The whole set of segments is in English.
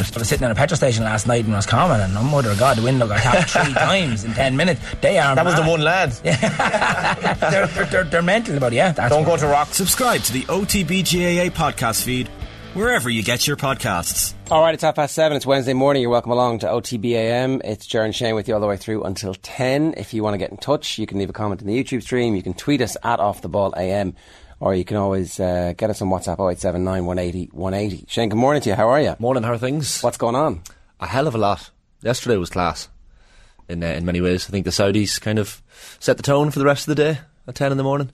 I was sitting in a petrol station last night in Roscommon and oh mother of God the window got tapped three times in 10 minutes they are That was the one lad. they're, they're, they're, they're mental about it yeah that's Don't go to rock. Subscribe to the OTBGAA podcast feed wherever you get your podcasts. All right, it's half past seven. It's Wednesday morning. You're welcome along to OTBAM. It's Jaron Shane with you all the way through until 10. If you want to get in touch, you can leave a comment in the YouTube stream. You can tweet us at Off the Ball AM, or you can always uh, get us on WhatsApp 0879 180 180. Shane, good morning to you. How are you? Morning, how are things? What's going on? A hell of a lot. Yesterday was class in uh, in many ways. I think the Saudis kind of set the tone for the rest of the day at 10 in the morning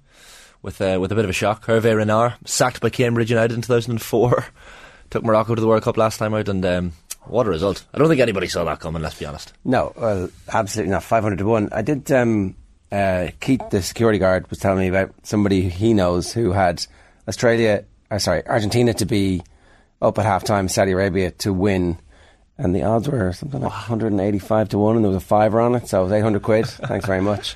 with uh, with a bit of a shock. Hervé Renard, sacked by Cambridge United in 2004, took Morocco to the World Cup last time out, and um, what a result. I don't think anybody saw that coming, let's be honest. No, well, absolutely not. 500 to 1. I did, um, uh, Keith, the security guard, was telling me about somebody he knows who had Australia, or sorry, Argentina to be up at half time, Saudi Arabia to win. And the odds were something like 185 to 1, and there was a fiver on it, so it was 800 quid. Thanks very much.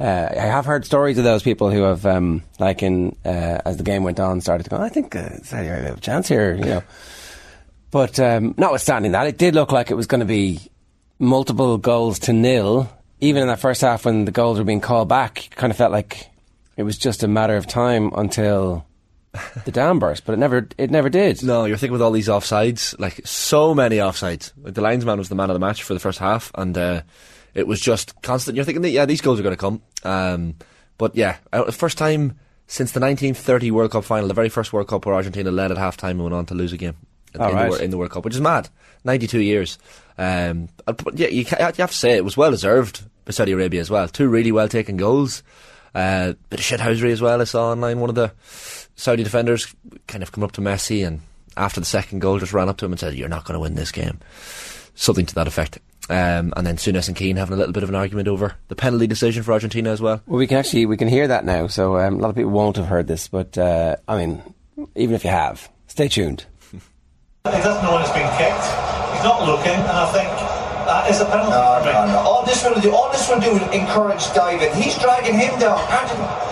Uh, I have heard stories of those people who have, um, like, in uh, as the game went on, started to go, I think uh, Saudi Arabia have a chance here, you know. But um, notwithstanding that, it did look like it was going to be multiple goals to nil. Even in that first half, when the goals were being called back, it kind of felt like it was just a matter of time until the dam burst. But it never, it never did. No, you're thinking with all these offsides, like so many offsides. Like the linesman was the man of the match for the first half, and uh, it was just constant. You're thinking that yeah, these goals are going to come. Um, but yeah, uh, first time since the 1930 World Cup final, the very first World Cup where Argentina led at half time and went on to lose a game in, in right. the, in the World Cup, which is mad. 92 years. Um, but yeah, you, you have to say it was well deserved by Saudi Arabia as well. Two really well taken goals. Uh, bit of shithousery as well. I saw online one of the Saudi defenders kind of come up to Messi and after the second goal just ran up to him and said, "You're not going to win this game." Something to that effect. Um, and then Souness and Keane having a little bit of an argument over the penalty decision for Argentina as well. Well, we can actually we can hear that now. So um, a lot of people won't have heard this, but uh, I mean, even if you have, stay tuned. He doesn't know when it's been kicked. He's not looking, and I think that is a penalty No, for me. no, no. All this will do, all this will do is encourage diving. He's dragging him down.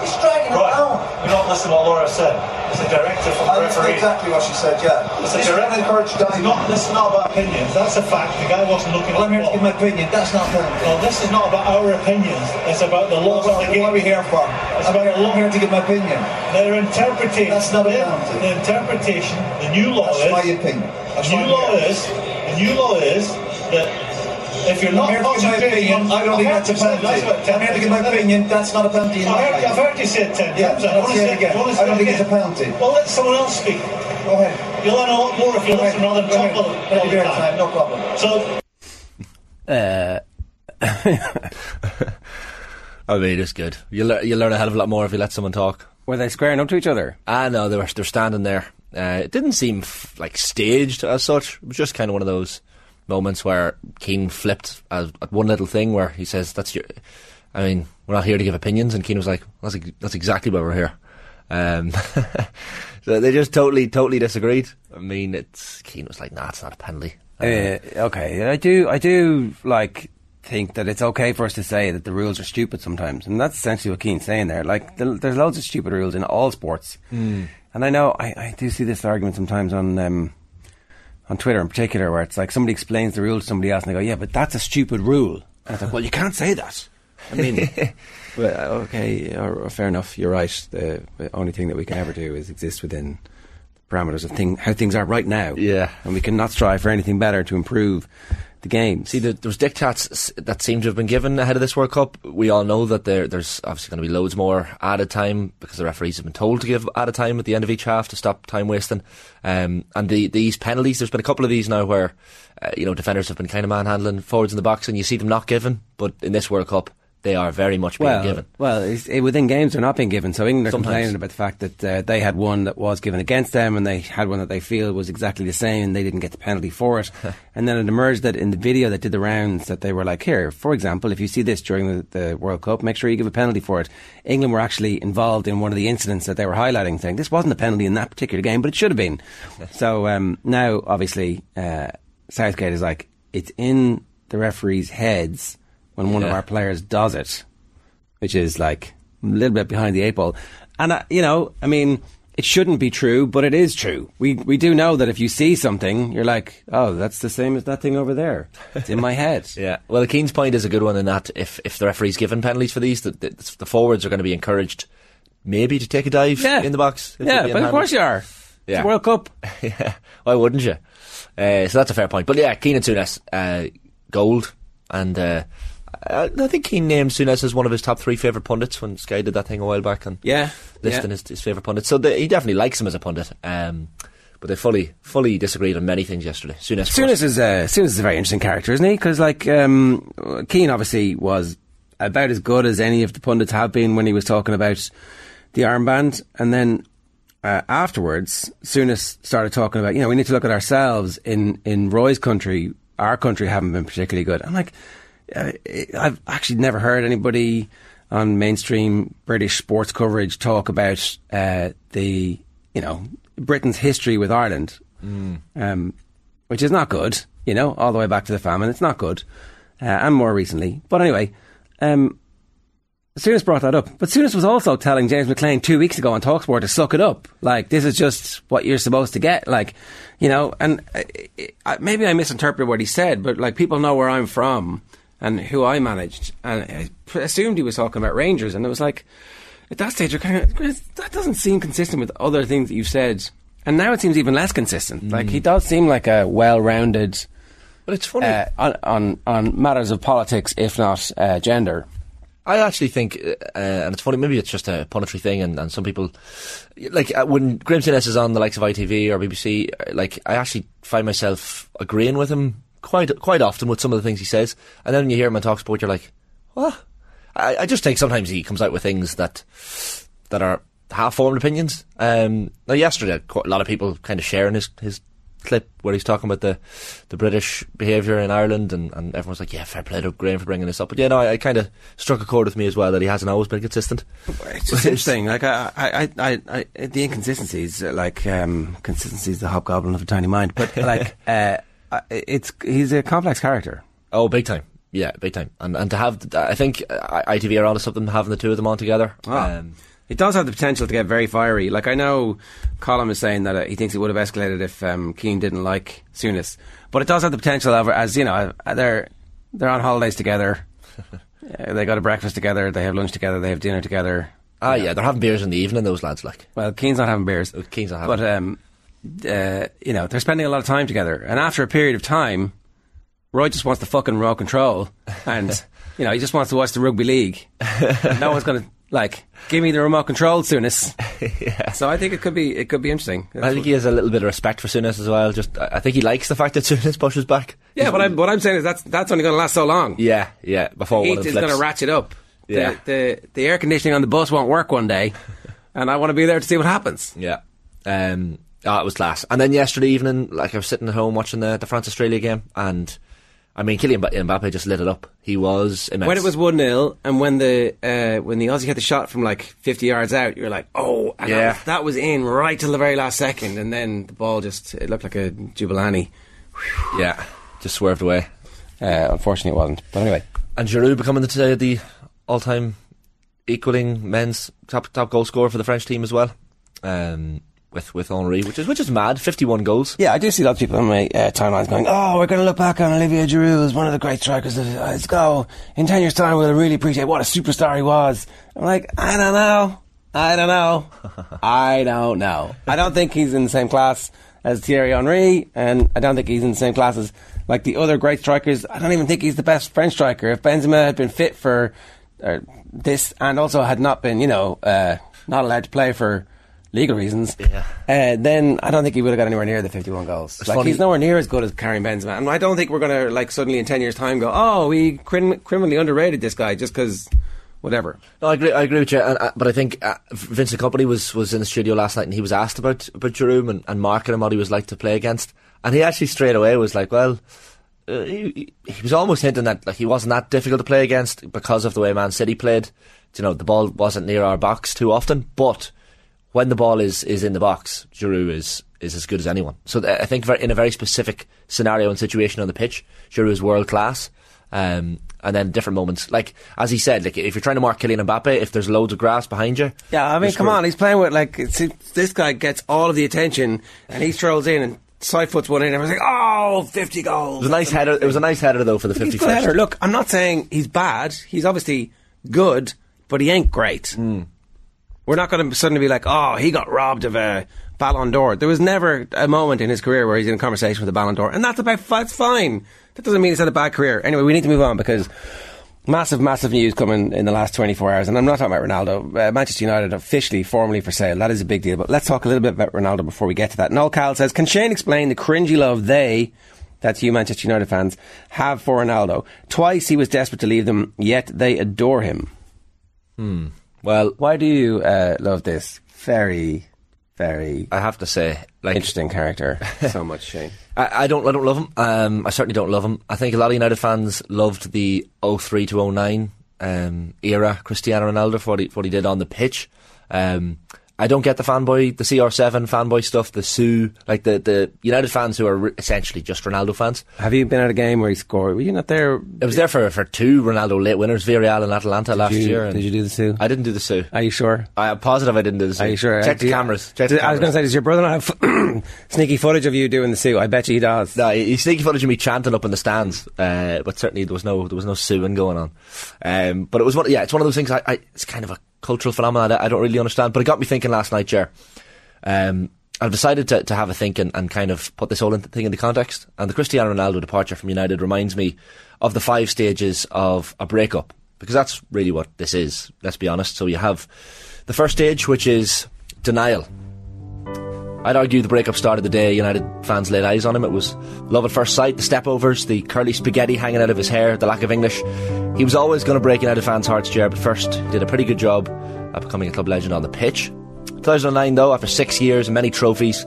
He's dragging him down. You don't listen to what Laura said. It's a directive from the referee. exactly what she said, yeah. It's a directive. encourage It's diving. not, this is not about opinions. That's a fact. The guy wasn't looking Well, at I'm here the to give my opinion. That's not penalty. No, this is not about our opinions. It's about the laws What, of the game. what are we here for? I'm, here, I'm here to give my opinion. Their interpretation. That's not a the, penalty. the interpretation. The new law is. That's my opinion. That's The new law is. The new law is that if you're not here to give my concentrating opinion. I don't think I've that's a heard you say- penalty. that's what I'm here to give my opinion. That's not a penalty in I've heard, I've heard you say it ten Yeah, times. I wanna say it again. I wanna I don't it think it's a again. penalty. Well, let someone else speak. Go ahead. You'll learn a lot more if you Go listen ahead. rather than Go talk ahead. all, I'll all give the you time. time. No problem. So I mean, it's good. You lear- you learn a hell of a lot more if you let someone talk. Were they squaring up to each other? Ah, no, they were they're standing there. Uh, it didn't seem f- like staged as such. It was just kind of one of those moments where Keane flipped at, at one little thing where he says, "That's your." I mean, we're not here to give opinions, and Keane was like, "That's that's exactly why we're here." Um, so they just totally totally disagreed. I mean, it's Keane was like, "Nah, it's not a penalty." Uh, okay, I do. I do like think that it's okay for us to say that the rules are stupid sometimes, and that's essentially what Keane's saying there. Like, there's loads of stupid rules in all sports, mm. and I know I, I do see this argument sometimes on um, on Twitter in particular, where it's like somebody explains the rule to somebody else, and they go, "Yeah, but that's a stupid rule." And it's like, "Well, you can't say that." I mean, well, okay, or, or fair enough. You're right. The, the only thing that we can ever do is exist within the parameters of thing, how things are right now. Yeah. and we cannot strive for anything better to improve the game. See, there, was dictats that seem to have been given ahead of this World Cup. We all know that there, there's obviously going to be loads more added time because the referees have been told to give added time at the end of each half to stop time wasting. Um, and the, these penalties, there's been a couple of these now where, uh, you know, defenders have been kind of manhandling forwards in the box and you see them not given, but in this World Cup, they are very much being well, given. well, it, within games they're not being given. So England are Sometimes. complaining about the fact that uh, they had one that was given against them, and they had one that they feel was exactly the same, and they didn't get the penalty for it. and then it emerged that in the video that did the rounds, that they were like, here, for example, if you see this during the, the World Cup, make sure you give a penalty for it. England were actually involved in one of the incidents that they were highlighting, saying this wasn't a penalty in that particular game, but it should have been. so um, now, obviously, uh, Southgate is like, it's in the referees' heads when one of our players does it which is like a little bit behind the eight ball. And, uh, you know, I mean, it shouldn't be true, but it is true. We we do know that if you see something, you're like, oh, that's the same as that thing over there. It's in my head. Yeah, well, the Keane's point is a good one in that if, if the referee's given penalties for these, the, the, the forwards are going to be encouraged maybe to take a dive Yeah. in the box. Yeah, but of course you are. Yeah. It's World Cup. yeah, why wouldn't you? Uh, so that's a fair point. But yeah, Keane and Souness, uh, gold. And uh, I, I think he named Souness as one of his top three favourite pundits when Sky did that thing a while back and Yeah, listing yeah. his, his favourite pundits. So the, he definitely likes him as a pundit. Um, but they fully fully disagreed on many things yesterday. Souness, of course. Souness is uh, Souness is a very interesting character, isn't he? Because like um, Keane obviously was about as good as any of the pundits have been when he was talking about the armband, and then uh, afterwards, Souness started talking about you know we need to look at ourselves in in Roy's country. Our country haven't been particularly good. I'm like, uh, I've actually never heard anybody on mainstream British sports coverage talk about uh, the you know Britain's history with Ireland, um, which is not good. You know, all the way back to the famine, it's not good, uh, and more recently. But anyway, um, brought that up, but Souness was also telling James McClean two weeks ago on Talksport to suck it up. Like this is just what you're supposed to get. Like, you know, and uh, maybe I misinterpreted what he said, but like people know where I'm from and who I managed, and I assumed he was talking about Rangers, and it was like at that stage, you're kind of that doesn't seem consistent with other things that you've said, and now it seems even less consistent. Like he does seem like a well-rounded But it's funny. uh, on, on on matters of politics, if not uh, gender. I actually think, uh, and it's funny, maybe it's just a punditry thing, and, and some people, like, uh, when Souness is on the likes of ITV or BBC, uh, like, I actually find myself agreeing with him quite quite often with some of the things he says, and then when you hear him on Talksport, you're like, what? I, I just think sometimes he comes out with things that that are half-formed opinions. Um, now, yesterday, a lot of people kind of sharing his his clip where he's talking about the the British behaviour in Ireland, and, and everyone's like, "Yeah, fair play to Graham for bringing this up." But yeah, no, I, I kind of struck a chord with me as well that he hasn't always been consistent. It's just interesting. Like I, I, I, I, the inconsistencies. Like um, consistency is the hobgoblin of a tiny mind. But like, uh, it's he's a complex character. Oh, big time. Yeah, big time. And and to have, I think uh, ITV are onto something having the two of them on together. Um, It does have the potential to get very fiery. Like I know, Colin is saying that uh, he thinks it would have escalated if um, Keane didn't like Souness, but it does have the potential of as you know uh, they're they're on holidays together. Uh, they go to breakfast together. They have lunch together. They have dinner together. ah, yeah, they're having beers in the evening. Those lads, like, Well, Keane's not having beers. Oh, Keane's not having- But um, uh, you know, they're spending a lot of time together, and after a period of time, Roy just wants the fucking remote control, and you know, he just wants to watch the rugby league. no one's going to like give me the remote control Souness. So I think it could be it could be interesting. I think he has a little bit of respect for Souness as well. Just, I think he likes the fact that Souness pushes back. yeah, but I'm, what I'm saying is that's that's only going to last so long. Yeah, yeah. Before Heat one of is going to ratchet up. Yeah. The, the the air conditioning on the bus won't work one day, and I want to be there to see what happens. Yeah. Um, oh, it was class. And then yesterday evening, like I was sitting at home watching the, the France Australia game, and I mean, Kylian Mba- Mbappe just lit it up. He was immense. When it was one 0 and when the uh, when the Aussie hit the shot from like fifty yards out, you were like, oh, and Yeah. that, was, that was in right till the very last second, and then the ball just it looked like a Jabulani. yeah, just swerved away. Uh, unfortunately, it wasn't. But anyway, And Giroud becoming the, today the all-time equaling men's top top goal scorer for the French team as well, um, with with Henry, which is which is mad. Fifty-one goals. yeah, I do see lots of people on my uh, timelines going, oh, we're going to look back on Olivier Giroud as one of the great strikers. Of, uh, let's go in ten years' time. We'll really appreciate what a superstar he was. I'm like, I don't know, I don't know, I don't know. I don't think he's in the same class as Thierry Henry, and I don't think he's in the same class as like the other great strikers. I don't even think he's the best French striker. If Benzema had been fit for uh, this and also had not been, you know, uh, not allowed to play for legal reasons, Yeah. uh, then I don't think he would have got anywhere near the 51 goals. like funny- he's nowhere near as good as Karim Benzema, and I don't think we're going to like suddenly in 10 years' time go, oh, we crim- criminally underrated this guy just because whatever. No, I agree. I agree with you. And, uh, but I think uh, Vincent Kompany was, was in the studio last night, and he was asked about about Giroud and, and marking him what he was like to play against, and he actually straight away was like, "Well, uh, he, he he was almost hinting that like he wasn't that difficult to play against because of the way Man City played. You know, the ball wasn't near our box too often, but when the ball is is in the box, Giroud is is as good as anyone. So th- I think in a very specific scenario and situation on the pitch, Giroud is world class. Um, and then different moments. Like as he said, like if you're trying to mark Kylian Mbappe, if there's loads of grass behind you, Yeah, I mean, come on, he's playing with like this guy gets all of the attention, and he strolls in and side foots one in, and everyone's like, "Oh, 50 goals." It was a nice header. It was a nice header though for the fifty header. Look, I'm not saying he's bad. He's obviously good, but he ain't great. Hmm. We're not going to suddenly be like, "Oh, he got robbed of a Ballon d'Or." There was never a moment in his career where he's in a conversation with a Ballon d'Or, and that's about that's fine. That doesn't mean he's had a bad career. Anyway, we need to move on because massive, massive news coming in the last 24 hours, and I'm not talking about Ronaldo. Uh, Manchester United officially, formally for sale. That is a big deal. But let's talk a little bit about Ronaldo before we get to that. Noel Cal says, "Can Shane explain the cringy love they?" That's you, Manchester United fans, have for Ronaldo. Twice he was desperate to leave them, yet they adore him. Well, Why do you uh, love this? Very, very I have to say, like interesting character. so much, Shane. I, I don't. I don't love him. Um, I certainly don't love him. I think a lot of United fans loved the 03 to 09 um, era Cristiano Ronaldo for what he, for what he did on the pitch. Um, I don't get the fanboy, the CR7 fanboy stuff, the Siu, like the, the United fans who are re- essentially just Ronaldo fans. Have you been at a game where he scored? Were you not there? It was there for, for two Ronaldo late winners, Villarreal and Atalanta last you- year. and did you do the Siu? I didn't do the Siu. Are you sure? I am positive I didn't do the Sue. Are you sure? Check Do the you- cameras. Check the Did- I was going to say, does your brother not have sneaky footage of you doing the suit? I bet you he does. No, he sneaky footage of me chanting up in the stands, uh, but certainly there was no there was no suing going on. Um, but it was one, yeah, it's one of those things. I, I it's kind of a cultural phenomenon that I don't really understand. But it got me thinking last night, Jer. Um, I've decided to, to have a think and, and kind of put this whole in- thing into context. And the Cristiano Ronaldo departure from United reminds me of the five stages of a breakup because that's really what this is. Let's be honest. So you have the first stage, which is denial. I'd argue the breakup started the day United fans laid eyes on him. It was love at first sight, the stepovers, the curly spaghetti hanging out of his hair, the lack of English. He was always going to break United fans' hearts, Jared, but first he did a pretty good job at becoming a club legend on the pitch. 2009, though, after six years and many trophies,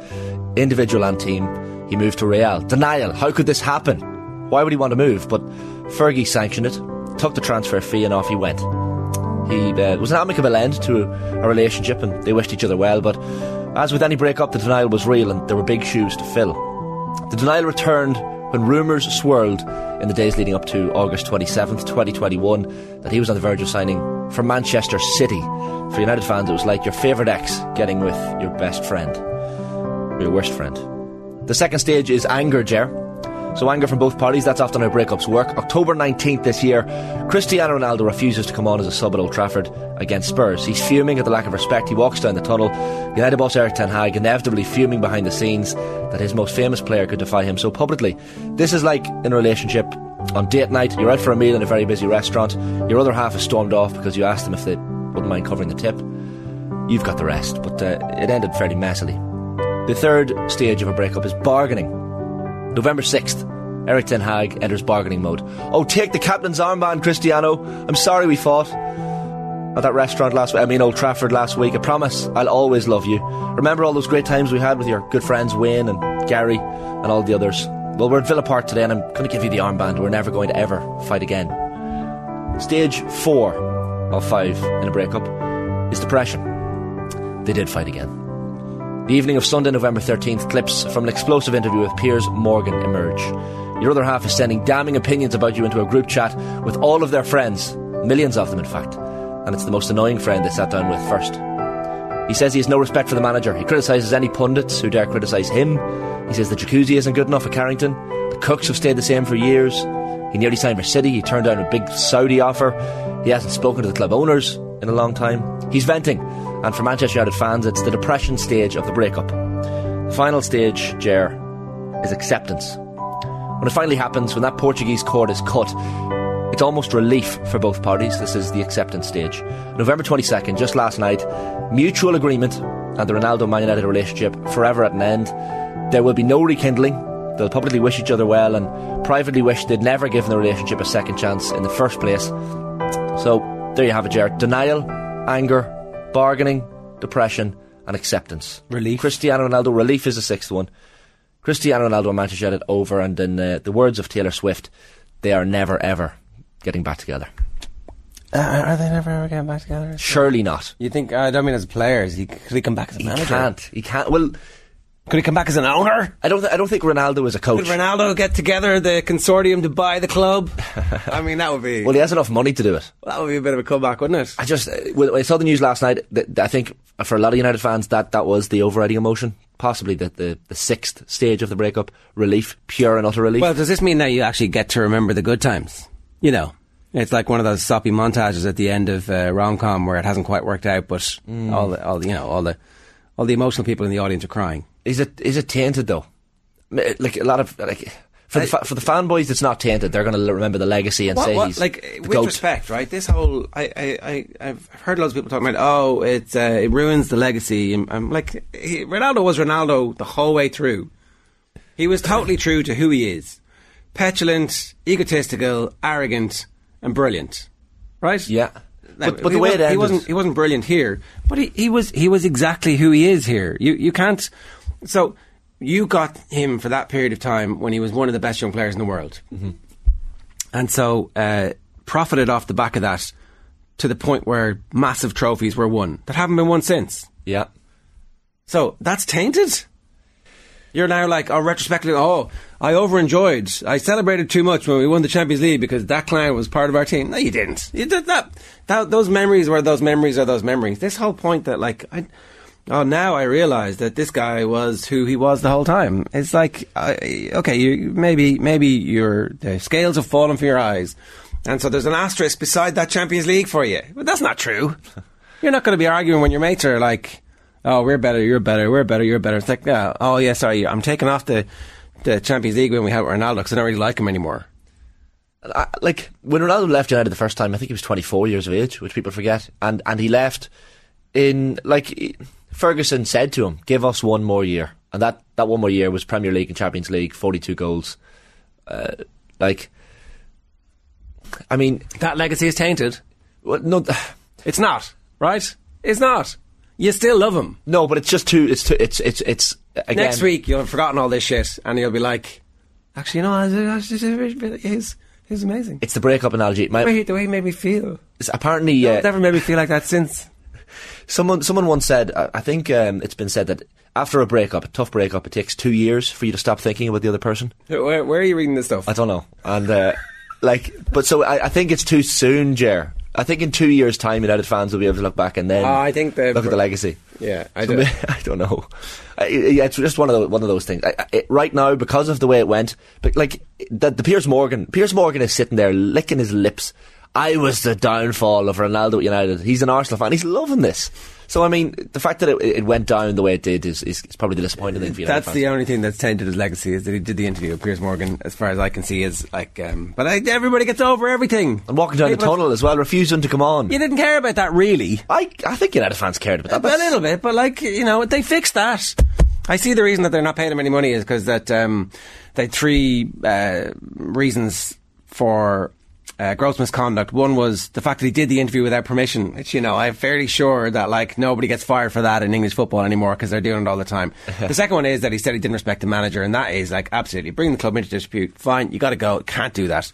individual and team, he moved to Real. Denial. How could this happen? Why would he want to move? But Fergie sanctioned it, took the transfer fee, and off he went. He uh, was an amicable end to a, a relationship, and they wished each other well. But as with any breakup, the denial was real, and there were big shoes to fill. The denial returned when rumours swirled in the days leading up to August 27th, 2021, that he was on the verge of signing for Manchester City. For United fans, it was like your favourite ex getting with your best friend, your worst friend. The second stage is anger, Jer. So anger from both parties, that's often how breakups work. October 19th this year, Cristiano Ronaldo refuses to come on as a sub at Old Trafford against Spurs. He's fuming at the lack of respect. He walks down the tunnel. United boss Erik Ten Hag inevitably fuming behind the scenes that his most famous player could defy him so publicly. This is like in a relationship. On date night, you're out for a meal in a very busy restaurant. Your other half is stormed off because you asked them if they wouldn't mind covering the tip. You've got the rest, but uh, it ended fairly messily. The third stage of a breakup is bargaining. November 6th, Erik Ten Hag enters bargaining mode. Oh, take the captain's armband, Cristiano. I'm sorry we fought. At that restaurant last week, I mean Old Trafford last week, I promise I'll always love you. Remember all those great times we had with your good friends Wayne and Gary and all the others? Well, we're at Villa Park today and I'm going to give you the armband. We're never going to ever fight again. Stage four of five in a breakup is depression. They did fight again. The evening of Sunday, November 13th, clips from an explosive interview with Piers Morgan emerge. Your other half is sending damning opinions about you into a group chat with all of their friends, millions of them in fact, and it's the most annoying friend they sat down with first. He says he has no respect for the manager. He criticises any pundits who dare criticise him. He says the jacuzzi isn't good enough at Carrington. The cooks have stayed the same for years. He nearly signed for City. He turned down a big Saudi offer. He hasn't spoken to the club owners in a long time. He's venting. And for Manchester United fans, it's the depression stage of the breakup. The final stage, Jer, is acceptance. When it finally happens, when that Portuguese cord is cut, it's almost relief for both parties. This is the acceptance stage. November 22nd, just last night, mutual agreement and the Ronaldo Man United relationship forever at an end. There will be no rekindling. They'll publicly wish each other well and privately wish they'd never given the relationship a second chance in the first place. So, there you have it, Jared. Denial, anger, bargaining, depression, and acceptance. Relief. Cristiano Ronaldo, relief is the sixth one. Cristiano Ronaldo and Manchester United over, and in uh, the words of Taylor Swift, they are never ever getting back together. Uh, are they never ever getting back together? Surely not. You think? I don't mean as players. He could he come back as a manager? He can't. He can't. Well, Could he come back as an owner? I don't. Th- I don't think Ronaldo is a coach. Could Ronaldo get together the consortium to buy the club? I mean, that would be well, he has enough money to do it. that would be a bit of a comeback, wouldn't it? I just uh, I saw the news last night. th- I think for a lot of United fans, that that was the overriding emotion. Possibly the, the the sixth stage of the breakup, relief, pure and utter relief. Well, does this mean that you actually get to remember the good times? You know, it's like one of those soppy montages at the end of uh, rom com where it hasn't quite worked out, but all the all the, you know all the all the emotional people in the audience are crying. Is it is it tainted though? Like a lot of like for the fa- for the fanboys, it's not tainted. They're going to remember the legacy and What, say what, he's like with goat. respect, right? This whole I, I, I I've heard loads of people talking about. Oh, it uh, it ruins the legacy. I'm, I'm like he, Ronaldo was Ronaldo the whole way through. He was totally true to who he is: petulant, egotistical, arrogant, and brilliant. Right? Yeah, but, but he the way it wasn't- ended, he wasn't he wasn't brilliant here, but he, he was he was exactly who he is here. You you can't. So you got him for that period of time when he was one of the best young players in the world, Mm-hmm. and so uh, profited off the back of that to the point where massive trophies were won that haven't been won since. yeah. So that's tainted. You're now like, oh, retrospectively, oh, I overenjoyed. I celebrated too much when we won the Champions League because that clown was part of our team. No, you didn't. You did that. that those memories were those memories are those memories. This whole point that like, I, oh, now I realise that this guy was who he was the whole time. It's like, I okay, you maybe maybe your the scales have fallen from your eyes, and so there's an asterisk beside that Champions League for you. But that's not true. You're not going to be arguing when your mates are like, "Oh, we're better, you're better, we're better, you're better." It's like, oh yeah, sorry, I'm taking off the the Champions League when we have Ronaldo because I don't really like him anymore. I, like when Ronaldo left United the first time, I think he was 24 years of age, which people forget, and and he left in like he- Ferguson said to him, "Give us one more year," and that that one more year was Premier League and Champions League, 42 goals. Uh, like, I mean, That legacy is tainted. well, no, It's not right. It's not. You still love him. no, but it's just too. It's too. It's it's it's again. Next week you'll have forgotten all this shit, and you'll be like, actually, you know, he's he's amazing. It's the breakup analogy. My, The way, he- the way he made me feel. it's apparently, uh, It's never made me feel like that since. Someone someone once said, I think um, it's been said that after a breakup, a tough breakup, it takes two years for you to stop thinking about the other person. Where, where are you reading this stuff? I don't know, and uh, like, but so I, I think it's too soon, Jer. I think in two years' time, United fans will be able to look back and then Oh, I think look at the legacy. Yeah, I So do. I don't know. I, yeah, it's just one of the, one of those things. I, I, it, right now, because of the way it went, but like the, the Piers Morgan, Piers Morgan is sitting there licking his lips. I was the downfall of Ronaldo at United. He's an Arsenal fan. He's loving this. So I mean, the fact that it, it went down the way it did is, is, is probably the disappointing thing for United That's fans. the only thing that's tainted his legacy is that he did the interview with Piers Morgan. As far as I can see, is like, um, but I, everybody gets over everything. and walking down the tunnel as well, refusing to come on. You didn't care about that, really. I I think United fans cared about that. a little bit, but like you know, they fixed that. I see the reason that they're not paying him any money is because that um, they had three uh, reasons for uh, gross misconduct. One was the fact that he did the interview without permission. Which you know, I'm fairly sure that like nobody gets fired for that in English football anymore because they're doing it all the time. the second one is that he said he didn't respect the manager, and that is like absolutely bring the club into dispute. Fine, you got to go. Can't do that.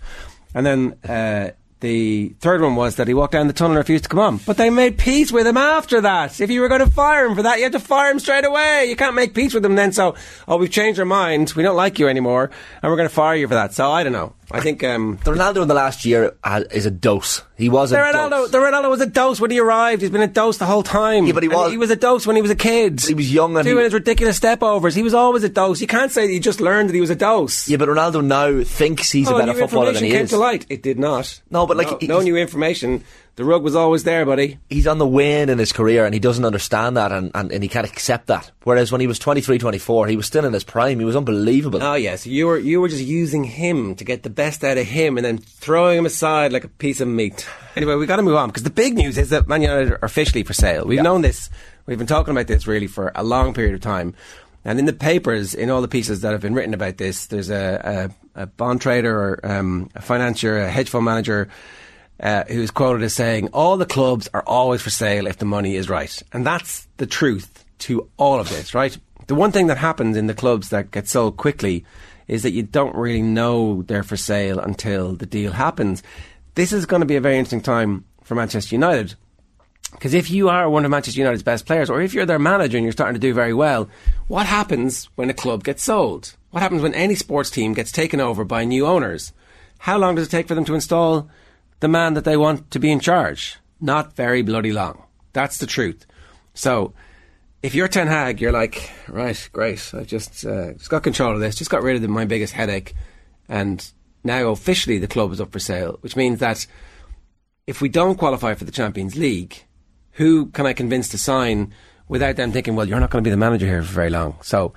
And then. Uh, the third one was that he walked down the tunnel and refused to come on. But they made peace with him after that. If you were going to fire him for that, you had to fire him straight away. You can't make peace with him then. So, oh, we've changed our mind. We don't like you anymore, and we're going to fire you for that. So I don't know. I think um, The Ronaldo in the last year uh, is a dose. He was a Ronaldo, dose. the Ronaldo was a dose when he arrived. He's been a dose the whole time. Yeah, but he And was- he was a dose when he was a kid. He was young and doing he- his ridiculous stepovers. He was always a dose. You can't say that he just learned that he was a dose. Yeah, but Ronaldo now thinks he's Oh, a better footballer than he came is. to light. It did not. No, but, like, no, he- no new information. The rug was always there, buddy. He's on the wane in his career and he doesn't understand that and, and, and he can't accept that. Whereas when he was 23, 24, he was still in his prime. He was unbelievable. Oh yes, you were you were just using him to get the best out of him, and then throwing him aside like a piece of meat. Anyway, we got to move on because the big news is that Man United are officially for sale. We've Yeah. known this. We've been talking about this really for a long period of time. And in the papers, in all the pieces that have been written about this, there's a, a, a bond trader or um, a financier, a hedge fund manager, uh, who's quoted as saying, "All the clubs are always for sale if the money is right," and that's the truth to all of this, right? The one thing that happens in the clubs that get sold quickly is that you don't really know they're for sale until the deal happens. This is going to be a very interesting time for Manchester United Because if you are one of Manchester United's best players, or if you're their manager and you're starting to do very well, what happens when a club gets sold? What happens when any sports team gets taken over by new owners? How long does it take for them to install the man that they want to be in charge? Not very bloody long. That's the truth. So, if you're Ten Hag, you're like, right, great. I've just uh, just got control of this. Just got rid of the, my biggest headache, and now officially the club is up for sale. Which means that if we don't qualify for the Champions League, who can I convince to sign without them thinking, well, you're not going to be the manager here for very long? So.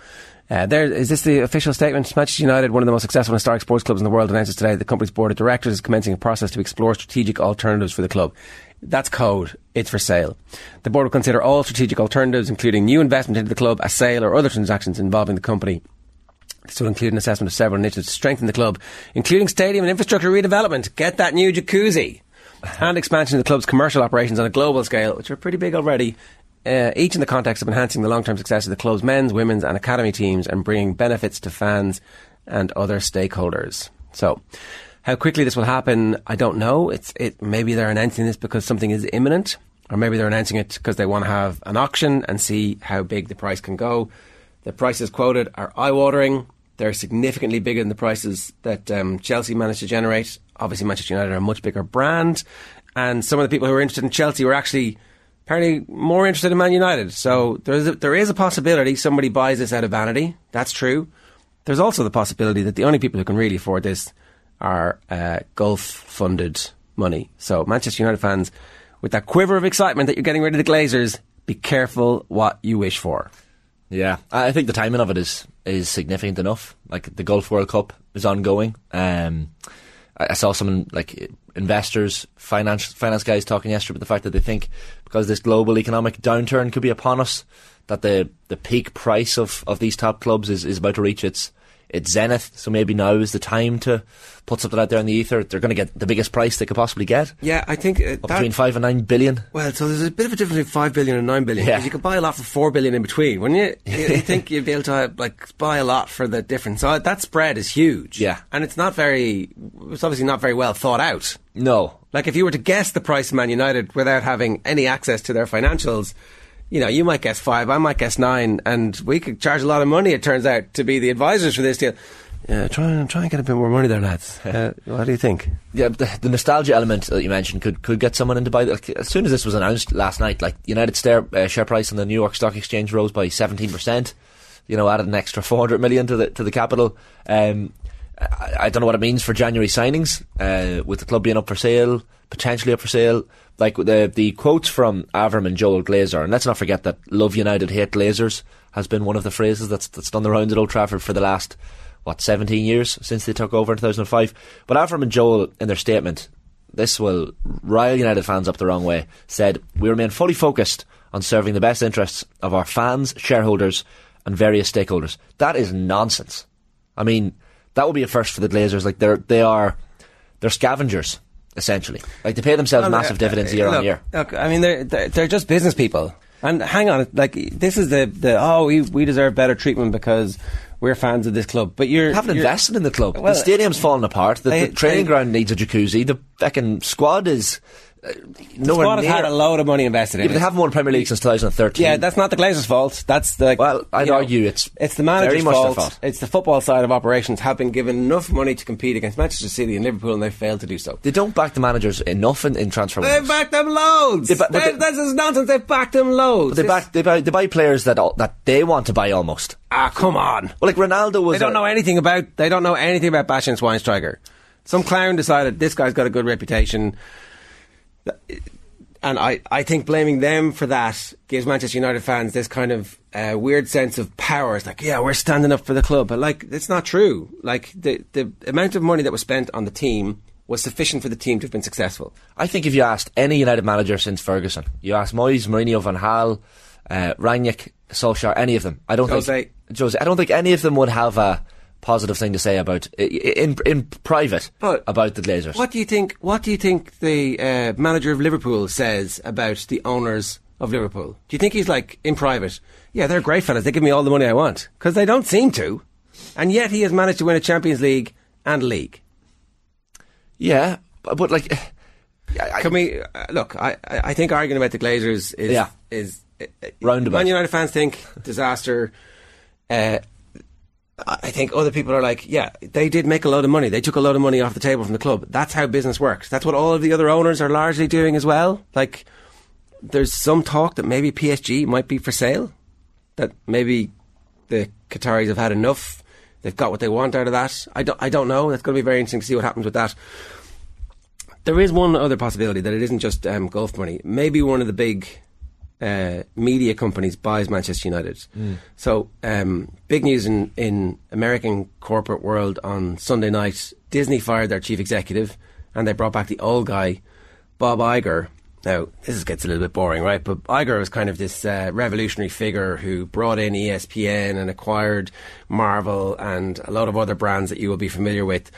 Uh, there is this the official statement? Manchester United, one of the most successful historic sports clubs in the world, announces today the company's board of directors is commencing a process to explore strategic alternatives for the club. That's code. It's for sale. The board will consider all strategic alternatives, including new investment into the club, a sale, or other transactions involving the company. This will include an assessment of several initiatives to strengthen the club, including stadium and infrastructure redevelopment. Get that new jacuzzi. And expansion of the club's commercial operations on a global scale, which are pretty big already, uh, each in the context of enhancing the long term success of the club's men's, women's, and academy teams and bringing benefits to fans and other stakeholders. So, how quickly this will happen, I don't know. It's it maybe they're announcing this because something is imminent, or maybe they're announcing it because they want to have an auction and see how big the price can go. The prices quoted are eye watering. They're significantly bigger than the prices that um, Chelsea managed to generate. Obviously, Manchester United are a much bigger brand, and some of the people who were interested in Chelsea were actually apparently more interested in Man United. So there is a, there is a possibility somebody buys this out of vanity. That's true. There's also the possibility that the only people who can really afford this are uh, Gulf funded money. So Manchester United fans, with that quiver of excitement that you're getting rid of the Glazers, be careful what you wish for. Yeah, I think the timing of it is is significant enough. Like the Gulf World Cup is ongoing. Um, I saw someone like investors, finance finance guys talking yesterday about the fact that they think because this global economic downturn could be upon us, that the the peak price of, of these top clubs is, is about to reach its its zenith. So maybe now is the time to put something out there in the ether. They're going to get the biggest price they could possibly get. Yeah, I think uh, Up between five and nine billion. Well, so there's a bit of a difference between five billion and nine billion. Yeah. Because you could buy a lot for four billion in between, wouldn't you? You, think you'd be able to uh, like buy a lot for the difference. So that spread is huge. Yeah. and it's not very. It's obviously not very well thought out. No, Like if you were to guess the price of Man United without having any access to their financials, you know, you might guess five, I might guess nine, and we could charge a lot of money. It turns out to be the advisors for this deal. Yeah, try and try and get a bit more money there, lads. Uh, what do you think? yeah, the, the nostalgia element that you mentioned could could get someone into buy. Like, as soon as this was announced last night, like United share, uh, share price on the New York Stock Exchange rose by seventeen percent. You know, added an extra four hundred million to the to the capital. Um, I, I don't know what it means for January signings. Uh, with the club being up for sale, potentially up for sale. Like the the quotes from Avram and Joel Glazer, and let's not forget that "Love United, hate Glazers" has been one of the phrases that's that's done the rounds at Old Trafford for the last what 17 years since they took over in 2005. But Avram and Joel, in their statement, this will rile United fans up the wrong way. Said we remain fully focused on serving the best interests of our fans, shareholders, and various stakeholders. That is nonsense. I mean, that would be a first for the Glazers. Like they're they are they're scavengers essentially. Like they pay themselves Well, massive dividends uh, year look, on year. Look, I mean, they're, they're they're just business people. And hang on, like this is the the oh we we deserve better treatment because we're fans of this club. But you're haven't you're- invested in the club. Well, the stadium's falling apart. The, they- the training they- ground needs a jacuzzi. The fucking squad is uh, one have had a load of money invested Yeah, in but it. they haven't won Premier League since 2013. Yeah, that's not the Glazers' fault. That's the Well, I'd you know, argue it's it's the manager's very much their fault. fault. It's the football side of operations have been given enough money to compete against Manchester City and Liverpool, and they failed to do so. They don't back the managers enough in, in transfer They've windows. backed them loads. They ba- They- they- that's nonsense. They've backed them loads. They back they buy, they buy players that all, that they want to buy almost. ah, come on. Well, like Ronaldo was. They don't a- know anything about. They don't know anything about Bastian Schweinsteiger. Some clown decided this guy's got a good reputation, and I, I think blaming them for that gives Manchester United fans this kind of uh, weird sense of power. It's like, yeah, we're standing up for the club, but like, it's not true. Like the the amount of money that was spent on the team was sufficient for the team to have been successful. I think if you asked any United manager since Ferguson, you asked Moyes, Mourinho, Van Gaal, uh, Rangnick, Solskjaer, any of them, I don't Jose. think Jose, I don't think any of them would have a positive thing to say about in in private But about the Glazers. What do you think? What do you think the uh, manager of Liverpool says about the owners of Liverpool? Do you think he's like in private? Yeah, they're great fellas. They give me all the money I want because they don't seem to, and yet he has managed to win a Champions League and league. Yeah, but, but like I- Can we uh, look? I, I think arguing about the Glazers is Yeah. is uh, Roundabout. Man United fans think disaster. Uh, I think other people are like, yeah, they did make a lot of money. They took a lot of money off the table from the club. That's how business works. That's what all of the other owners are largely doing as well. Like, there's some talk that maybe PSG might be for sale. That maybe the Qataris have had enough. They've got what they want out of that. I don't. I don't know. That's going to be very interesting to see what happens with that. There is one other possibility that it isn't just um, golf money. Maybe one of the big uh, media companies buys Manchester United. So, um, big news in, in American corporate world on Sunday night. Disney fired their chief executive, and they brought back the old guy, Bob Iger. Now, this is- gets a little bit boring, right? But Iger was kind of this uh, revolutionary figure who brought in ESPN and acquired Marvel and a lot of other brands that you will be familiar with.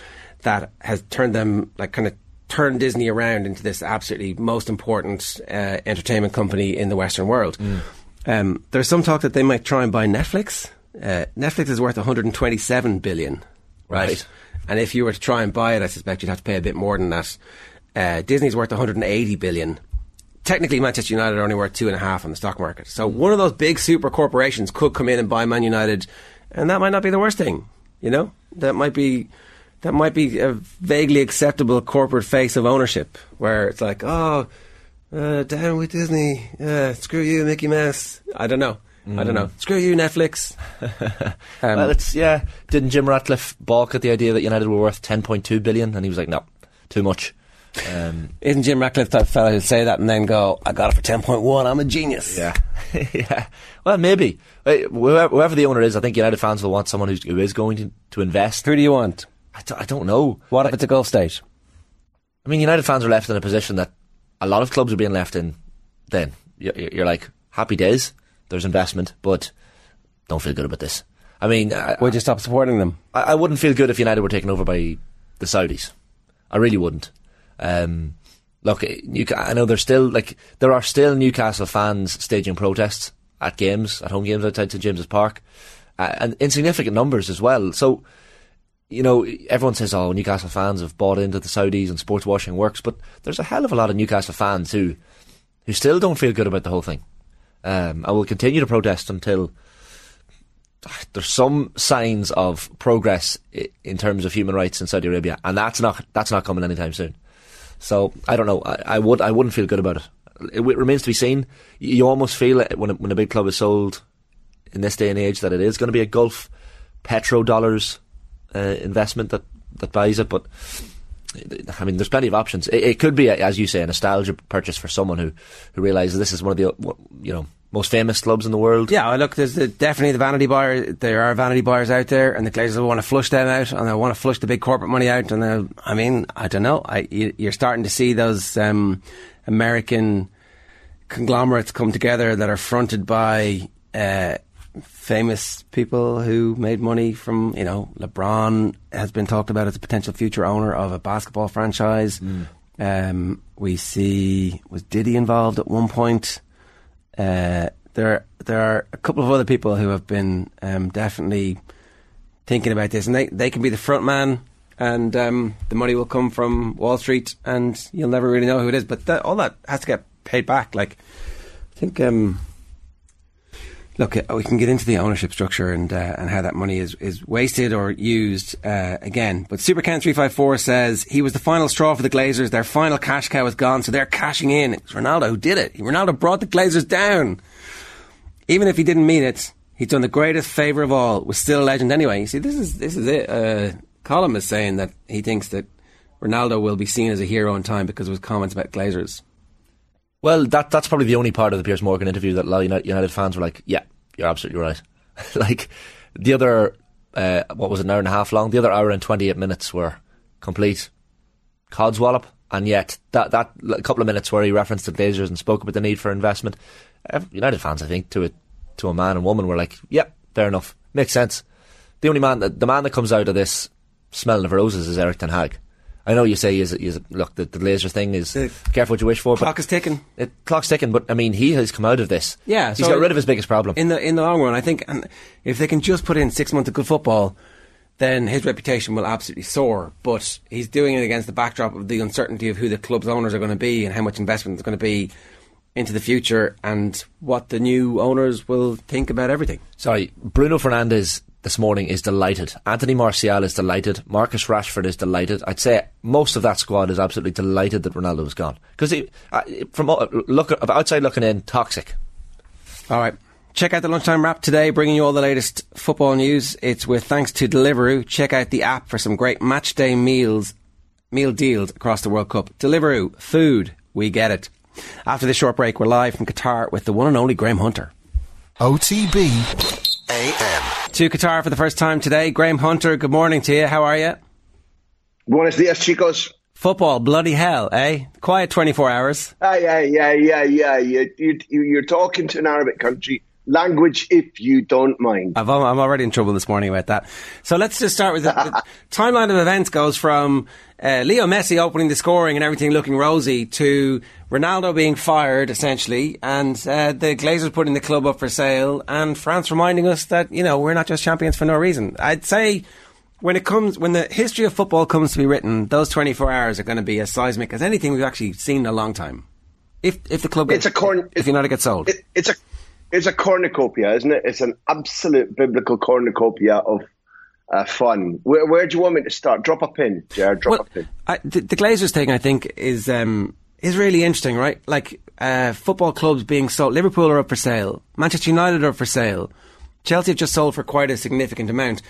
That has turned them like kind of turned Disney around into this absolutely most important uh, entertainment company in the Western world. Um, there's some talk that they might try and buy Netflix. Uh, Netflix is worth 127 billion, right? Right. And if you were to try and buy it, I suspect you'd have to pay a bit more than that. Uh, Disney's worth 180 billion. Technically, Manchester United are only worth two and a half on the stock market. So one of those big super corporations could come in and buy Man United, and that might not be the worst thing. You know, that might be that might be a vaguely acceptable corporate face of ownership, where it's like, oh, uh, down with Disney, uh, screw you, Mickey Mouse. I don't know. I don't know. Screw you, Netflix. Um, well, it's yeah. Didn't Jim Ratcliffe balk at the idea that United were worth 10.2 billion, and he was like, no, too much. Um, Isn't Jim Ratcliffe type of fella who'd say that and then go, I got it for 10.1, I'm a genius? yeah, yeah. Well, maybe whoever, the owner is, I think United fans will want someone who is going to, to invest. Who do you want? I don't, I don't know. What if it's a Gulf state? I mean, United fans are left in a position that a lot of clubs are being left in. Then you're, you're like, happy days. There's investment, but don't feel good about this. I mean, Would you stop supporting them? I, I wouldn't feel good if United were taken over by the Saudis. I really wouldn't. Um, look, Newca- I know there's still like there are still Newcastle fans staging protests at games, at home games outside St James's Park, uh, and insignificant numbers as well. So, you know, everyone says, "Oh, Newcastle fans have bought into the Saudis and sports washing works," but there's a hell of a lot of Newcastle fans who who still don't feel good about the whole thing. Um, I will continue to protest until there's some signs of progress in terms of human rights in Saudi Arabia, and that's not that's not coming anytime soon. So I don't know. I, I would I wouldn't feel good about it. It, remains to be seen. You, you almost feel it when when a big club is sold in this day and age that it is going to be a Gulf petrodollars uh, investment that that buys it, but. I mean, there's plenty of options. It, it could be, as you say, a nostalgia purchase for someone who, who realizes this is one of the you know most famous clubs in the world. Yeah, look, there's the, definitely the vanity buyer. There are vanity buyers out there, and the Glazers will want to flush them out, and they want to flush the big corporate money out. And I mean, I don't know. I, you, you're starting to see those um, American conglomerates come together that are fronted by uh, famous people who made money from, you know, LeBron has been talked about as a potential future owner of a basketball franchise. Um, we see was Diddy involved at one point. Uh, there, there are a couple of other people who have been um, definitely thinking about this, and they, they can be the front man, and um, the money will come from Wall Street, and you'll never really know who it is. But that, all that has to get paid back. Like, I think, um, look, uh, we can get into the ownership structure and uh, and how that money is, is wasted or used uh, again. But Supercan three five four says he was the final straw for the Glazers. Their final cash cow is gone, so they're cashing in. It's Ronaldo who did it. Ronaldo brought the Glazers down. Even if he didn't mean it, he's done the greatest favour of all. Was still a legend anyway. You see, this is this is it. Uh, is saying that he thinks that Ronaldo will be seen as a hero in time because of his comments about Glazers. Well, that that's probably the only part of the Piers Morgan interview that a lot of United, fans were like, "Yeah, you're absolutely right." like the other, uh, what was it, an hour and a half long? The other hour and twenty eight minutes were complete codswallop, and yet that that couple of minutes where he referenced the Glazers and spoke about the need for investment, United fans, I think, to a to a man and woman were like, "Yeah, fair enough, makes sense." The only man, that, the man that comes out of this smelling of roses is Erik Ten Hag. I know you say he's, he's look the, the Glazer thing is The careful what you wish for. but- Clock is ticking. it, clock's ticking, but I mean, he has come out of this. Yeah, he's so got rid of his biggest problem. in the in the long run. I think and if they can just put in six months of good football, then his reputation will absolutely soar. But he's doing it against the backdrop of the uncertainty of who the club's owners are going to be and how much investment is going to be into the future and what the new owners will think about everything. Sorry, Bruno Fernandes this morning is delighted. Anthony Martial is delighted. Marcus Rashford is delighted. I'd say most of that squad is absolutely delighted that Ronaldo is gone because uh, from look outside looking in, toxic. All right. Check out the lunchtime wrap today, bringing you all the latest football news. It's with thanks to Deliveroo. Check out the app for some great match day meals, meal deals across the World Cup. Deliveroo, food, we get it. After this short break, we're live from Qatar with the one and only Graham Hunter. OTB AM. To Qatar for the first time today. Graham Hunter, good morning to you. How are you? Buenos dias, chicos. Football, bloody hell, eh? Quiet 24 hours. Ah, yeah, yeah, yeah, yeah. You, you, you're talking to an Arabic country language if you don't mind. i am already in trouble this morning about that. So let's just start with the, the timeline of events goes from uh, Leo Messi opening the scoring and everything looking rosy to Ronaldo being fired essentially and uh, the Glazers putting the club up for sale and France reminding us that, you know, we're not just champions for no reason. I'd say when it comes, when the history of football comes to be written, those 24 hours are going to be as seismic as anything we've actually seen in a long time. If, if the club gets, it's a corn, if United get sold. It, it's a it's a cornucopia, isn't it? It's an absolute biblical cornucopia of uh, fun. Where, where, do you want me to start? Drop a pin, Jared. Drop well, a pin. I, the, the, Glazers thing, I think, is um, is really interesting, right? Like uh, football clubs being sold. Liverpool are up for sale. Manchester United are up for sale. Chelsea have just sold for quite a significant amount.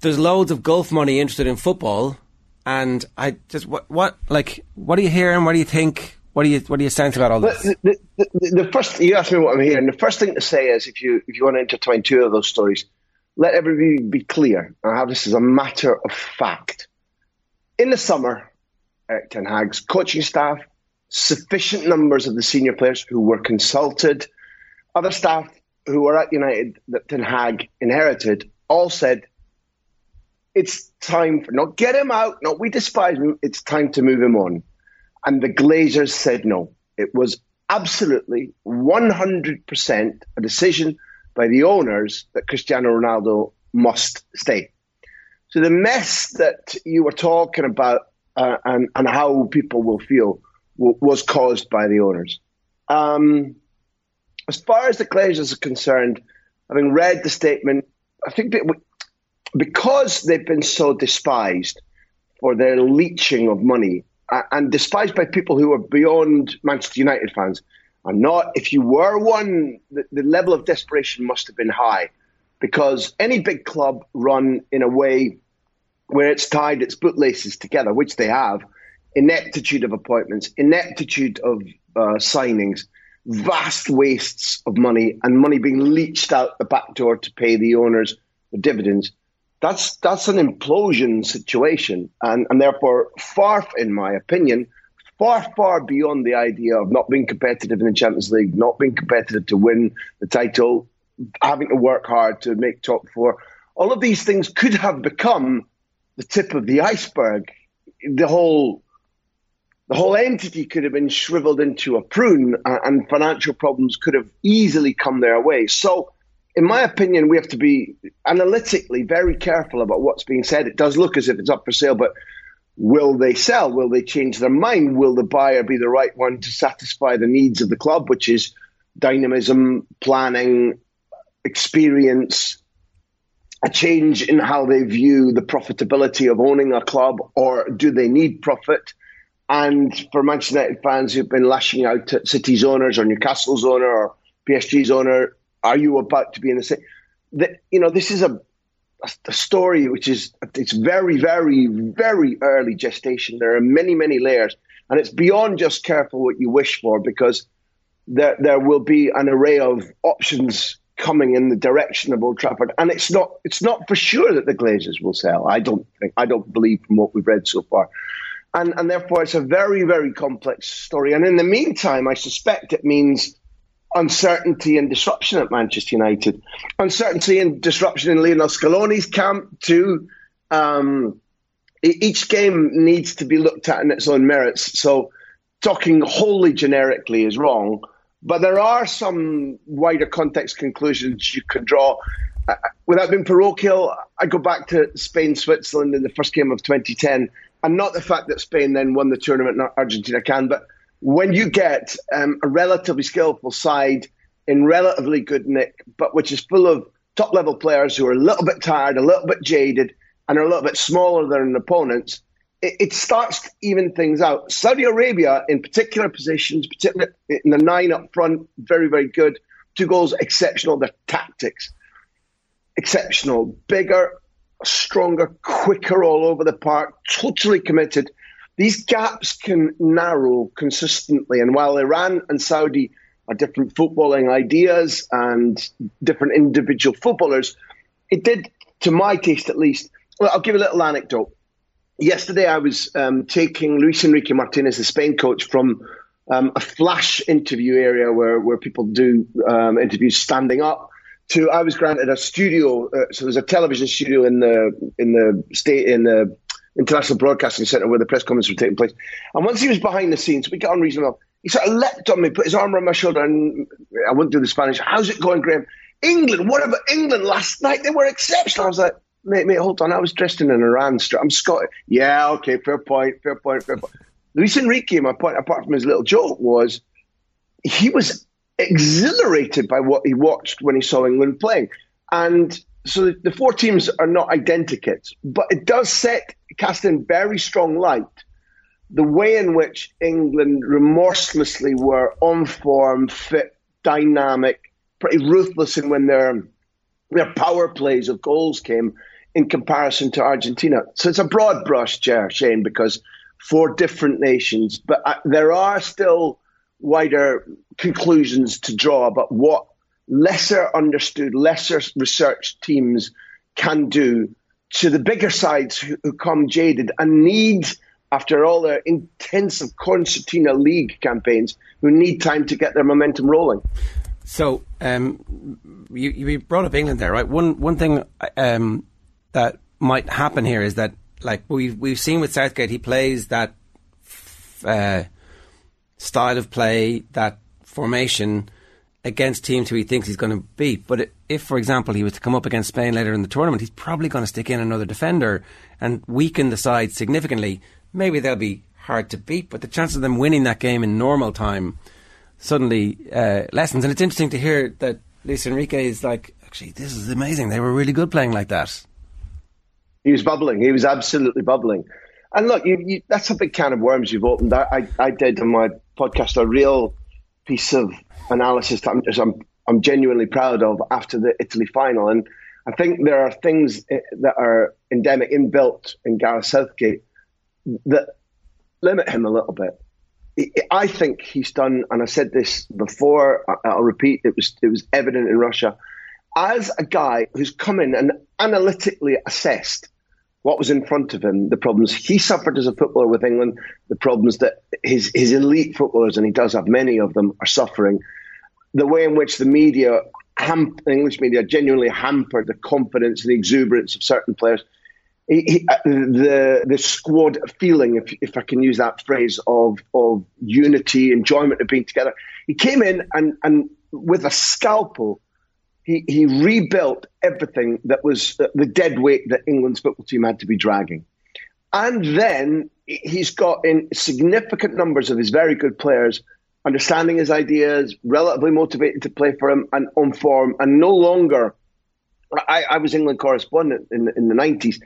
There's loads of Gulf money interested in football, and I just what what like what are you hearing? What do you think? What do you what do you sense about all this? The, the, the, the, first you asked me what I'm hearing. The first thing to say is if you if you want to intertwine two of those stories, let everybody be clear. I have this as a matter of fact. In the summer, Erik Ten Hag's coaching staff, sufficient numbers of the senior players who were consulted, other staff who were at United that Ten Hag inherited, all said it's time for not get him out, not we despise him. It's time to move him on. And the Glazers said no. It was absolutely 100% a decision by the owners that Cristiano Ronaldo must stay. So the mess that you were talking about uh, and, and how people will feel w- was caused by the owners. Um, as far as the Glazers are concerned, having read the statement, I think that because they've been so despised for their leeching of money and despised by people who are beyond Manchester United fans. And not, if you were one, the, the level of desperation must have been high because any big club run in a way where it's tied its bootlaces together, which they have, ineptitude of appointments, ineptitude of uh, signings, vast wastes of money, and money being leached out the back door to pay the owners the dividends that's that's an implosion situation, and and therefore far, in my opinion, far far beyond the idea of not being competitive in the Champions League, not being competitive to win the title, having to work hard to make top four. All of these things could have become the tip of the iceberg. The whole the whole entity could have been shriveled into a prune, and financial problems could have easily come their way. So in my opinion, we have to be analytically very careful about what's being said. It does look as if it's up for sale, but will they sell? Will they change their mind? Will the buyer be the right one to satisfy the needs of the club, which is dynamism, planning, experience, a change in how they view the profitability of owning a club, or do they need profit? And for Manchester United fans who've been lashing out at City's owners or Newcastle's owner or PSG's owner, are you about to be in the same? That you know, this is a, a story which is it's very, very, very early gestation. There are many, many layers, and it's beyond just careful what you wish for because there there will be an array of options coming in the direction of Old Trafford, and it's not it's not for sure that the Glazers will sell. I don't think I don't believe from what we've read so far. And, and therefore, it's a very, very complex story. And in the meantime, I suspect it means uncertainty and disruption at Manchester United, uncertainty and disruption in Lionel Scaloni's camp too. Um, each game needs to be looked at in its own merits. So, talking wholly generically is wrong, but there are some wider context conclusions you could draw. uh, without being parochial, I go back to Spain, Switzerland in the first game of 2010, and not the fact that Spain then won the tournament, not Argentina can, but when you get um, a relatively skillful side in relatively good nick, but which is full of top level players who are a little bit tired, a little bit jaded, and are a little bit smaller than opponents, it, it starts to even things out. Saudi Arabia, in particular positions, particularly in the nine up front, very, very good. Two goals, exceptional. Their tactics, exceptional. Bigger, stronger, quicker all over the park, totally committed. These gaps can narrow consistently. And while Iran and Saudi are different footballing ideas and different individual footballers, it did, to my taste at least, well, I'll give a little anecdote. Yesterday, I was um, taking Luis Enrique Martinez, the Spain coach, from um, a flash interview area where, where people do um, interviews standing up to I was granted a studio. Uh, so there's a television studio in the in the state in the International Broadcasting Centre where the press conferences were taking place. And once he was behind the scenes, we got on reasonably well. He sort of leapt on me, put his arm around my shoulder, and I wouldn't do the Spanish. How's it going, Graham? England, what about England last night? They were exceptional. I was like, mate, mate, hold on. I was dressed in an Iran strip. I'm Scottish. Yeah, okay, fair point, fair point, fair point. Luis Enrique, my point, apart from his little joke, was he was exhilarated by what he watched when he saw England playing. And so the four teams are not identikits, but it does set cast in very strong light the way in which England remorselessly were on form, fit, dynamic, pretty ruthless in when their their power plays of goals came in comparison to Argentina. So it's a broad brush, Ger, Shane, because four different nations, but uh, there are still wider conclusions to draw about what lesser understood, lesser researched teams can do to the bigger sides who, who come jaded and need, after all their intensive concertina league campaigns, who need time to get their momentum rolling. So um, you, you brought up England there, right? One one thing um, that might happen here is that, like we've we've seen with Southgate, he plays that uh, style of play, that formation against teams who he thinks he's going to beat. But if, for example, he was to come up against Spain later in the tournament, he's probably going to stick in another defender and weaken the side significantly. Maybe they'll be hard to beat, but the chance of them winning that game in normal time suddenly uh, lessens. And it's interesting to hear that Luis Enrique is like, actually, this is amazing. They were really good playing like that. He was bubbling. He was absolutely bubbling. And look, you, you, that's a big can of worms you've opened. I, I, I did on my podcast a real piece of analysis that I'm, I'm, I'm genuinely proud of after the Italy final. And I think there are things eh, that are endemic, inbuilt in Gareth Southgate that limit him a little bit. I think he's done, and I said this before. I'll repeat. It was it was evident in Russia, as a guy who's come in and analytically assessed what was in front of him, the problems he suffered as a footballer with England, the problems that his his elite footballers, and he does have many of them, are suffering, the way in which the media, ham- English media, genuinely hampered the confidence and the exuberance of certain players. He, he, uh, the the squad feeling, if, if I can use that phrase, of of unity, enjoyment of being together. He came in and and with a scalpel, he he rebuilt everything that was uh, the dead weight that England's football team had to be dragging, and then he's got in significant numbers of his very good players understanding his ideas, relatively motivated to play for him and on form, and no longer. I, I was England correspondent in, in the 90s,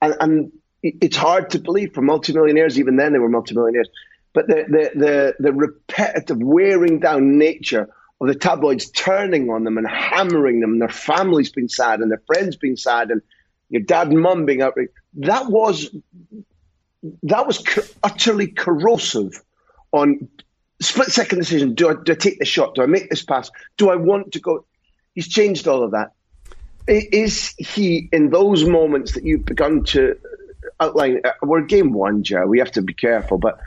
and, and it's hard to believe for multimillionaires, even then they were multimillionaires, but the, the, the, the repetitive wearing down nature of the tabloids turning on them and hammering them, and their families being sad, and their friends being sad, and your dad and mum being outraged. That was that was co- utterly corrosive on split second decision. Do I, do I take the shot? Do I make this pass? Do I want to go? He's changed all of that. Is he in those moments that you've begun to outline? Uh, we're game one, Joe. We have to be careful, but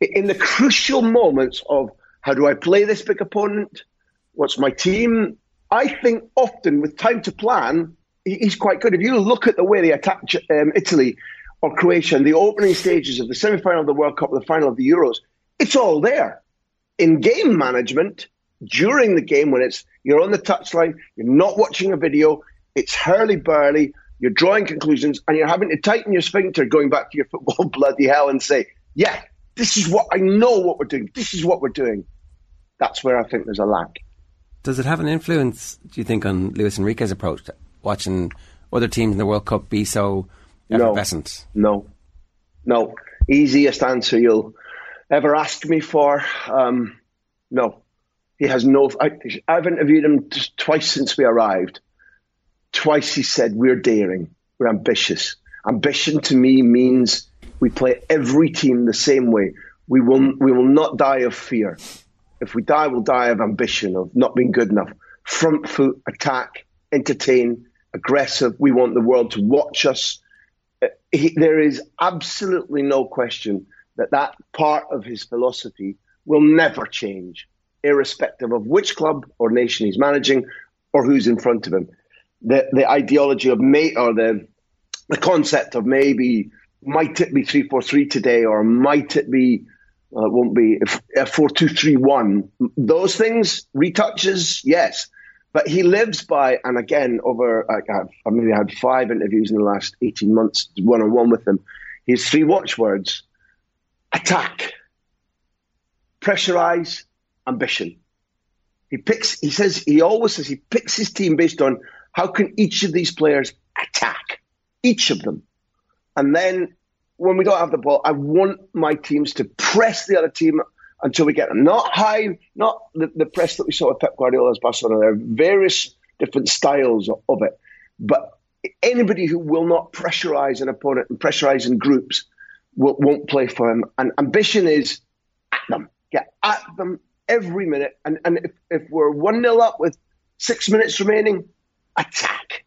in the crucial moments of how do I play this big opponent? What's my team? I think often with time to plan, he's quite good. If you look at the way they attacked um, Italy or Croatia in the opening stages of the semi final of the World Cup the final of the Euros, it's all there in game management during the game when it's you're on the touchline, you're not watching a video, It's hurly burly. You're drawing conclusions, and you're having to tighten your sphincter, going back to your football bloody hell, and say, "Yeah, this is what I know. What we're doing. This is what we're doing." That's where I think there's a lack. Does it have an influence, do you think, on Luis Enrique's approach? To watching other teams in the World Cup be so effervescent? No, no. Easiest answer you'll ever ask me for. Um, no, he has no. I, I've interviewed him twice since we arrived. Twice he said we're daring, we're ambitious. Ambition to me means we play every team the same way. We will we will not die of fear. If we die, we'll die of ambition, of not being good enough. Front foot, attack, entertain, aggressive. We want the world to watch us. Uh, he, there is absolutely no question that that part of his philosophy will never change, irrespective of which club or nation he's managing or who's in front of him. The the ideology of may or the the concept of maybe might it be three four three today or might it be uh, it won't be a four two three one. Those things retouches, yes, but he lives by. And again, over I, I maybe had five interviews in the last eighteen months, one on one with him. His three watchwords: attack, pressurize, ambition. He picks. He says he always says he picks his team based on how can each of these players attack, each of them, and then when we don't have the ball, I want my teams to press the other team until we get them. Not high, not the, the press that we saw with Pep Guardiola's Barcelona. There are various different styles of, it. But anybody who will not pressurize an opponent and pressurize in groups will, won't play for him. And ambition is at them. Get at them every minute. And, and if, if we're 1 0 up with six minutes remaining, attack.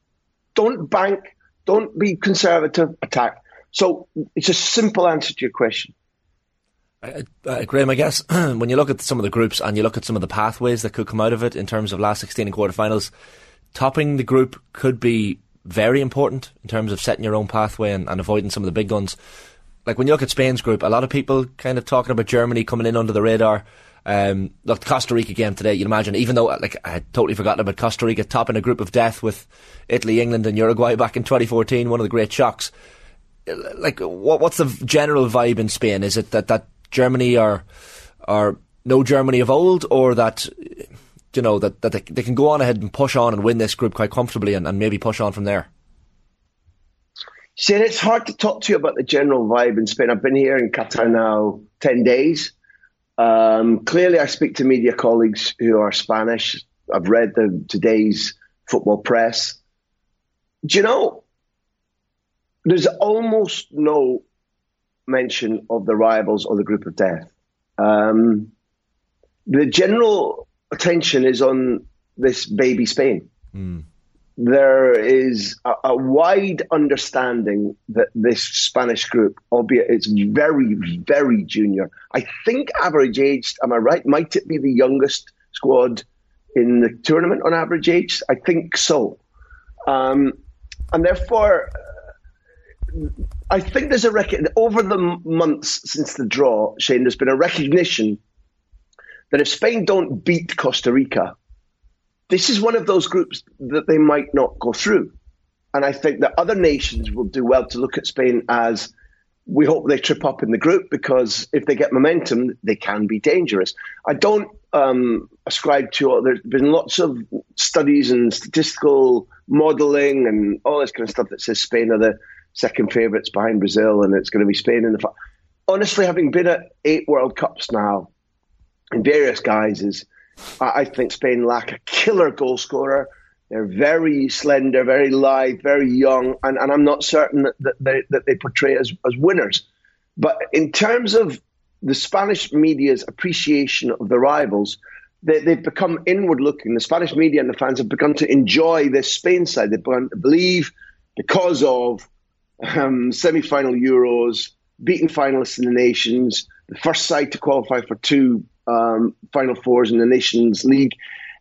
Don't bank. Don't be conservative. Attack. So it's a simple answer to your question. Uh, uh, Graham, I guess when you look at some of the groups and you look at some of the pathways that could come out of it in terms of last 16 and quarterfinals, topping the group could be very important in terms of setting your own pathway and, and, avoiding some of the big guns. Like when you look at Spain's group, a lot of people kind of talking about Germany coming in under the radar. Um, look, Costa Rica game today, you'd imagine, even though like I had totally forgotten about Costa Rica topping a group of death with Italy, England, and Uruguay back in 2014, one of the great shocks like what, what's the general vibe in Spain? Is it that, that Germany are are no Germany of old, or that you know that, that they, they can go on ahead and push on and win this group quite comfortably and, and maybe push on from there? See, it's hard to talk to you about the general vibe in Spain. I've been here in Qatar now ten days. Um, clearly, I speak to media colleagues who are Spanish. I've read the today's football press. Do you know? There's almost no mention of the rivals or the group of death. Um, the general attention is on this baby Spain. Mm. There is a, a, wide understanding that this Spanish group, albeit it's very, very junior, I think average age, am I right? Might it be the youngest squad in the tournament on average age? I think so. Um, and therefore, I think there's a rec- over the months since the draw, Shane. There's been a recognition that if Spain don't beat Costa Rica, this is one of those groups that they might not go through. And I think that other nations will do well to look at Spain as we hope they trip up in the group because if they get momentum, they can be dangerous. I don't um, ascribe to. There's been lots of studies and statistical modelling and all this kind of stuff that says Spain are the second favourites behind Brazil, and it's going to be Spain in the. Honestly, having been at eight World Cups now, in various guises, I think Spain lack a killer goal scorer. They're very slender, very lithe, very young, and, and I'm not certain that, that, they, that they portray as, as winners. But in terms of the Spanish media's appreciation of the rivals, they, have become inward looking. The Spanish media and the fans have begun to enjoy this Spain side. They've begun to believe because of um, semi-final Euros, beaten finalists in the Nations, the first side to qualify for two um, Final Fours in the Nations League.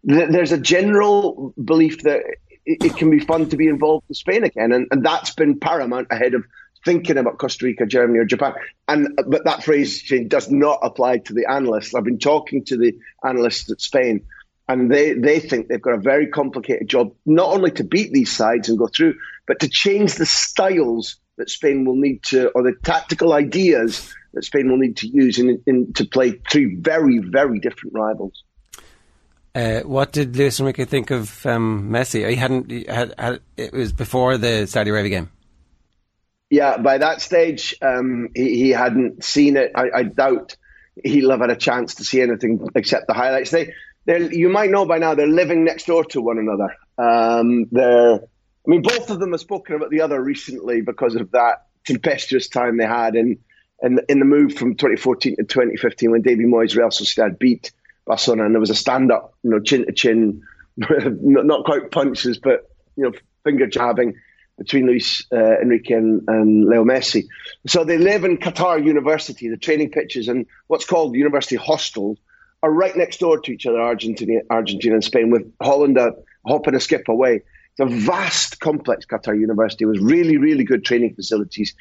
There's a general belief that it, can be fun to be involved in Spain again, and, and that's been paramount ahead of thinking about Costa Rica, Germany, or Japan. And but that phrase does not apply to the analysts. I've been talking to the analysts at Spain, And they, they think they've got a very complicated job, not only to beat these sides and go through, but to change the styles that Spain will need to, or the tactical ideas that Spain will need to use in, in to play three very, very different rivals. Uh, what did Luis Enrique think of um, Messi? He hadn't. He had, had, it was before the Saudi Arabia game. Yeah, by that stage, um, he, he, hadn't seen it. I, I, doubt he'll have had a chance to see anything except the highlights. They, you might know by now, they're living next door to one another. Um, they're, I mean, both of them have spoken about the other recently because of that tempestuous time they had in, in, in the move from 2014 to 2015 when David Moyes Real Sociedad beat Barcelona, and there was a stand up, you know, chin to chin, not quite punches, but you know, finger jabbing between Luis uh, Enrique and, and, Leo Messi. So they live in Qatar University. The training pitches and what's called the university hostels are right next door to each other, Argentina, Argentina and Spain, with Holland a hop and a skip away. It's a vast complex, Qatar University, with really, really good training facilities.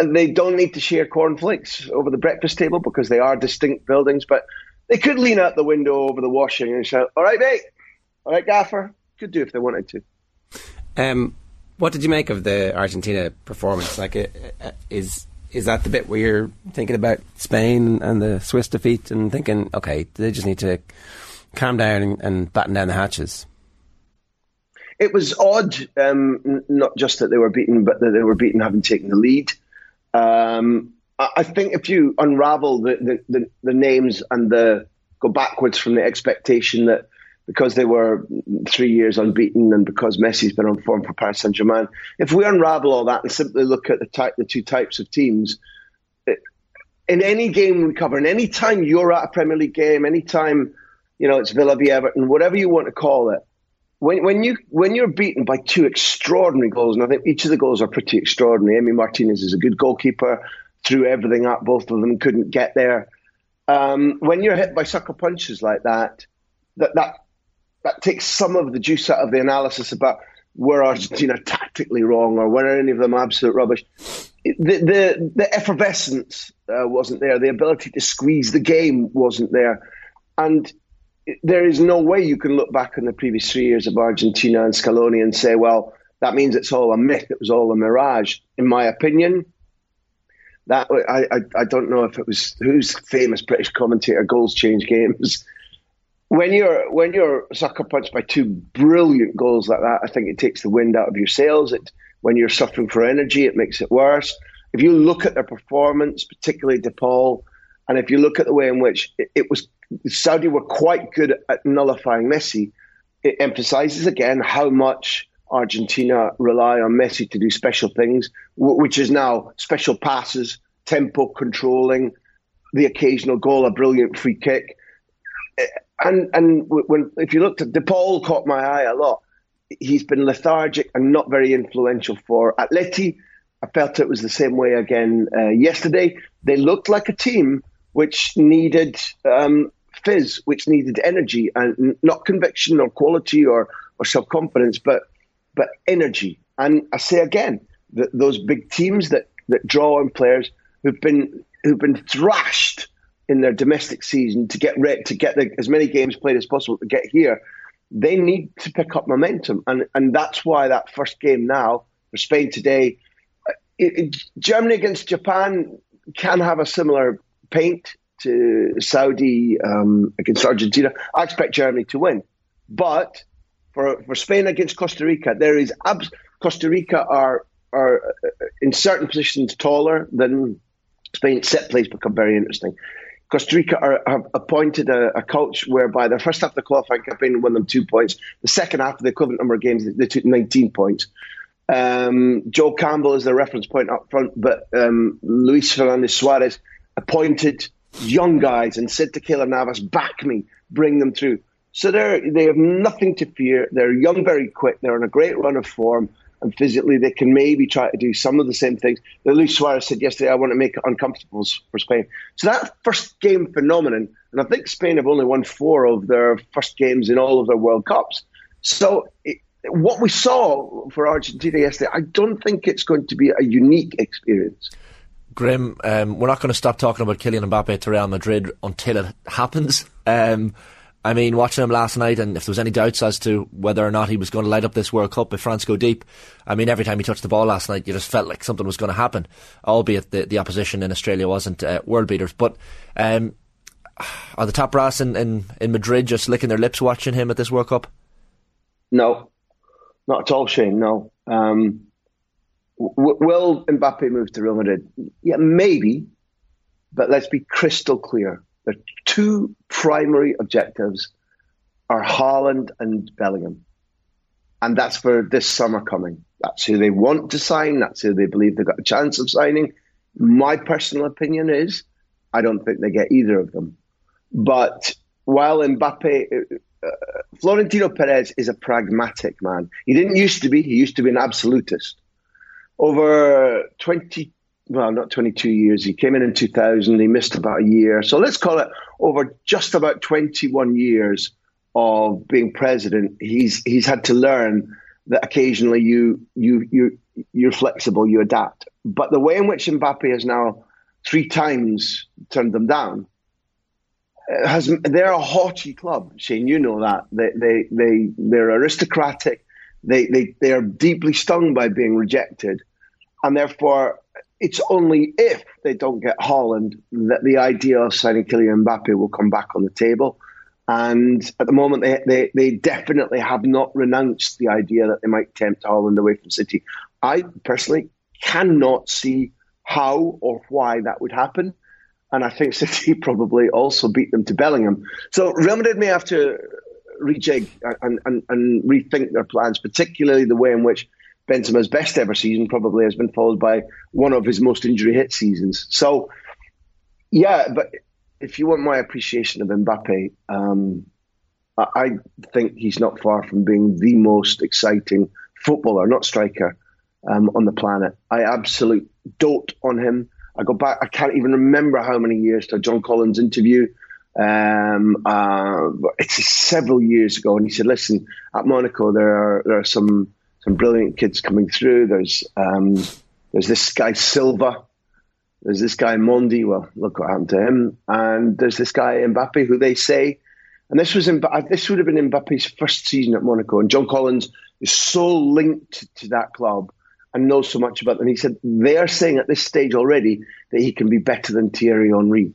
They don't need to share cornflakes over the breakfast table because they are distinct buildings, but they could lean out the window over the washing and shout, "All right, mate. All right, Gaffer." Could do if they wanted to. Um, what did you make of the Argentina performance? Like, uh, uh, is is that the bit where you're thinking about Spain and the Swiss defeat and thinking, okay, they just need to calm down and, and batten down the hatches? It was odd, um, not just that they were beaten, but that they were beaten having taken the lead. Um, I think if you unravel the, the, the, the, names and the go backwards from the expectation that because they were three years unbeaten and because Messi's been on form for Paris Saint Germain, if we unravel all that and simply look at the the two types of teams, it, in any game we cover, and any time you're at a Premier League game, any time you know it's Villa v Everton, whatever you want to call it, when, when you when you're beaten by two extraordinary goals, and I think each of the goals are pretty extraordinary. Emi Martinez is a good goalkeeper threw everything at both of them, couldn't get there. Um, when you're hit by sucker punches like that, that that that takes some of the juice out of the analysis about were Argentina tactically wrong or were any of them absolute rubbish. The the, the effervescence uh, wasn't there. The ability to squeeze the game wasn't there, and there is no way you can look back on the previous three years of Argentina and Scaloni and say, well, that means it's all a myth. It was all a mirage. In my opinion, that I, I, I don't know if it was who's famous British commentator goals change games. When you're when you're sucker punched by two brilliant goals like that, I think it takes the wind out of your sails. It when you're suffering for energy, it makes it worse. If you look at their performance, particularly De Paul, and if you look at the way in which it, it was Saudi were quite good at nullifying Messi, it emphasizes again how much Argentina rely on Messi to do special things, which is now special passes, tempo controlling, the occasional goal, a brilliant free kick. And and when if you looked at De Paul caught my eye a lot. He's been lethargic and not very influential for Atleti. I felt it was the same way again uh, yesterday. They looked like a team which needed um, fizz, which needed energy, and not conviction or quality or, or self confidence, but but energy. And I say again, that those big teams that, that draw on players who've been who've been thrashed in their domestic season to get re- to get the, as many games played as possible to get here, they need to pick up momentum, and and that's why that first game now for Spain today, it, it, Germany against Japan can have a similar paint to Saudi um, against Argentina. I expect Germany to win, but for, for Spain against Costa Rica, there is abs- Costa Rica are are uh, in certain positions taller than Spain. Set plays become very interesting. Costa Rica are, have appointed a, a, coach whereby the first half of the qualifying campaign won them two points. The second half of the equivalent number of games, they took 19 points. Um, Joel Campbell is the reference point up front, but um, Luis Fernando Suarez appointed young guys and said to Keylor Navas, back me, bring them through. So they they have nothing to fear. They're young, very quick. They're on a great run of form, and physically they can maybe try to do some of the same things that Luis Suarez said yesterday. I want to make it uncomfortable for Spain. So that first game phenomenon, and I think Spain have only won four of their first games in all of their World Cups. So. It, what we saw for Argentina yesterday, I don't think it's going to be a unique experience. Grim, um, we're not going to stop talking about Kylian Mbappe to Real Madrid until it happens. Um, I mean, watching him last night, and if there was any doubts as to whether or not he was going to light up this World Cup if France go deep, I mean, every time he touched the ball last night, you just felt like something was going to happen. Albeit the, the opposition in Australia wasn't uh, world beaters, but um, are the top brass in, in, in Madrid just licking their lips watching him at this World Cup? No, not at all, Shane. No. Um, w- will Mbappe move to Real Madrid? Yeah, maybe, but let's be crystal clear There are two primary objectives are Haaland and Bellingham. And that's for this summer coming. That's who they want to sign. That's who they believe they've got a chance of signing. My personal opinion is I don't think they get either of them. But while Mbappe, uh, Florentino Perez is a pragmatic man. He didn't used to be, he used to be an absolutist. Over 20 well, not 22 years. He came in in 2000. He missed about a year. So let's call it over just about 21 years of being president. He's he's had to learn that occasionally you you you you're flexible, you adapt. But the way in which Mbappe has now three times turned them down uh, has they're a haughty club. Shane, you know that they they they they're aristocratic. They they they are deeply stung by being rejected, and therefore it's only if they don't get Haaland that the idea of signing Kylian Mbappe will come back on the table. And at the moment, they, they, they definitely have not renounced the idea that they might tempt Haaland away from City. I personally cannot see how or why that would happen. And I think City probably also beat them to Bellingham. So Real Madrid may have to rejig and, and, and rethink their plans, particularly the way in which Benzema's best ever season probably has been followed by one of his most injury hit seasons. So, yeah, but if you want my appreciation of Mbappe, um, I think he's not far from being the most exciting footballer, not striker, um, on the planet. I absolutely dote on him. I go back, I can't even remember how many years to John Collins interview. Um, uh, it's several years ago, and he said, "Listen, at Monaco, there are there are some some brilliant kids coming through. There's um, there's this guy Silva. There's this guy Mondi. Well, look what happened to him. And there's this guy Mbappe, who they say, and this was this would have been Mbappe's first season at Monaco. And John Collins is so linked to that club and knows so much about them. He said they are saying at this stage already that he can be better than Thierry Henry.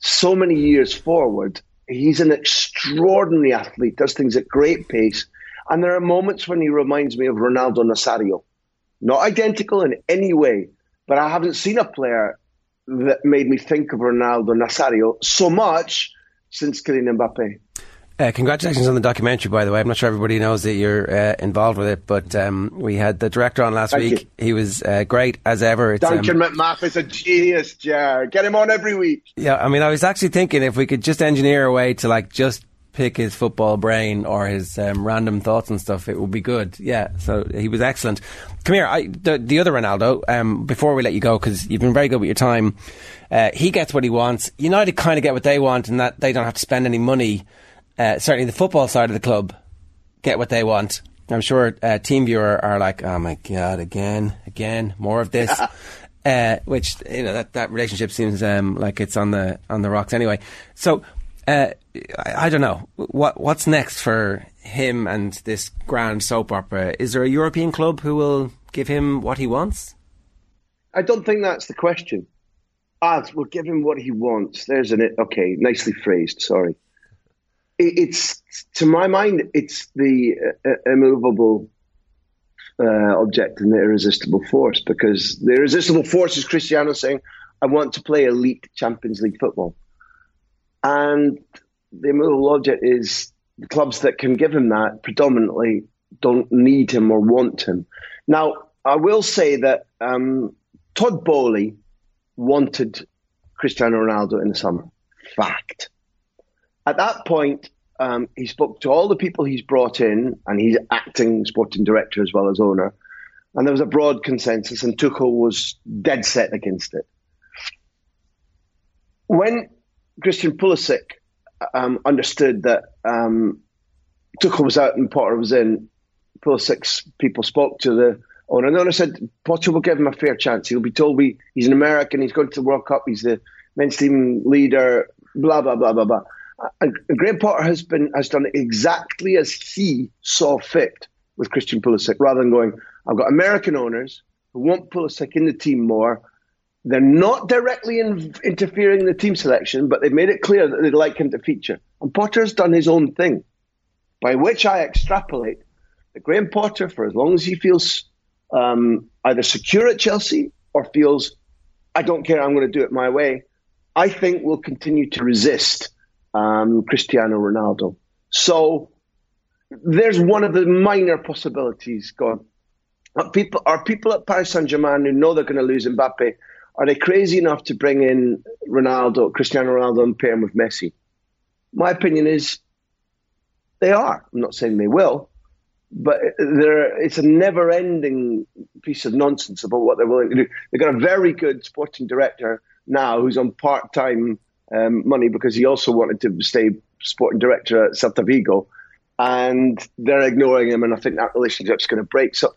So many years forward, he's an extraordinary athlete. Does things at great pace and there are moments when he reminds me of Ronaldo Nazario. Not identical in any way, but I haven't seen a player that made me think of Ronaldo Nazario so much since Kylian Mbappe. Uh, congratulations on the documentary, by the way. I'm not sure everybody knows that you're uh, involved with it, but um, we had the director on last Thank week. You. He was uh, great as ever. It's, Duncan um, McMath is a genius, Jar. Get him on every week. Yeah, I mean, I was actually thinking if we could just engineer a way to like just pick his football brain or his um, random thoughts and stuff, it would be good. Yeah, so he was excellent. Come here, I, the, the other Ronaldo, um, before we let you go, because you've been very good with your time, uh, he gets what he wants. United kind of get what they want and that they don't have to spend any money. Uh, certainly the football side of the club get what they want. I'm sure uh, TeamViewer are like, oh my god, again, again, more of this. Uh, which you know that that relationship seems um, like it's on the on the rocks anyway. So uh, I, I, don't know what what's next for him and this grand soap opera. Is there a European club who will give him what he wants? I don't think that's the question. Ah, we'll give him what he wants. There's an it. okay, nicely phrased. Sorry. It, it's to my mind, it's the uh, immovable uh, object and the irresistible force because the irresistible force is Cristiano saying, "I want to play elite Champions League football." And the immovable object is the clubs that can give him that predominantly don't need him or want him. Now, I will say that um, Todd Boehly wanted Cristiano Ronaldo in the summer. Fact. At that point, um, he spoke to all the people he's brought in, and he's acting sporting director as well as owner. And there was a broad consensus, and Tuchel was dead set against it. When Christian Pulisic um, understood that um, Tuchel was out and Potter was in. Pulisic's people spoke to the owner. And the owner said, Potter will give him a fair chance. He'll be told we, he's an American, he's going to the World Cup, he's the men's team leader, blah, blah, blah, blah, blah. Uh, Graham Potter has been has done exactly as he saw fit with Christian Pulisic, rather than going, I've got American owners who want Pulisic in the team more. They're not directly in, interfering in the team selection, but they've made it clear that they'd like him to feature. And Potter's done his own thing, by which I extrapolate that Graham Potter, for as long as he feels um, either secure at Chelsea or feels, I don't care, I'm going to do it my way, I think will continue to resist um, Cristiano Ronaldo. So there's one of the minor possibilities gone. Are people, are people at Paris Saint Germain who know they're going to lose Mbappe are they crazy enough to bring in Ronaldo, Cristiano Ronaldo, and pair him with Messi? My opinion is they are. I'm not saying they will, but it's a never-ending piece of nonsense about what they're willing to do. They've got a very good sporting director now who's on part-time um, money because he also wanted to stay sporting director at Celta Vigo, and they're ignoring him, and I think that relationship's going to break. So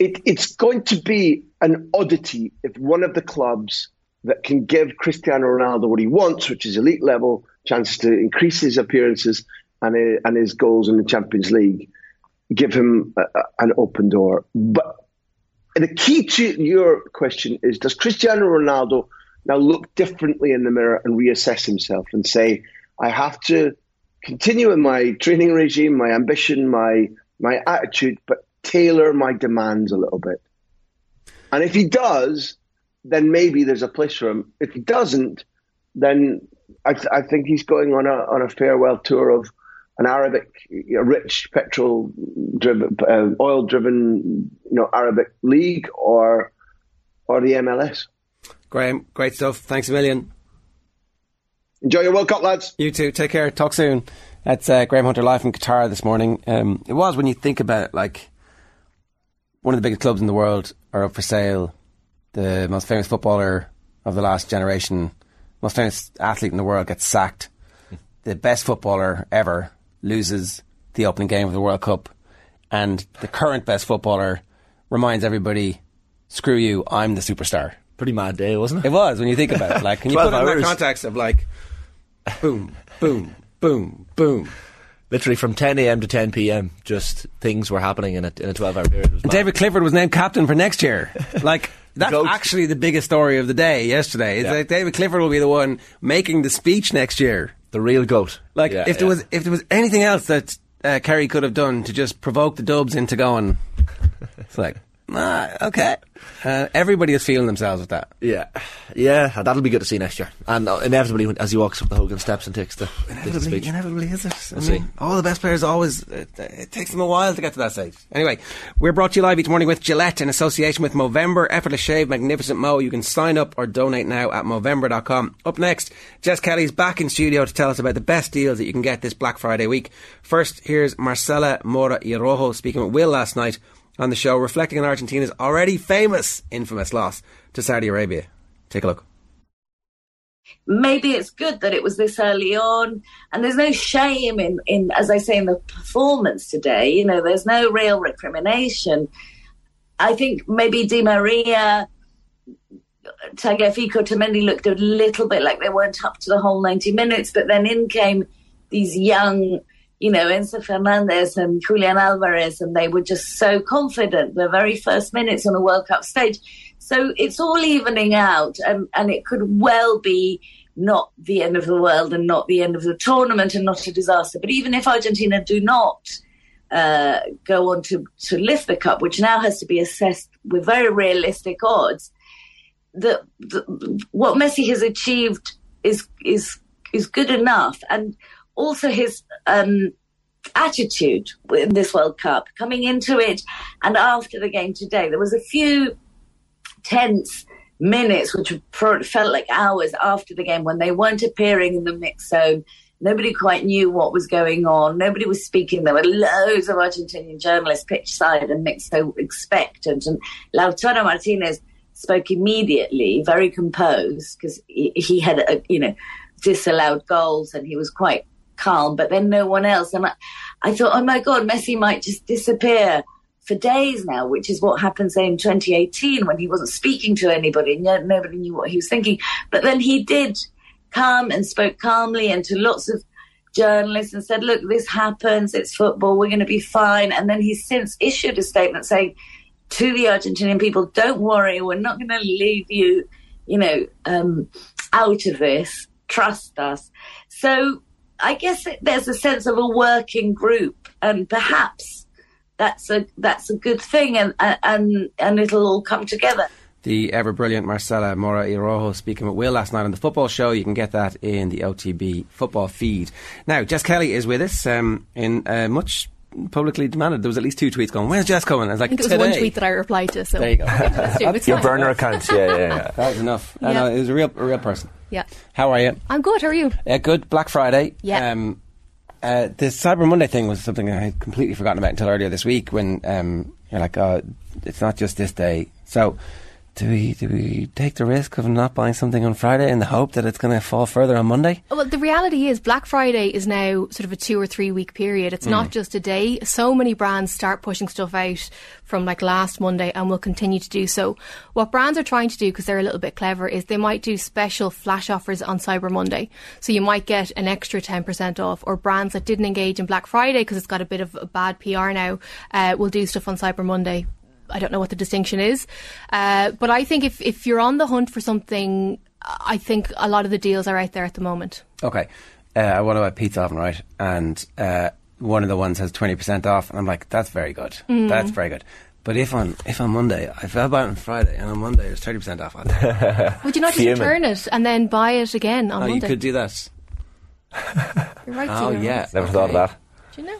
it, it's going to be an oddity if one of the clubs that can give Cristiano Ronaldo what he wants, which is elite level chances to increase his appearances and, uh, and his goals in the Champions League, give him a, a, an open door. But the key to your question is does Cristiano Ronaldo now look differently in the mirror and reassess himself and say, I have to continue in my training regime, my ambition, my my attitude, but tailor my demands a little bit. And if he does, then maybe there's a place for him. If he doesn't, then I, th- I think he's going on a on a farewell tour of an Arabic, rich petrol driven, uh, oil driven, you know, Arabic league or or the MLS. Graham, great stuff. Thanks a million. Enjoy your World Cup, lads. You too. Take care. Talk soon. That's uh, Graham Hunter live from Qatar this morning. Um, it was when you think about it, like one of the biggest clubs in the world are up for sale. The most famous footballer of the last generation, most famous athlete in the world gets sacked. The best footballer ever loses the opening game of the World Cup. And the current best footballer reminds everybody, screw you, I'm the superstar. Pretty mad day, wasn't it? It was when you think about it. Like, can you put it in that context of like, boom, boom, boom, boom literally from 10 a.m. to 10 p.m. Just things were happening in a, in a 12 hour period. David Clifford was named captain for next year. Like that's Goat. actually the biggest story of the day yesterday. Is yeah. that David Clifford will be the one making the speech next year. The real goat. Like yeah, if there was if there was anything else that uh, Kerry could have done to just provoke the Dubs into going, it's like Ah, okay. Uh, everybody is feeling themselves with that. Yeah, yeah, that'll be good to see next year. And uh, inevitably, as he walks up the Hogan steps and takes the, inevitably, speech. Inevitably, is it? We'll see. All the best players always, it, it, takes them a while to get to that stage. Anyway, we're brought to you live each morning with Gillette in association with Movember. Effortless shave, magnificent mo. You can sign up or donate now at Movember.com. Up next, Jess Kelly's back in studio to tell us about the best deals that you can get this Black Friday week. First, here's Marcela Mora y Araujo speaking with Will last night on the show, reflecting on Argentina's already famous, infamous loss to Saudi Arabia. Take a look. Maybe it's good that it was this early on, and there's no shame in, in, as I say, in the performance today. You know, there's no real recrimination. I think maybe Di Maria, Tagliafico, Otamendi looked a little bit like they weren't up to the whole 90 minutes, but then in came these young you know, Enzo Fernandez and Julian Alvarez, and they were just so confident the very first minutes on the World Cup stage. So it's all evening out, and, and it could well be not the end of the world and not the end of the tournament and not a disaster. But even if Argentina do not uh, go on to, to lift the cup, which now has to be assessed with very realistic odds, the, the what Messi has achieved is is is good enough, and also his um, attitude in this World Cup coming into it and after the game today. There was a few tense minutes, which felt like hours after the game when they weren't appearing in the mix zone. Nobody quite knew what was going on. Nobody was speaking. There were loads of Argentinian journalists pitch side and mixed so expectant. And Lautaro Martinez spoke immediately, very composed, because he, he, had, a, you know, disallowed goals and he was quite calm, but then no one else. And I, I thought, oh my God, Messi might just disappear for days now, which is what happened, say, in 2018 when he wasn't speaking to anybody. and Nobody knew what he was thinking. But then he did come and spoke calmly and to lots of journalists and said, "Look, this happens. It's football. We're going to be fine." And then he's since issued a statement saying to the Argentinian people, "Don't worry. We're not going to leave you, you know, um, out of this. Trust us." So I guess it, there's a sense of a working group, and perhaps that's a that's a good thing, and and and it'll all come together. The ever brilliant Marcela Mora y Araujo speaking with Will last night on the football show. You can get that in the OTB football feed. Now, Jess Kelly is with us um, in uh, much publicly demanded. There was at least two tweets going, "Where's Jess coming? I was like, I think it was Today. one tweet that I replied to. So There you go. It's Your fine. burner account, yeah, yeah, yeah. That was enough. I Yeah. know, it was a real, a real person. Yeah, How are you? I'm good. How are you? Uh, good. Black Friday. Yeah. Um, uh, the Cyber Monday thing was something I had completely forgotten about until earlier this week when um, you're like, oh, it's not just this day. So, do we do we take the risk of not buying something on Friday in the hope that it's going to fall further on Monday? Well, the reality is Black Friday is now sort of a two or three week period. It's not just a day. So many brands start pushing stuff out from like last Monday and will continue to do so. What brands are trying to do, because they're a little bit clever, is they might do special flash offers on Cyber Monday. So you might get an extra 10% off, or brands that didn't engage in Black Friday because it's got a bit of a bad PR now uh, will do stuff on Cyber Monday. I don't know what the distinction is. Uh, but I think if, if you're on the hunt for something, I think a lot of the deals are out there at the moment. Okay. Uh, I want to buy pizza oven, right? And uh, one of the ones has 20% off. And I'm like, that's very good. Mm. That's very good. But if on if on Monday, if I buy it on Friday and on Monday it's 30% off, Would you not just return it and then buy it again on Monday? Oh, you could do that. You're right, Oh, Gina. yeah. Never thought of that. Do you know?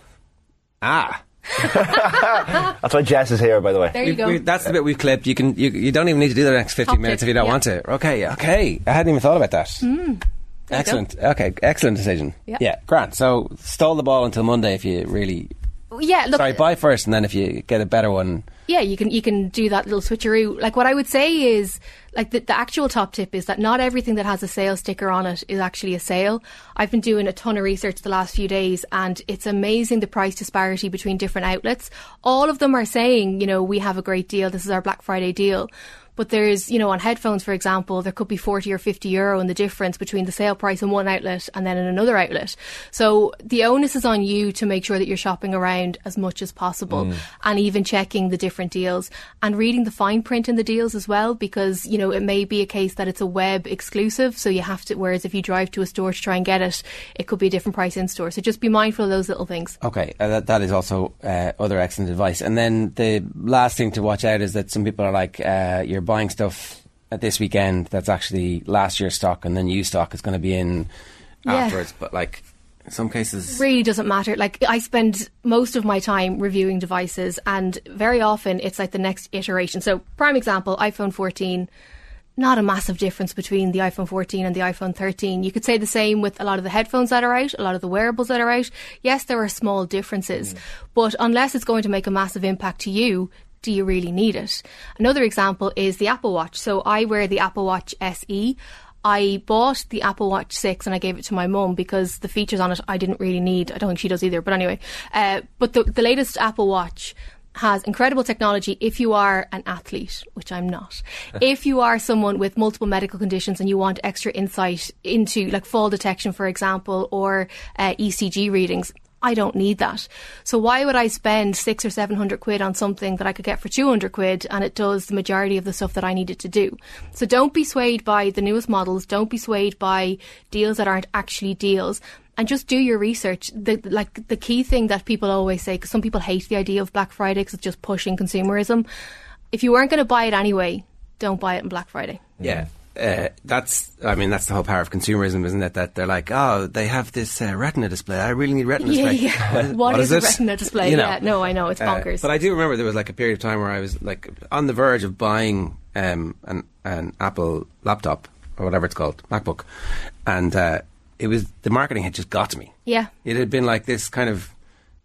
Ah. That's why Jess is here, by the way. There you We- go. we- that's the bit we've clipped. You can you, you don't even need to do the next 15 Top minutes tip, if you don't yeah. want to. Okay, okay. I hadn't even thought about that. Mm. excellent. Okay, excellent decision. Yeah. Yeah, Grant. So stall the ball until Monday if you really yeah, look. sorry buy first and then if you get a better one. Yeah, you can you can do that little switcheroo. Like what I would say is like the, the actual top tip is that not everything that has a sale sticker on it is actually a sale. I've been doing a ton of research the last few days and it's amazing the price disparity between different outlets. All of them are saying, you know, we have a great deal. This is our Black Friday deal. But there's, you know, on headphones, for example, there could be 40 or 50 euro in the difference between the sale price in one outlet and then in another outlet. So the onus is on you to make sure that you're shopping around as much as possible and even checking the different deals and reading the fine print in the deals as well, because, you know, it may be a case that it's a web exclusive. So you have to, whereas if you drive to a store to try and get it, it could be a different price in store. So just be mindful of those little things. Okay, uh, that, that is also uh, other excellent advice. And then the last thing to watch out is that some people are like, uh, you're buying stuff at this weekend that's actually last year's stock, and then new stock is going to be in Yeah. afterwards. But like in some cases, it really doesn't matter. Like I spend most of my time reviewing devices, and very often it's like the next iteration. So, prime example: iPhone 14. Not a massive difference between the iPhone 14 and the iPhone 13. You could say the same with a lot of the headphones that are out, a lot of the wearables that are out. Yes, there are small differences, mm. but unless it's going to make a massive impact to you, do you really need it? Another example is the Apple Watch. So I wear the Apple Watch SE. I bought the Apple Watch 6 and I gave it to my mum because the features on it I didn't really need. I don't think she does either, but anyway. Uh, but the, the latest Apple Watch has incredible technology if you are an athlete, which I'm not. if you are someone with multiple medical conditions and you want extra insight into like fall detection, for example, or uh, ECG readings, I don't need that. So why would I spend six or seven hundred quid on something that I could get for two hundred quid and it does the majority of the stuff that I needed to do? So don't be swayed by the newest models. Don't be swayed by deals that aren't actually deals. And just do your research. The, like the key thing that people always say, because some people hate the idea of Black Friday because it's just pushing consumerism. If you weren't going to buy it anyway, don't buy it on Black Friday. yeah. Uh, that's, I mean, that's the whole power of consumerism, isn't it? That they're like, oh, they have this uh, Retina display. I really need Retina Yeah, display. yeah. what is, a it? Retina display? You know. Yeah, no, I know it's Uh, bonkers. but I do remember there was like a period of time where I was like on the verge of buying um, an, an Apple laptop or whatever it's called, MacBook, and uh, it was the marketing had just got to me. yeah, It had been like this kind of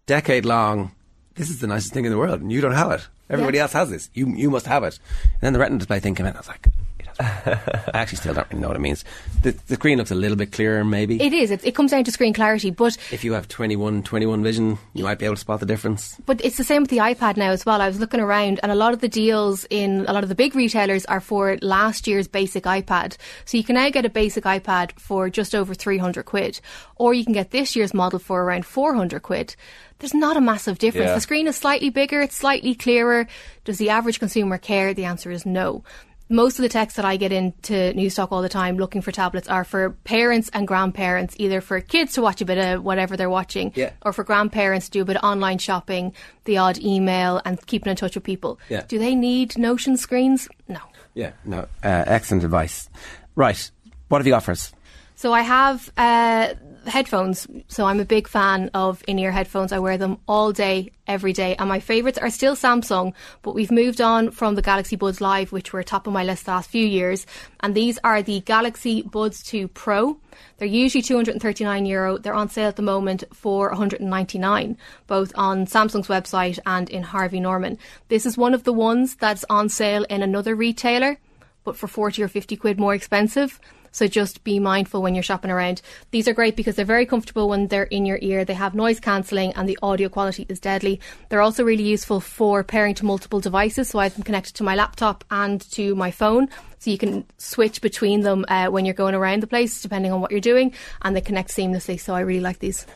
decade long. This is the nicest thing in the world, and you don't have it. Everybody Yeah. else has this. You you must have it. And then the Retina display thing came in. I was like, I actually still don't really know what it means. The, the screen looks a little bit clearer, maybe. It is. It, it comes down to screen clarity, but if you have 21, 21 vision, you might be able to spot the difference. But it's the same with the iPad now as well. I was looking around, and a lot of the deals in a lot of the big retailers are for last year's basic iPad. So you can now get a basic iPad for just over 300 quid, or you can get this year's model for around 400 quid. There's not a massive difference. Yeah. The screen is slightly bigger, it's slightly clearer. Does the average consumer care? The answer is no. Most of the texts that I get into Newstalk all the time looking for tablets are for parents and grandparents, either for kids to watch a bit of whatever they're watching, Yeah. or for grandparents to do a bit of online shopping, the odd email, and keeping in touch with people. Yeah. Do they need Notion screens? No. Yeah, no, uh, excellent advice. Right, what have you got for us? So I have uh, headphones. So I'm a big fan of in-ear headphones. I wear them all day, every day, and my favourites are still Samsung. But we've moved on from the Galaxy Buds Live, which were top of my list the last few years, and these are the Galaxy Buds 2 Pro. They're usually 239 euro. They're on sale at the moment for 199, both on Samsung's website and in Harvey Norman. This is one of the ones that's on sale in another retailer but for 40 or 50 quid more expensive. So just be mindful when you're shopping around. These are great because they're very comfortable when they're in your ear. They have noise cancelling and the audio quality is deadly. They're also really useful for pairing to multiple devices. So I have them connected to my laptop and to my phone. So you can switch between them uh, when you're going around the place, depending on what you're doing, and they connect seamlessly. So I really like these.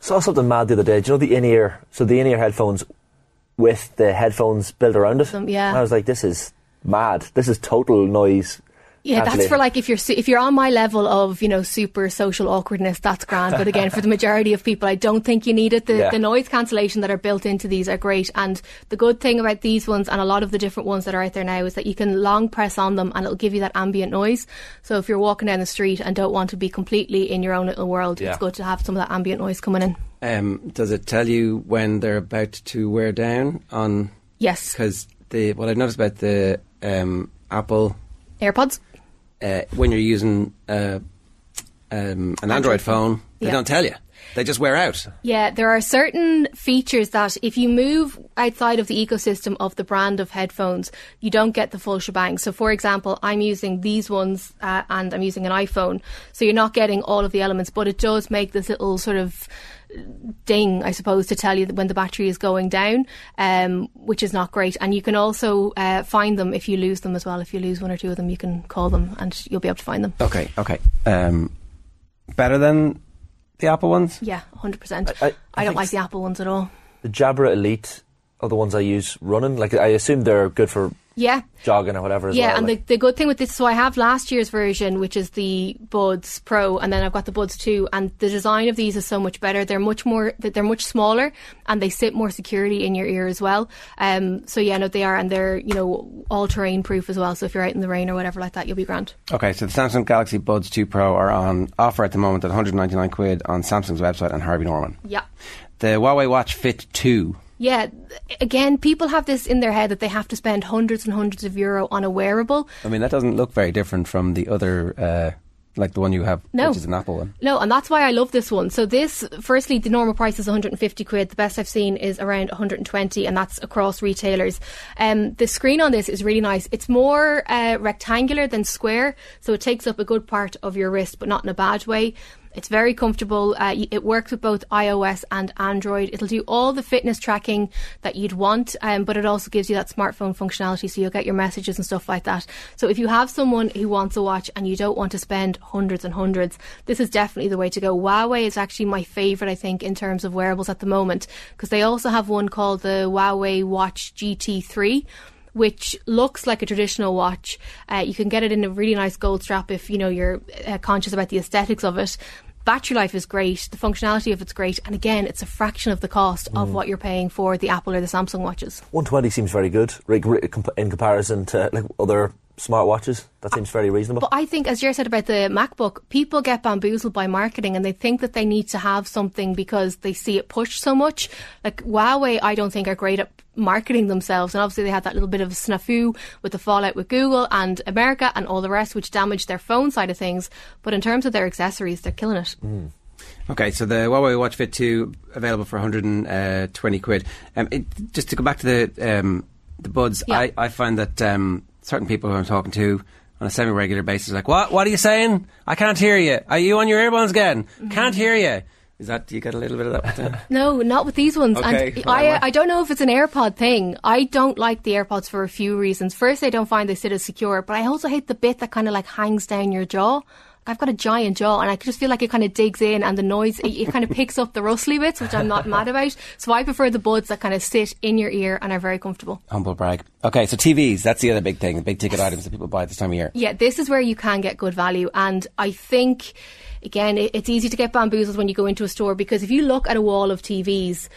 Saw something mad the other day. Do you know the in-ear? So the in-ear headphones with the headphones built around it. Them, yeah. And I was like, this is mad. This is total noise. Yeah, that's for like if you're if you're on my level of you know super social awkwardness, that's grand. But again, for the majority of people, I don't think you need it. The, Yeah. the noise cancellation that are built into these are great, and the good thing about these ones and a lot of the different ones that are out there now is that you can long press on them and it'll give you that ambient noise. So if you're walking down the street and don't want to be completely in your own little world, Yeah. it's good to have some of that ambient noise coming in. Um, does it tell you when they're about to wear down on? Yes, Because the what I've noticed about the um, Apple AirPods. Uh, when you're using uh, um, an Android phone, they Yeah. don't tell you. They just wear out. Yeah, there are certain features that if you move outside of the ecosystem of the brand of headphones, you don't get the full shebang. So, for example, I'm using these ones uh, and I'm using an iPhone. So, you're not getting all of the elements, but it does make this little sort of ding, I suppose, to tell you that when the battery is going down, um, which is not great. And you can also uh, find them if you lose them as well. If you lose one or two of them, you can call them and you'll be able to find them. Okay, okay. Um, better than the Apple ones. Yeah, 100%. I- I, I- I don't like the Apple ones at all. The Jabra Elite are the ones I use running. Like I assume they're good for Yeah. jogging or whatever as yeah, well. and like. the, the good thing with this, so I have last year's version, which is the Buds Pro, and then I've got the Buds 2, and the design of these is so much better. They're much more, they're much smaller, and they sit more securely in your ear as well. Um, so yeah, no, they are, and they're, you know, all terrain proof as well. So if you're out in the rain or whatever like that, you'll be grand. Okay, so the Samsung Galaxy Buds 2 Pro are on offer at the moment at 199 quid on Samsung's website and Harvey Norman. Yeah. The Huawei Watch Fit 2. Yeah, again, people have this in their head that they have to spend hundreds and hundreds of euro on a wearable. I mean, that doesn't look very different from the other, uh, like the one you have, No. which is an Apple one. No, and that's why I love this one. So this, firstly, the normal price is 150 quid. The best I've seen is around 120, and that's across retailers. Um, the screen on this is really nice. It's more uh, rectangular than square, so it takes up a good part of your wrist, but not in a bad way. It's very comfortable. Uh, it works with both iOS and Android. It'll do all the fitness tracking that you'd want, um, but it also gives you that smartphone functionality, so you'll get your messages and stuff like that. So if you have someone who wants a watch and you don't want to spend hundreds and hundreds, this is definitely the way to go. Huawei is actually my favorite, I think, in terms of wearables at the moment, because they also have one called the Huawei Watch GT3 which looks like a traditional watch. Uh, you can get it in a really nice gold strap if you know you're uh, conscious about the aesthetics of it. Battery life is great, the functionality of it's great, and again, it's a fraction of the cost of mm. what you're paying for the Apple or the Samsung watches. 120 seems very good like, re- comp- in comparison to like other smartwatches. That seems very reasonable. But I think, as Jer said about the MacBook, people get bamboozled by marketing and they think that they need to have something because they see it pushed so much. Like Huawei, I don't think are great at marketing themselves. And obviously, they had that little bit of a snafu with the fallout with Google and America and all the rest, which damaged their phone side of things. But in terms of their accessories, they're killing it. Okay, so the Huawei Watch Fit 2 available for 120 quid. Um, it, just to go back to the um, the buds, Yeah. I, I find that um, certain people who I'm talking to on a semi-regular basis. Like, what? What are you saying? I can't hear you. Are you on your earbuds again? Mm-hmm. Can't hear you. Is that? You get a little bit of that? With No, not with these ones. Okay, and I, I don't know if it's an AirPod thing. I don't like the AirPods for a few reasons. First, I don't find they sit as secure, but I also hate the bit that kind of like hangs down your jaw. I've got a giant jaw, and I just feel like it kind of digs in, and the noise it, it kind of picks up the rustly bits, which I'm not mad about. So I prefer the buds that kind of sit in your ear and are very comfortable. humble brag. Okay, so TVs. That's the other big thing. The big ticket items that people buy this time of year. Yeah, this is where you can get good value. And I think, again, it, it's easy to get bamboozled when you go into a store because if you look at a wall of TVs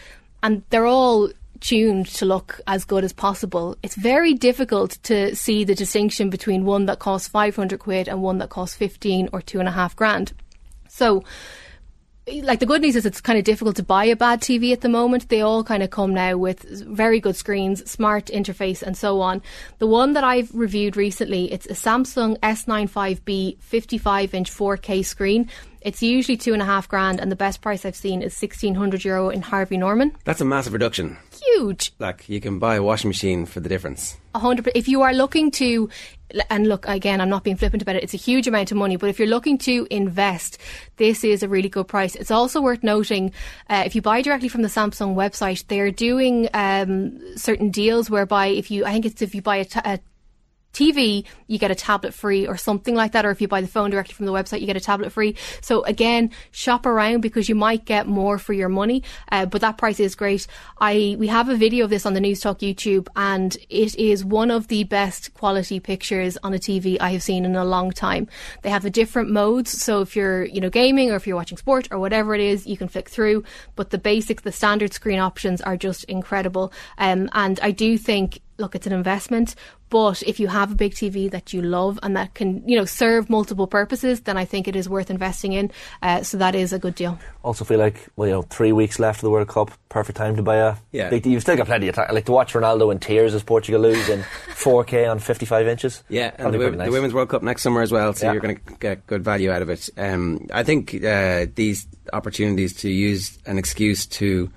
and they're all tuned to look as good as possible, it's very difficult to see the distinction between one that costs 500 quid and one that costs 15 or two and a half grand. So, like the good news is it's kind of difficult to buy a bad TV at the moment. They all kind of come now with very good screens, smart interface, and so on. The one that I've reviewed recently, it's a Samsung S95B 55 inch 4K screen. It's usually two and a half grand, and the best price I've seen is 1600 euro in Harvey Norman. That's a massive reduction. Huge. Like you can buy a washing machine for the difference. A hundred. If you are looking to, and look again, I'm not being flippant about it. It's a huge amount of money, but if you're looking to invest, this is a really good price. It's also worth noting uh, if you buy directly from the Samsung website, they're doing um, certain deals whereby if you, I think it's if you buy a, ta- a TV, you get a tablet free or something like that. Or if you buy the phone directly from the website, you get a tablet free. So again, shop around because you might get more for your money. Uh, but that price is great. I we have a video of this on the Newstalk YouTube, and it is one of the best quality pictures on a TV I have seen in a long time. They have the different modes. So if you're you know gaming or if you're watching sport or whatever it is, you can flick through. But the basic, the standard screen options are just incredible. Um, and I do think look, it's an investment. But if you have a big TV that you love and that can, you know, serve multiple purposes, then I think it is worth investing in. Uh, so that is a good deal. Also feel like well, you know, three weeks left of the World Cup, perfect time to buy a Yeah. big. You've still got plenty of time. Like to watch Ronaldo in tears as Portugal lose in 4K on 55 inches. Yeah, and the, be wo- pretty nice. the Women's World Cup next summer as well, so Yeah. you're going to get good value out of it. Um, I think uh, these opportunities to use an excuse to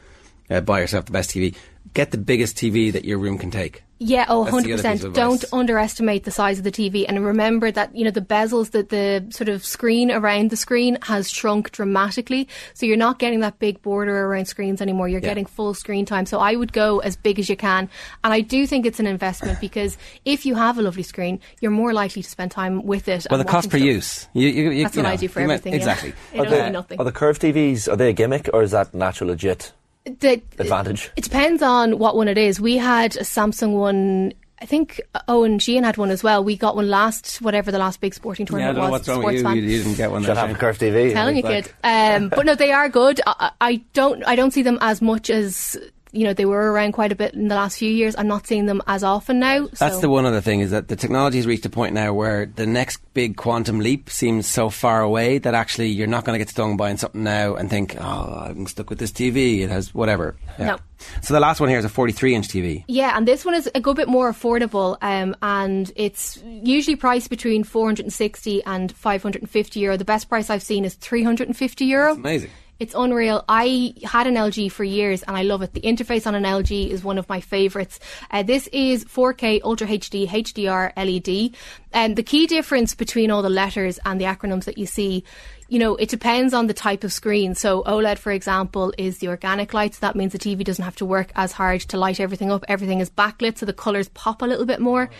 uh, buy yourself the best TV, get the biggest TV that your room can take. Yeah, oh, That's 100%. Don't underestimate the size of the TV. And remember that, you know, the bezels, that the sort of screen around the screen has shrunk dramatically. So you're not getting that big border around screens anymore. You're Yeah. getting full screen time. So I would go as big as you can. And I do think it's an investment because if you have a lovely screen, you're more likely to spend time with it. Well, and the cost per stuff. use. You, you, you, That's you what know, I do for you might- everything. yeah. Exactly. It'll Are be the, nothing. are the curved TVs are they a gimmick or is that natural legit The- advantage? It depends on what one it is. We had a Samsung one. I think Owen Sheehan had one as well. We got one last, whatever the last big sporting Yeah, I tournament don't know was. what's wrong with you. Sports You, fan. you didn't get one. Should that have a time. curved TV. Telling you, Like- kid. Um, but no, they are good. I, I don't. I don't see them as much as you know they were around quite a bit in the last few years. I'm not seeing them as often now. That's the one other thing is that the technology has reached a point now where the next big quantum leap seems so far away that actually you're not going to get stung buying something now and think, oh, I'm stuck with this TV. It has whatever. Yeah. No. So the last one here is a 43 inch TV. Yeah, and this one is a good bit more affordable, um, and it's usually priced between 460 and 550 euro. The best price I've seen is 350 euro. Amazing. It's unreal. I had an LG for years and I love it. The interface on an LG is one of my favourites. Uh, this is 4K Ultra HD HDR LED. And the key difference between all the letters and the acronyms that you see, you know, it depends on the type of screen. So OLED, for example, is the organic light. So that means the TV doesn't have to work as hard to light everything up. Everything is backlit, so the colours pop a little bit more.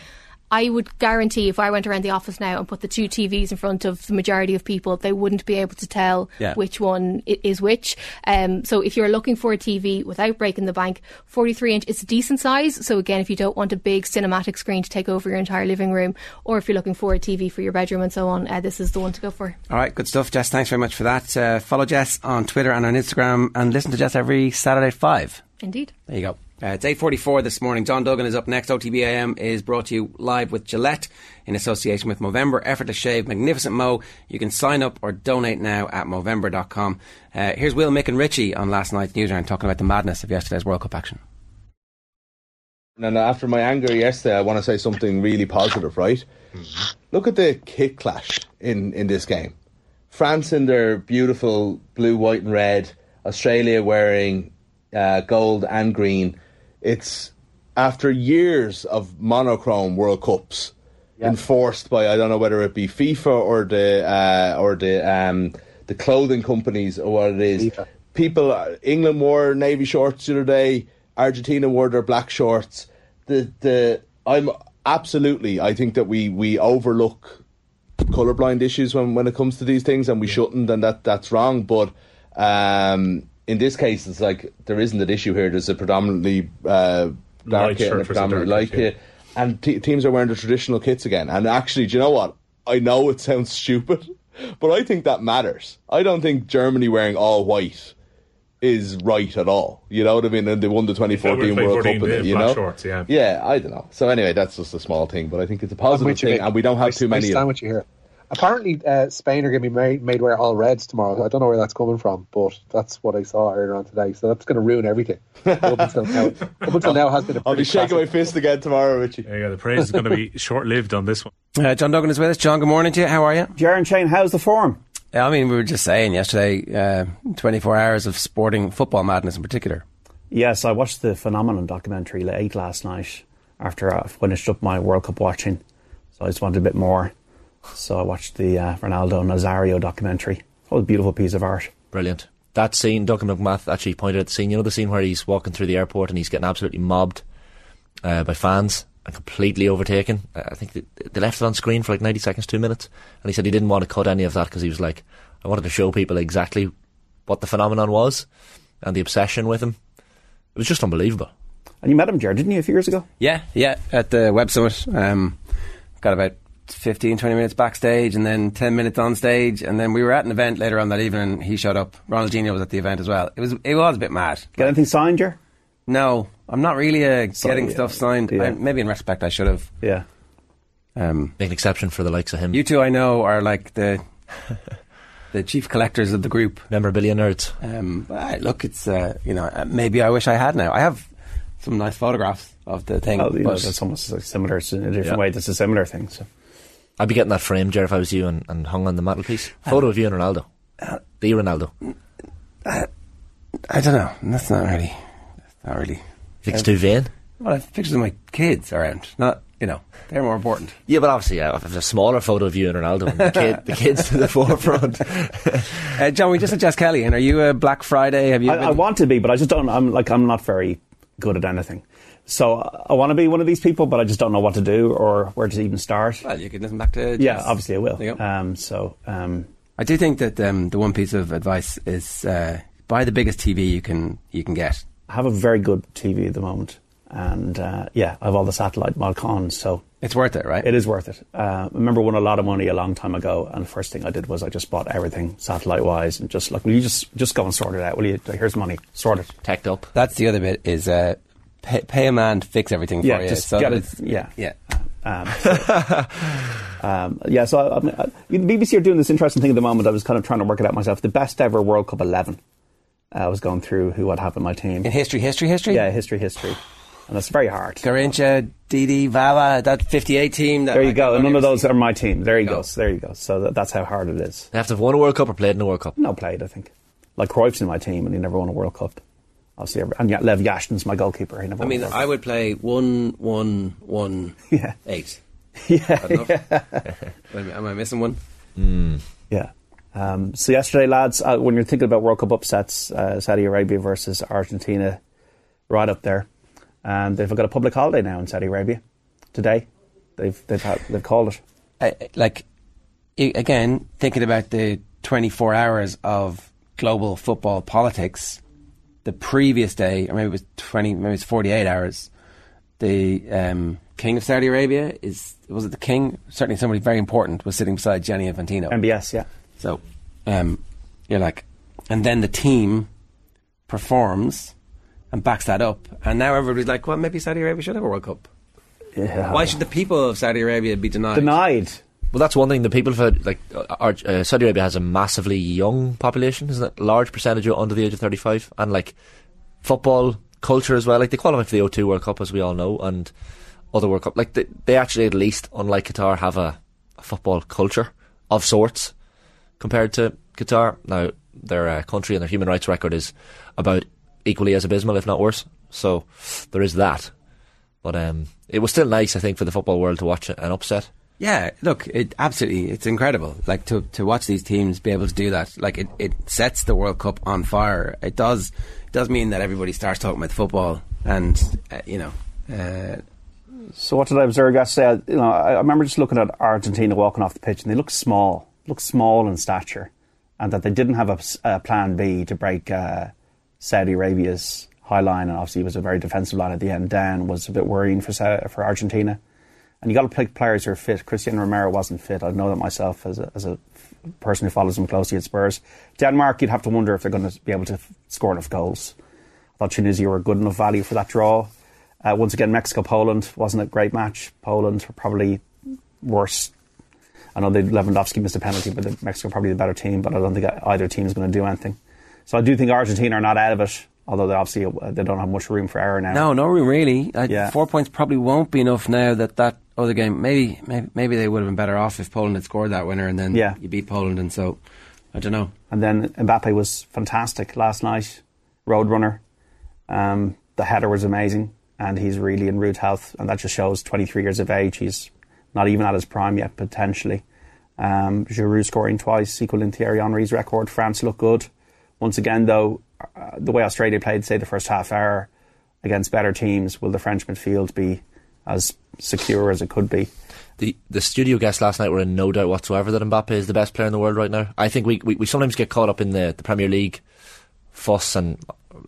I would guarantee if I went around the office now and put the two TVs in front of the majority of people, they wouldn't be able to tell Yeah. which one is which. Um, so if you're looking for a TV without breaking the bank, 43 inch, it's a decent size. So again, if you don't want a big cinematic screen to take over your entire living room, or if you're looking for a TV for your bedroom and so on, uh, this is the one to go for. All right, good stuff, Jess. Thanks very much for that. Uh, follow Jess on Twitter and on Instagram and listen to Jess every Saturday at 5. Indeed. There you go. Uh, it's 8.44 this morning. John Duggan is up next. OTBAM is brought to you live with Gillette in association with Movember. Effortless Shave, Magnificent Mo. You can sign up or donate now at Movember.com. Uh, here's Will, Mick and Richie on last night's Newsround talking about the madness of yesterday's World Cup action. And after my anger yesterday, I want to say something really positive, right? Look at the kick clash in, in this game. France in their beautiful blue, white, and red. Australia wearing uh, gold and green. It's after years of monochrome World Cups. enforced by I don't know whether it be FIFA or the uh, or the um, the clothing companies or what it is. FIFA. People, England wore navy shorts the other day. Argentina wore their black shorts. The the I'm absolutely. I think that we we overlook colorblind issues when when it comes to these things, and we shouldn't, and that that's wrong. But um, in this case, it's like there isn't an issue here. There's a predominantly uh, dark Light kit and a predominantly dark light kit, kit, and te teams are wearing the traditional kits again. And actually, do you know what? I know it sounds stupid, but I think that matters. I don't think Germany wearing all white is right at all. You know what I mean? And they won the 2014 play World 14 Cup in it, you black know? shorts, yeah. Yeah, I don't know. So anyway, that's just a small thing, but I think it's a I'm positive thing, Mick. and we don't have I- too many. of stand them. with you here. Apparently, uh, Spain are going to be made, made wear all reds tomorrow. I don't know where that's coming from, but that's what I saw earlier on today. So that's going to ruin everything. up until now, up until now has been a I'll be pretty shaking my fist again tomorrow, Richie. Yeah, the praise is going to be short lived on this one. Uh, John Duggan is with us. John, good morning to you. How are you? Jaron Shane, how's the form? Yeah, I mean, we were just saying yesterday, uh, 24 hours of sporting football madness in particular. Yes, I watched the Phenomenon documentary late last night after I finished up my World Cup watching. So I just wanted a bit more. So I watched the uh, Ronaldo Nazario documentary. What a beautiful piece of art. Brilliant. That scene, Duncan McMath actually pointed at the scene. You know the scene where he's walking through the airport and he's getting absolutely mobbed uh, by fans and completely overtaken. Uh, I think they, they left it on screen for like 90 seconds, two minutes. And he said he didn't want to cut any of that because he was like, I wanted to show people exactly what the phenomenon was and the obsession with him. It was just unbelievable. And you met him, Jared, didn't you, a few years ago? Yeah, yeah, at the Web Summit. Um, got about 15, 20 minutes backstage and then 10 minutes on stage. And then we were at an event later on that evening he showed up. Ronaldinho was at the event as well. It was it was a bit mad. Get anything signed, Jer? No, I'm not really uh, Sorry, getting yeah. stuff signed. Yeah. I, maybe in respect, I should have. Yeah. Um, Make an exception for the likes of him. you two I know are like the the chief collectors of the group. Memorabilia nerds. Um, look, it's uh, you know uh, maybe I wish I had now. I have some nice photographs of the thing. Oh, you know, but- that's almost like similar it's in a different Yeah. way. That's a similar thing. So. I'd be getting that framed, Jer, if I was you and, and hung on the mantelpiece. Photo of you and Ronaldo. The Ronaldo. I don't know. That's not really. That's not really. Think it's too vain? Well, I have pictures of my kids around. Not you know they're more important. Yeah, but obviously, yeah, if there's a smaller photo of you and Ronaldo, and the, kid, the kids to the forefront. Uh, John, we just had Jess Kelly, and are you a Black Friday? Have you? I, been- I want to be, but I just don't. I'm like I'm not very good at anything. So I want to be one of these people, but I just don't know what to do or where to even start. well, you could listen back to. yeah, obviously I will. There you go. Um, so um, I do think that um, the one piece of advice is uh, buy the biggest TV you can you can get. I have a very good TV at the moment, and uh, yeah, I have all the satellite Malcons, so It's worth it, right? it is worth it. Uh, I remember won a lot of money a long time ago, and the first thing I did was I just bought everything satellite wise, and just like, will you just just go and sort it out? Will you? Here's money, sort it. Teched up. That's the other bit is uh, pay, pay a man to fix everything Yeah, for you. just so get that it. Yeah, yeah. Um, so, um, yeah, so I, I, the BBC are doing this interesting thing at the moment. I was kind of trying to work it out myself. The best ever World Cup 11. Uh, I was going through who I'd have in my team. In history, history, history. Yeah, history, history. And that's very hard. Garrincha, Didi, Vavá, that 58 team. That There you like, go. And none of those seen- are my team. There you Go. go. So there you go. So that, that's how hard it is. They have to have won a World Cup or played in a World Cup. No played, I think. Like Cruyff's in my team, and he never won a World Cup. Obviously, and yeah, Lev Yashin's my goalkeeper. He never I mean, a I would play one, one, one, Yeah. eight. Yeah, Enough? Am I- missing one? Yeah. Um, so yesterday, lads, uh, when you're thinking about World Cup upsets, uh, Saudi Arabia versus Argentina, right up there, and they've got a public holiday now in Saudi Arabia today. They've they've had, they've called it. I, like again thinking about the 24 hours of global football politics the previous day or maybe it was 20 maybe it's 48 hours the um, king of Saudi Arabia is was it the king certainly somebody very important was sitting beside Gianni Infantino MBS, yeah. so um, you're like and then the team performs and backs that up and now everybody's like well maybe Saudi Arabia should have a World Cup Yeah. why should the people of Saudi Arabia be denied Denied. Well, that's one thing. The people of like uh, Ar- uh, Saudi Arabia has a massively young population, isn't it? Large percentage of under the age of thirty-five, and like football culture as well. Like they qualified for the O2 World Cup, as we all know, and other World Cup. Like they, they actually, at least, unlike Qatar, have a, a football culture of sorts compared to Qatar. Now, their uh, country and their human rights record is about equally as abysmal, if not worse. So there is that. But um, it was still nice, I think, for the football world to watch an upset. Yeah, look, it absolutely, it's incredible. Like to to watch these teams be able to do that. Like it, it sets the World Cup on fire. It does it does mean that everybody starts talking about football, and uh, you know. Uh, So what did I observe yesterday? You know, I remember just looking at Argentina walking off the pitch, and they looked small, looked small in stature, and that they didn't have a plan B to break uh, Saudi Arabia's high line, and obviously it was a very defensive line at the end. Down was a bit worrying for for Argentina, and you got to pick players who are fit. Cristiano Romero wasn't fit. I know that myself as a, as a person who follows them closely at Spurs. Denmark, you'd have to wonder if they're going to be able to f- score enough goals. I thought Tunisia were a good enough value for that draw. Uh, once again, Mexico Poland wasn't a great match. Poland were probably worse. I know they Lewandowski missed a penalty, but the, Mexico probably the better team. But I don't think either team is going to do anything. So I do think Argentina are not out of it, although they obviously uh, they don't have much room for error now. no, no room really. Uh, Yeah. Four points probably won't be enough now that that other game. Maybe, maybe, maybe they would have been better off if Poland had scored that winner, and then Yeah. you beat Poland, and so I don't know. And then Mbappe was fantastic last night, Roadrunner. Um, the header was amazing, and he's really in rude health, and that just shows 23 years of age. He's not even at his prime yet, potentially. Um, Giroud scoring twice, equaling Thierry Henry's record. France look good. Once again, though, uh, the way Australia played, say, the first half hour against better teams, will the French midfield be as secure as it could be? The the studio guests last night were in no doubt whatsoever that Mbappe is the best player in the world right now. I think we we, we sometimes get caught up in the, the Premier League fuss, and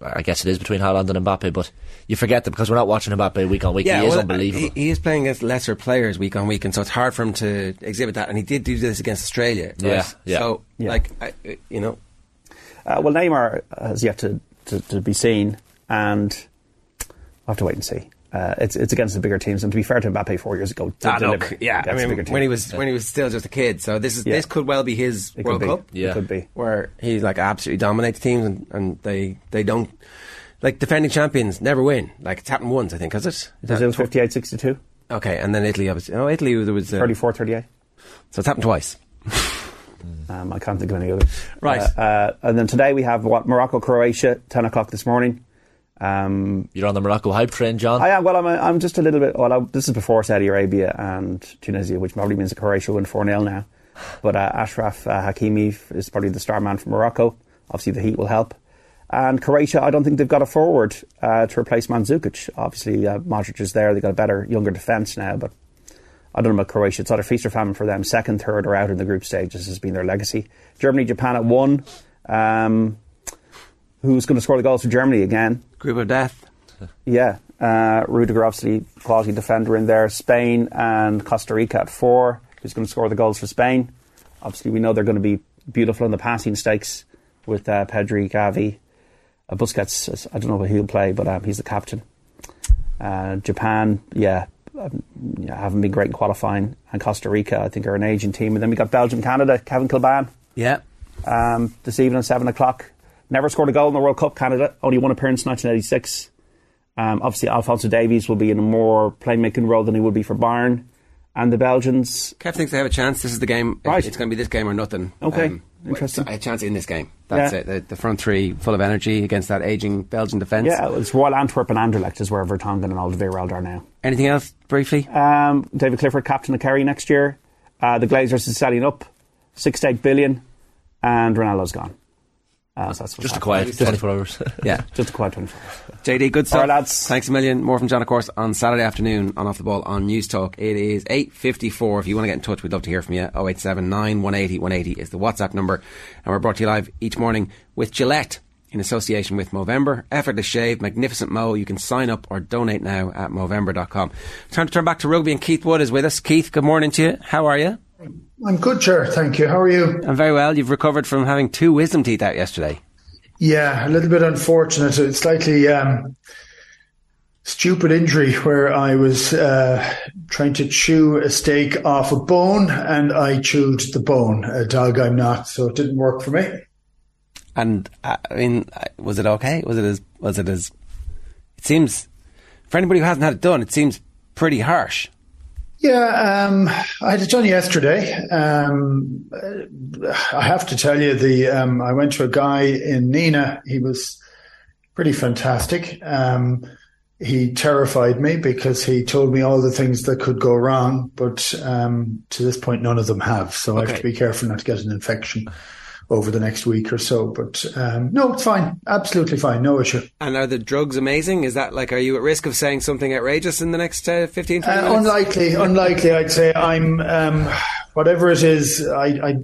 I guess it is between Haaland and Mbappe, but you forget that because we're not watching Mbappe week on week. he is well, unbelievable. He, he is playing against lesser players week on week, and so it's hard for him to exhibit that. And he did do this against Australia. Right? Yeah, yeah. So, Yeah. like, I, you know, Uh, well, Neymar has yet to, to, to be seen, and we'll have to wait and see. Uh, it's it's against the bigger teams, and to be fair to Mbappe, four years ago, Ah, look, yeah. I mean, bigger when he was when he was still just a kid, so this is Yeah. this could well be his It World be. Cup. It Yeah. could be. where he like absolutely dominates teams, and, and they they don't like defending champions never win. Like it's happened once, I think, has it? Is Brazil that- 58 62, Okay, and then Italy obviously. Oh, Italy there was uh, 34 38. So it's happened twice. Um, I can't think of any others. Right. Uh, uh, and then today we have what Morocco Croatia, 10 o'clock this morning. Um, You're on the Morocco hype train, John. I am. Well, I'm, I'm just a little bit. Well, I, this is before Saudi Arabia and Tunisia, which probably means Croatia win 4 0 now. But uh, Achraf uh, Hakimi is probably the star man for Morocco. Obviously, the heat will help. And Croatia, I don't think they've got a forward uh, to replace Mandzukic. Obviously, uh, Modric is there. They've got a better, younger defence now. But I don't know about Croatia. It's either feast or famine for them. Second, third, or out in the group stages has been their legacy. Germany, Japan at one. Um, who's going to score the goals for Germany again? Group of death. Yeah, uh, Rudiger obviously quality defender in there. Spain and Costa Rica at four. Who's going to score the goals for Spain? Obviously, we know they're going to be beautiful in the passing stakes with uh, Pedri, Gavi, uh, Busquets. I don't know what he'll play, but um, he's the captain. Uh, Japan, yeah, um, yeah, haven't been great in qualifying, and Costa Rica, I think, are an aging team. And then we got Belgium, Canada, Kevin Kilbane. Yeah. Um, this evening at seven o'clock. Never scored a goal in the World Cup. Canada only one appearance in 1986. Um, obviously, Alfonso Davies will be in a more playmaking role than he would be for Bayern. And the Belgians, Kev thinks they have a chance. This is the game. Right. It's going to be this game or nothing. Okay. Interesting. A chance in this game. That's Yeah. it. The, the front three full of energy against that aging Belgian defence. yeah, it's Royal Antwerp and Anderlecht is where Vertonghen and Alderweireld are now. Anything else briefly? Um, David Clifford, captain of Kerry next year. Uh, the Glazers is selling up, six to eight billion, and Ronaldo's gone. Uh, so that's Just a quiet 24 hours. Yeah. Just a quiet 24 hours. JD, good stuff. All right, lads. Thanks a million. More from John, of course, on Saturday afternoon on Off the Ball on Newstalk. It is 8.54. If you want to get in touch, we'd love to hear from you. 0879 180 180 is the WhatsApp number. And we're brought to you live each morning with Gillette in association with Movember. Effortless shave, magnificent mo. You can sign up or donate now at Movember.com. Time to turn back to rugby and Keith Wood is with us. Keith, good morning to you. How are you? I'm good, Chair. Thank you. How are you? I'm very well. You've recovered from having two wisdom teeth out yesterday. Yeah, a little bit unfortunate. It's slightly um, stupid injury where I was uh, trying to chew a steak off a bone and I chewed the bone. A dog I'm not, so it didn't work for me. And uh, I mean, uh, was it okay? Was it as was it as? It seems for anybody who hasn't had it done, it seems pretty harsh. Yeah, um, I had it done yesterday. Um, I have to tell you, the um, I went to a guy in Nina. He was pretty fantastic. Um, he terrified me because he told me all the things that could go wrong, but um, to this point, none of them have. So I have to be careful not to get an infection over the next week or so. But um, no, it's fine, absolutely fine, no issue. And are the drugs amazing? Is that like, are you at risk of saying something outrageous in the next uh, 15, 20 Uh, minutes? unlikely, unlikely. I'd say I'm um, whatever it is. I, I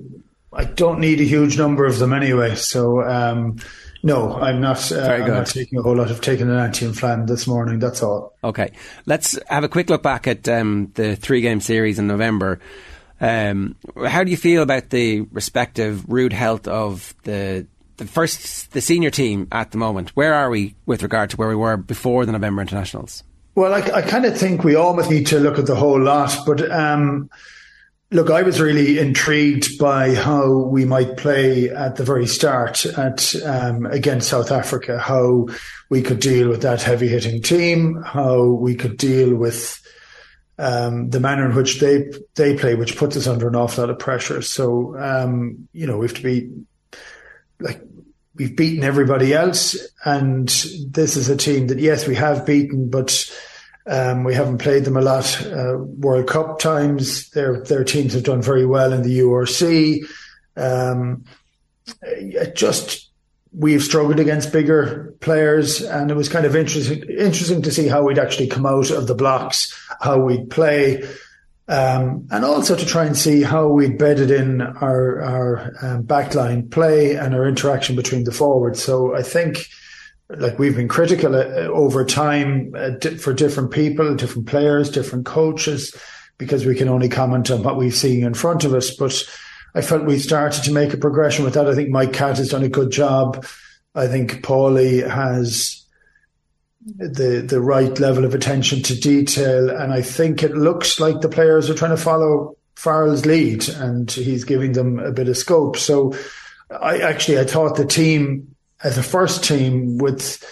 I don't need a huge number of them anyway. So um, no, I'm not. Uh, I'm not taking a whole lot of taking an anti-inflam this morning. That's all. Okay, let's have a quick look back at um, the three game series in November. Um, how do you feel about the respective rude health of the the first the senior team at the moment? Where are we with regard to where we were before the November internationals? Well, I, I kind of think we almost need to look at the whole lot. But um, look, I was really intrigued by how we might play at the very start at um, against South Africa. How we could deal with that heavy hitting team. How we could deal with um, the manner in which they they play, which puts us under an awful lot of pressure. So um, you know we have to be like we've beaten everybody else, and this is a team that yes we have beaten, but um, we haven't played them a lot. Uh, World Cup times, their their teams have done very well in the URC. Um, just we've struggled against bigger players, and it was kind of interesting interesting to see how we'd actually come out of the blocks, how we'd play, um, and also to try and see how we'd bedded in our our um, backline play and our interaction between the forwards. So I think. Like we've been critical uh, over time uh, for different people, different players, different coaches, because we can only comment on what we've seen in front of us. But I felt we started to make a progression with that. I think Mike Catt has done a good job. I think Paulie has the the right level of attention to detail, and I think it looks like the players are trying to follow Farrell's lead, and he's giving them a bit of scope. So, I actually I thought the team as a first team with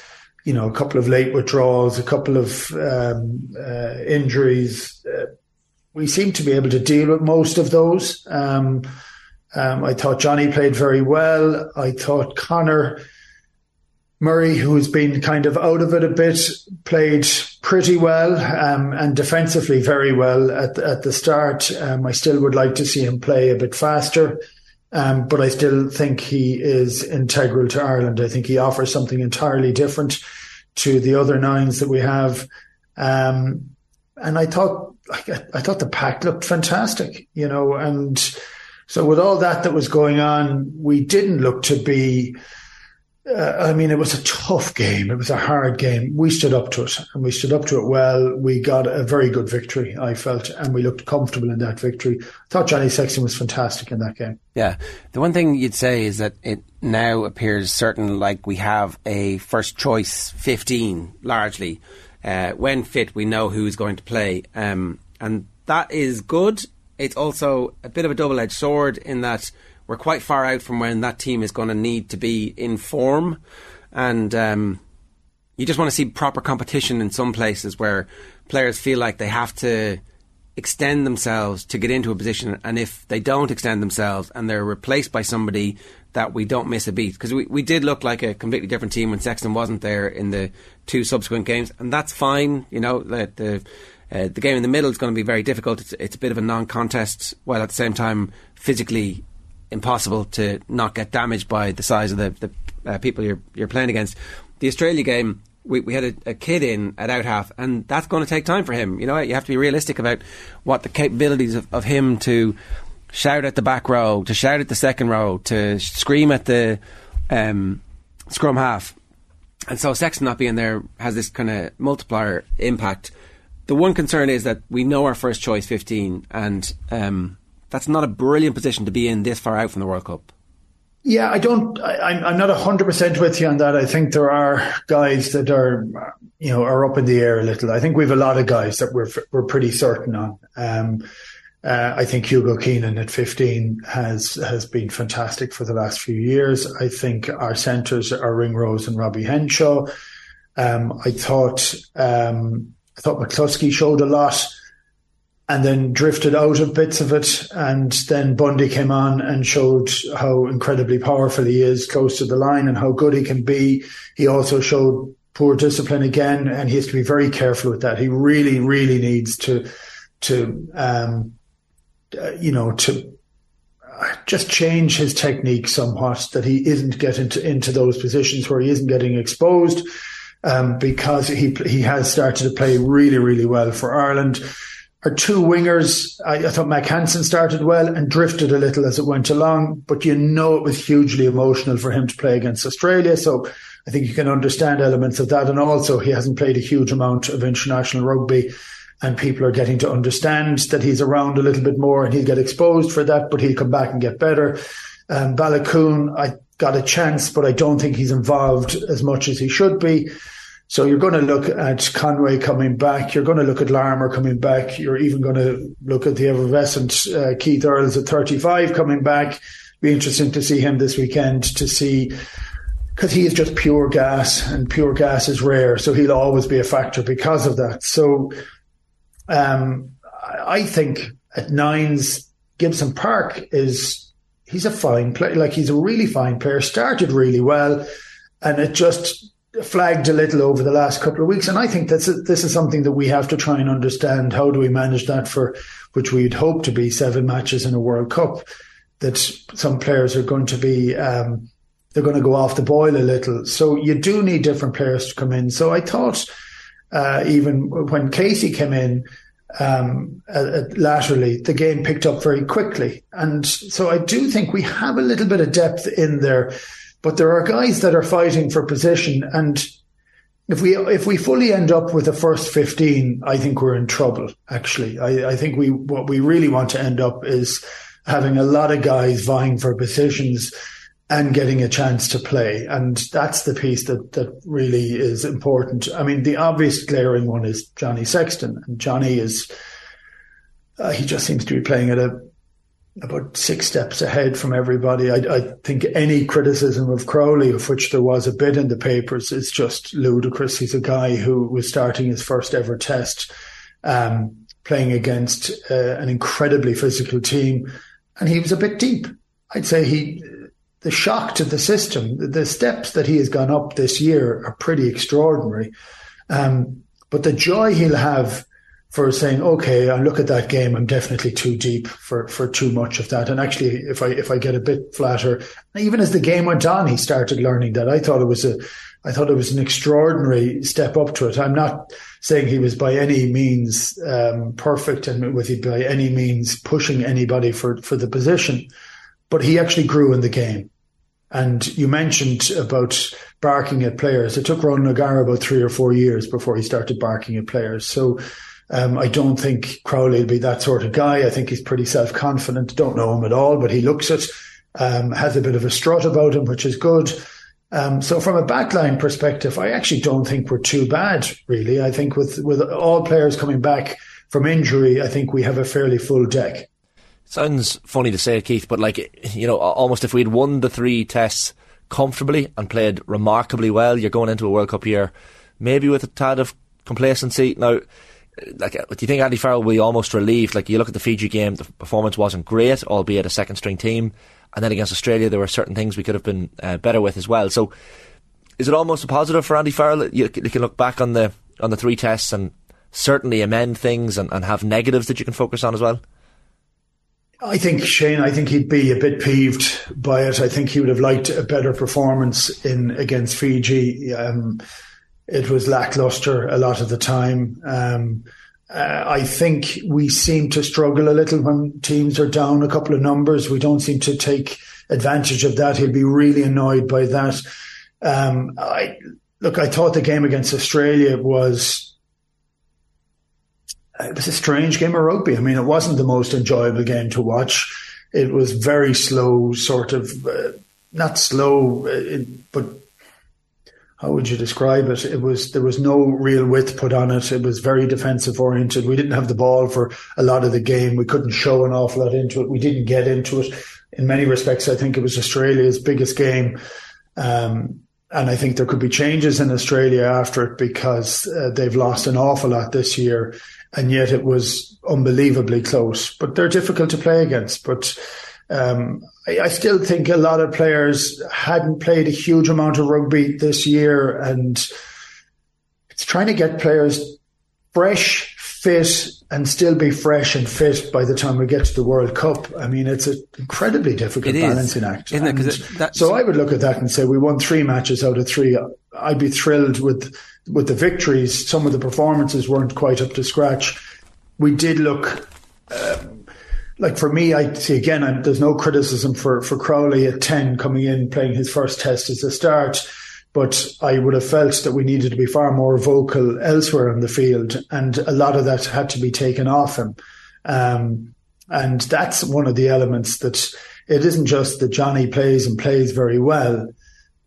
you know a couple of late withdrawals, a couple of um, uh, injuries. Uh, we seem to be able to deal with most of those. Um, um, I thought Johnny played very well. I thought Conor Murray, who's been kind of out of it a bit, played pretty well um, and defensively very well at the, at the start. Um, I still would like to see him play a bit faster, um, but I still think he is integral to Ireland. I think he offers something entirely different to the other nines that we have. Um, and I thought I, I thought the pack looked fantastic, you know, and so with all that that was going on, we didn't look to be. Uh, I mean, it was a tough game. It was a hard game. We stood up to it, and we stood up to it well. We got a very good victory, I felt, and we looked comfortable in that victory. I thought Johnny Sexton was fantastic in that game. Yeah. The one thing you'd say is that it now appears certain like we have a first choice 15 largely. Uh, when fit, we know who's going to play. Um, and that is good. It's also a bit of a double edged sword in that we're quite far out from when that team is going to need to be in form. And um, you just want to see proper competition in some places where players feel like they have to extend themselves to get into a position. And if they don't extend themselves and they're replaced by somebody that we don't miss a beat. Because we, we did look like a completely different team when Sexton wasn't there in the two subsequent games. And that's fine you know the the, uh, the game in the middle is going to be very difficult it's, it's a bit of a non-contest while at the same time physically impossible to not get damaged by the size of the, the uh, people you're you're playing against the Australia game we, we had a, a kid in at out half, and that's going to take time for him. You know, you have to be realistic about what the capabilities of, of him to shout at the back row, to shout at the second row, to scream at the um, scrum half. And so Sexton not being there has this kind of multiplier impact. The one concern is that we know our first choice 15, and um, that's not a brilliant position to be in this far out from the World Cup. Yeah, I don't. I, I'm I'm not hundred percent with you on that. I think there are guys that are, you know, are up in the air a little. I think we have a lot of guys that we're we're pretty certain on. Um, uh, I think Hugo Keenan at 15 has has been fantastic for the last few years. I think our centres are Ringrose and Robbie Henshaw. Um, I thought um, I thought McCloskey showed a lot and then drifted out of bits of it. And then Bundee came on and showed how incredibly powerful he is close to the line and how good he can be. He also showed poor discipline again, and he has to be very careful with that. He really, really needs to to um, uh, you know to uh, just change his technique somewhat. That he isn't getting to, into those positions where he isn't getting exposed. Um, because he he has started to play really, really well for Ireland. Our two wingers, I, I thought Mack Hansen started well and drifted a little as it went along, but you know it was hugely emotional for him to play against Australia. So I think you can understand elements of that. And also, he hasn't played a huge amount of international rugby, and people are getting to understand that he's around a little bit more and he'll get exposed for that, but he'll come back and get better. Um, Baloucoune, I got a chance, but I don't think he's involved as much as he should be. So you're going to look at Conway coming back. You're going to look at Larmour coming back. You're even going to look at the effervescent uh, Keith Earls at 35 coming back. Be interesting to see him this weekend to see because he is just pure gas and pure gas is rare. So he'll always be a factor because of that. So um, I think at nines, Gibson Park is he's a fine player. Like he's a really fine player. Started really well, and it just flagged a little over the last couple of weeks. And I think that's a, this is something that we have to try and understand. How do we manage that for which we'd hope to be seven matches in a World Cup? That some players are going to be. Um, they're going to go off the boil a little. So you do need different players to come in. So I thought uh, even when Casey came in um, laterally, the game picked up very quickly. And so I do think we have a little bit of depth in there, but there are guys that are fighting for position. And if we if we fully end up with the first fifteen, I think we're in trouble. Actually, I, I think we what we really want to end up is having a lot of guys vying for positions and getting a chance to play. And that's the piece that, that really is important. I mean, the obvious glaring one is Johnny Sexton. And Johnny is, uh, he just seems to be playing at a, about six steps ahead from everybody. I, I, think any criticism of Crowley, of which there was a bit in the papers, is just ludicrous. He's a guy who was starting his first ever test, um, playing against uh, an incredibly physical team, and he was a bit deep. I'd say he the shock to the system, the steps that he has gone up this year are pretty extraordinary. Um, but the joy he'll have for saying, okay, I look at that game, I'm definitely too deep for, for too much of that. And actually, if I, if I get a bit flatter, even as the game went on, he started learning that. I thought it was a, I thought it was an extraordinary step up to it. I'm not saying he was by any means um, perfect and with he by any means pushing anybody for, for the position but he actually grew in the game. And you mentioned about barking at players. It took Ronan O'Gara about three or four years before he started barking at players. So um, I don't think Crowley will be that sort of guy. I think he's pretty self confident. Don't know him at all, but he looks it. Um, has a bit of a strut about him, which is good. Um, so from a backline perspective, I actually don't think we're too bad, really. I think with with all players coming back from injury, I think we have a fairly full deck. Sounds funny to say, Keith, but like you know, almost if we'd won the three tests comfortably and played remarkably well, you're going into a World Cup year, maybe with a tad of complacency. Now, like, do you think Andy Farrell will be almost relieved? Like, you look at the Fiji game, the performance wasn't great, albeit a second string team, and then against Australia, there were certain things we could have been uh, better with as well. So, is it almost a positive for Andy Farrell? You, you can look back on the on the three tests and certainly amend things and, and have negatives that you can focus on as well. I think Shane. I think he'd be a bit peeved by it. I think he would have liked a better performance in against Fiji. Um, it was lackluster a lot of the time. Um, uh, I think we seem to struggle a little when teams are down a couple of numbers. We don't seem to take advantage of that. He'll be really annoyed by that. Um, I look. I thought the game against Australia was it was a strange game of rugby. I mean, it wasn't the most enjoyable game to watch. It was very slow, sort of, uh, not slow, uh, but how would you describe it? It was there was no real width put on it. It was very defensive oriented. We didn't have the ball for a lot of the game. We couldn't show an awful lot into it. We didn't get into it. In many respects, I think it was Australia's biggest game. Um, and I think there could be changes in Australia after it because uh, they've lost an awful lot this year and yet it was unbelievably close. But they're difficult to play against. But um, I, I, still think a lot of players hadn't played a huge amount of rugby this year, and it's trying to get players fresh, fit, and still be fresh and fit by the time we get to the World Cup. I mean, it's an incredibly difficult It is, balancing act. isn't it? it- so I would look at that and say we won three matches out of three. I'd be thrilled with with the victories. Some of the performances weren't quite up to scratch. We did look um, like for me, I see again. I'm, there's no criticism for for Crowley at ten coming in playing his first test as a start, but I would have felt that we needed to be far more vocal elsewhere on the field, and a lot of that had to be taken off him. Um, and that's one of the elements that it isn't just that Johnny plays and plays very well,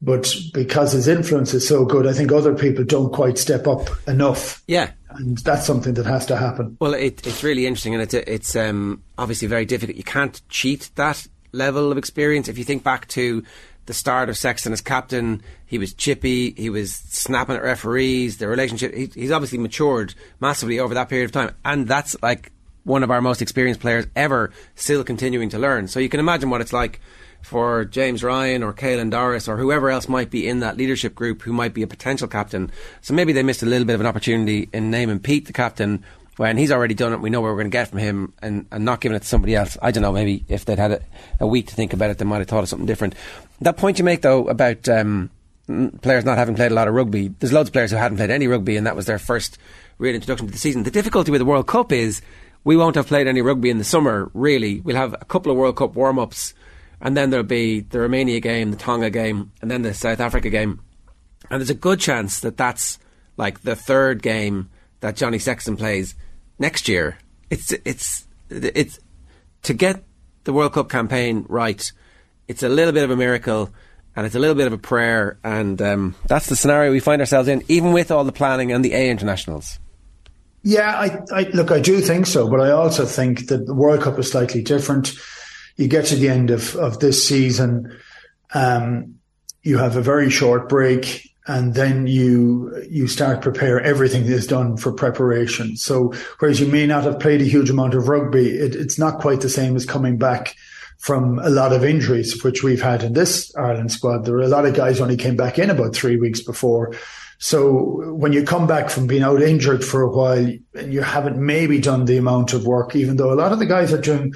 but because his influence is so good, I think other people don't quite step up enough. Yeah. And that's something that has to happen. Well, it, it's really interesting, and it's it's um, obviously very difficult. You can't cheat that level of experience. If you think back to the start of Sexton as captain, he was chippy, he was snapping at referees. The relationship, he, he's obviously matured massively over that period of time, and that's like one of our most experienced players ever, still continuing to learn. So you can imagine what it's like for James Ryan or Caelan Doris or whoever else might be in that leadership group who might be a potential captain. So maybe they missed a little bit of an opportunity in naming Pete the captain when he's already done it. We know what we're going to get from him and, and not giving it to somebody else. I don't know, maybe if they'd had a, a week to think about it, they might have thought of something different. That point you make, though, about um, players not having played a lot of rugby, there's loads of players who hadn't played any rugby and that was their first real introduction to the season. The difficulty with the World Cup is we won't have played any rugby in the summer, really. We'll have a couple of World Cup warm ups and then there'll be the Romania game, the Tonga game, and then the South Africa game. And there's a good chance that that's like the third game that Johnny Sexton plays next year. It's it's it's to get the World Cup campaign right. It's a little bit of a miracle, and it's a little bit of a prayer, and um, that's the scenario we find ourselves in, even with all the planning and the A internationals. Yeah, I, I look, I do think so, but I also think that the World Cup is slightly different. You get to the end of, of this season, um, you have a very short break, and then you you start prepare everything is done for preparation. So whereas you may not have played a huge amount of rugby, it, it's not quite the same as coming back from a lot of injuries, which we've had in this Ireland squad. There were a lot of guys only came back in about three weeks before. So when you come back from being out injured for a while and you haven't maybe done the amount of work, even though a lot of the guys are doing,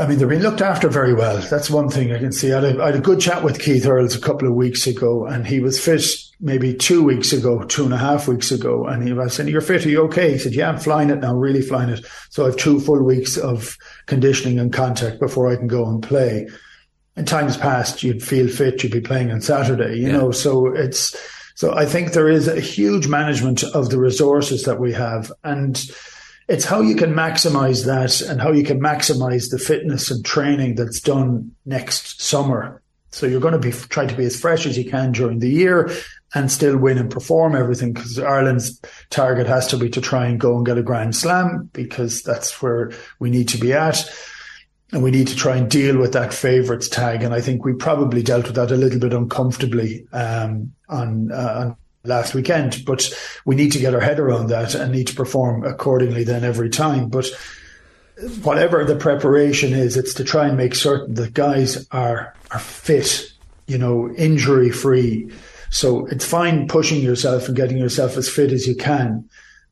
I mean, they're being looked after very well. That's one thing I can see. I had a, I had a good chat with Keith Earls a couple of weeks ago and he was fit maybe two weeks ago, two and a half weeks ago. And he was saying, you're fit. Are you okay? He said, yeah, I'm flying it now, really flying it. So I have two full weeks of conditioning and contact before I can go and play. In times past, you'd feel fit, you'd be playing on Saturday, you Yeah. know, so it's, so I think there is a huge management of the resources that we have. And it's how you can maximize that and how you can maximize the fitness and training that's done next summer. So you're going to be trying to be as fresh as you can during the year and still win and perform everything because Ireland's target has to be to try and go and get a grand slam because that's where we need to be at. And we need to try and deal with that favourites tag. And I think we probably dealt with that a little bit uncomfortably um, on, uh, on last weekend. But we need to get our head around that and need to perform accordingly then every time. But whatever the preparation is, it's to try and make certain that guys are are fit, you know, injury free. So it's fine pushing yourself and getting yourself as fit as you can,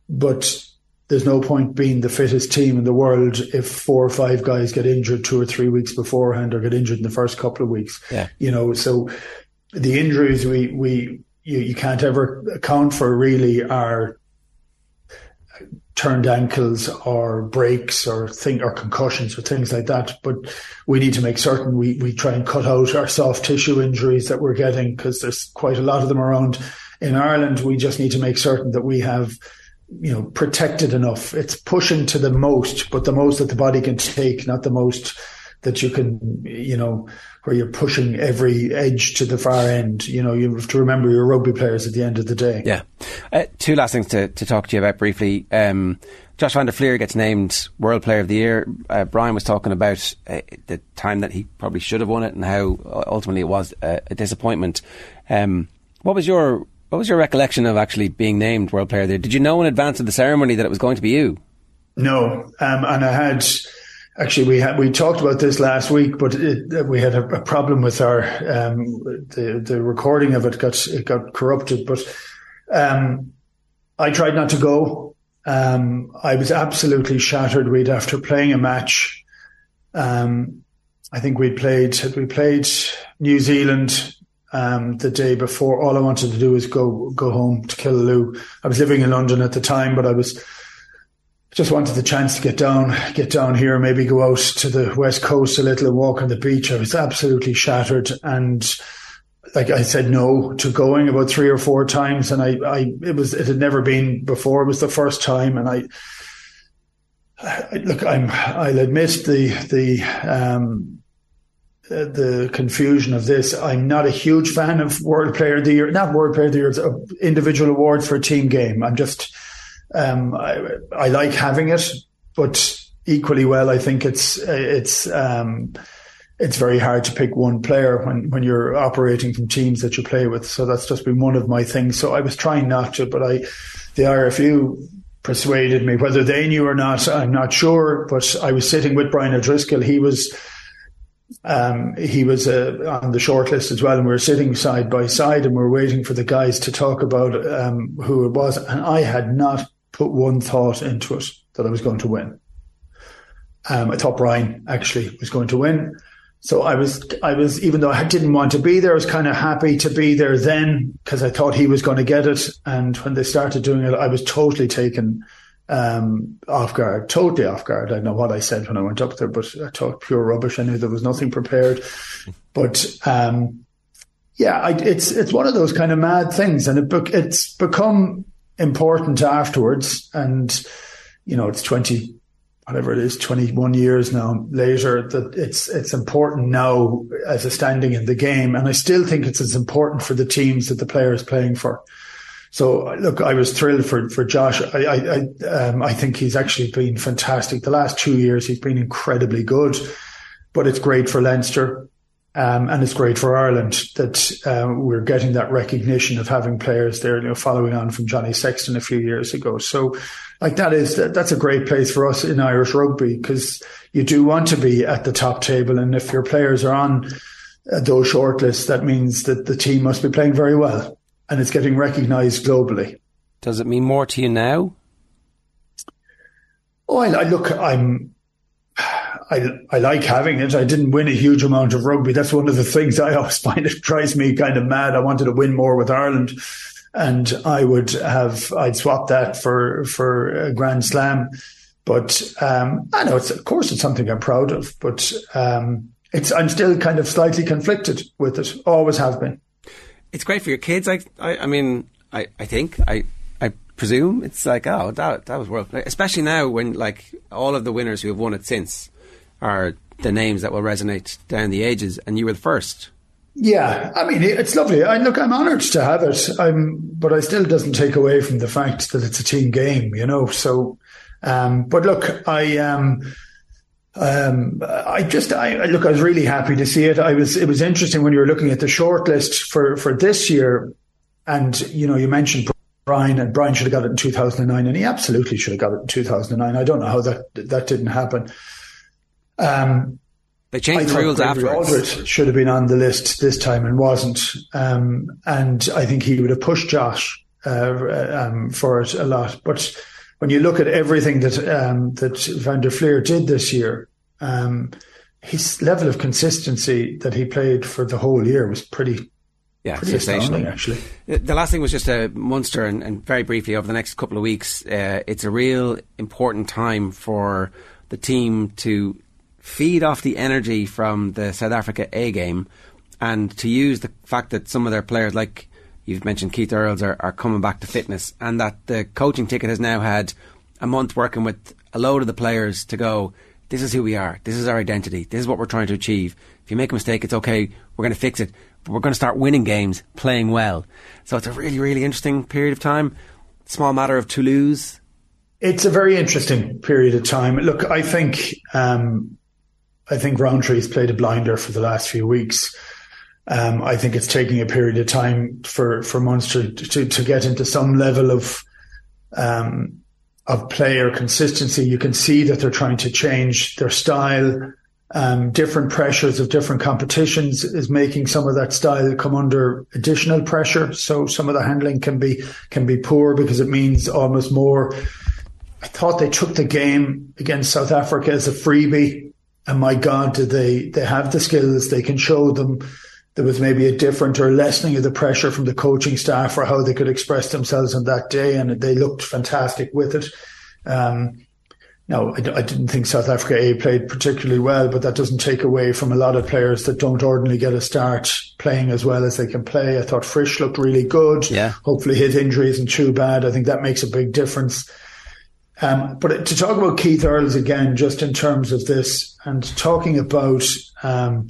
but there's no point being the fittest team in the world if four or five guys get injured two or three weeks beforehand or get injured in the first couple of weeks. Yeah. You know, so the injuries we we you, you can't ever account for really are turned ankles or breaks or thing or concussions or things like that. But we need to make certain we, we try and cut out our soft tissue injuries that we're getting because there's quite a lot of them around. In Ireland, we just need to make certain that we have, you know, protected enough. It's pushing to the most, but the most that the body can take, not the most that you can, you know, where you're pushing every edge to the far end. You know, you have to remember you're rugby players at the end of the day. Yeah. Uh, two last things to, to talk to you about briefly. Um, Josh van der Flier gets named World Player of the Year. Uh, Brian was talking about uh, the time that he probably should have won it and how ultimately it was a, a disappointment. Um, what was your what was your recollection of actually being named World Player of the Year? Did you know in advance of the ceremony that it was going to be you? No, um, and I had actually we had we talked about this last week, but it, we had a, a, problem with our um, the the recording of it got it got corrupted. But um, I tried not to go. Um, I was absolutely shattered. We'd after playing a match. Um, I think we played we played New Zealand um, the day before. All I wanted to do was go go home to Killaloe. I was living in London at the time, but I was just wanted the chance to get down, get down here, maybe go out to the west coast a little and walk on the beach. I was absolutely shattered, and like I said no to going about three or four times, and I, I it was it had never been before. It was the first time, and I. I look, I'm. I'll admit the the um, the confusion of this. I'm not a huge fan of World Player of the Year, not World Player of the Year, individual awards for a team game. I'm just, um, I, I, like having it, but equally well, I think it's it's um, it's very hard to pick one player when when you're operating from teams that you play with. So that's just been one of my things. So I was trying not to, but I, the RFU persuaded me. Whether they knew or not, I'm not sure. But I was sitting with Brian O'Driscoll. He was um, he was uh, on the shortlist as well, and we were sitting side by side, and we are waiting for the guys to talk about um, who it was. And I had not put one thought into it that I was going to win. Um, I thought Brian actually was going to win, so I was, I was, even though I didn't want to be there, I was kind of happy to be there then because I thought he was going to get it. And when they started doing it, I was totally taken um, off guard, totally off guard. I don't know what I said when I went up there, but I talked pure rubbish. I knew there was nothing prepared. But um, yeah, I, it's it's one of those kind of mad things, and it it's become important afterwards. And you know, it's twenty whatever it is, 21 years now later, that it's, it's important now as a standing in the game. And I still think it's as important for the teams that the player is playing for. So look, I was thrilled for for Josh. I I I, um, I think he's actually been fantastic. The last two years, he's been incredibly good. But it's great for Leinster. Um, and it's great for Ireland that um, we're getting that recognition of having players there, you know, following on from Johnny Sexton a few years ago. So, like that is that's a great place for us in Irish rugby because you do want to be at the top table, and if your players are on uh, those shortlists, that means that the team must be playing very well and it's getting recognised globally. Does it mean more to you now? Oh, I, I look, I'm. I, I like having it. I didn't win a huge amount of rugby. That's one of the things I always find it drives me kind of mad. I wanted to win more with Ireland, and I would have I'd swap that for for a Grand Slam. But um, I know it's of course it's something I'm proud of, but um, it's I'm still kind of slightly conflicted with it. Always have been it's great for your kids. I, I, I mean, I, I think, I, I presume it's like, oh, that, that was world, especially now when like all of the winners who have won it since are the names that will resonate down the ages, and you were the first. Yeah, I mean, it's lovely. I look, I'm honoured to have it. I'm, but I still doesn't take away from the fact that it's a team game, you know. So, um, but look, I um, um, I just, I look, I was really happy to see it. I was, it was interesting when you were looking at the shortlist for, for this year. And, you know, you mentioned Brian and Brian should have got it in 2009 and he absolutely should have got it in 2009. I don't know how that, that didn't happen. Um, they changed the rules after. Alldritt should have been on the list this time and wasn't. Um, and I think he would have pushed Josh, uh, um, for it a lot. But, when you look at everything that um, that Van der Flier did this year, um, his level of consistency that he played for the whole year was pretty. Yeah, pretty astounding, actually. The last thing was just a uh, Munster, and, and, very briefly over the next couple of weeks, uh, it's a real important time for the team to feed off the energy from the South Africa A game, and to use the fact that some of their players, like you've mentioned Keith Earls are, are coming back to fitness, and that the coaching ticket has now had a month working with a load of the players to go. This is who we are. This is our identity. This is what we're trying to achieve. If you make a mistake, it's okay. We're going to fix it. But we're going to start winning games, playing well. So it's a really, really interesting period of time. Small matter of Toulouse. It's a very interesting period of time. Look, I think um, I think Rowntree's played a blinder for the last few weeks. Um, I think it's taking a period of time for, for Munster to, to get into some level of um, of player consistency. You can see that they're trying to change their style. um, different pressures of different competitions is making some of that style come under additional pressure. So some of the handling can be can be poor because it means almost more. I thought they took the game against South Africa as a freebie, and my God, did they they have the skills? They can show them. There was maybe a different or lessening of the pressure from the coaching staff for how they could express themselves on that day, and they looked fantastic with it. Um, no, I, I, didn't think South Africa A played particularly well, but that doesn't take away from a lot of players that don't ordinarily get a start playing as well as they can play. I thought Frisch looked really good. Yeah. Hopefully his injury isn't too bad. I think that makes a big difference. Um, but to talk about Keith Earls again, just in terms of this and talking about um,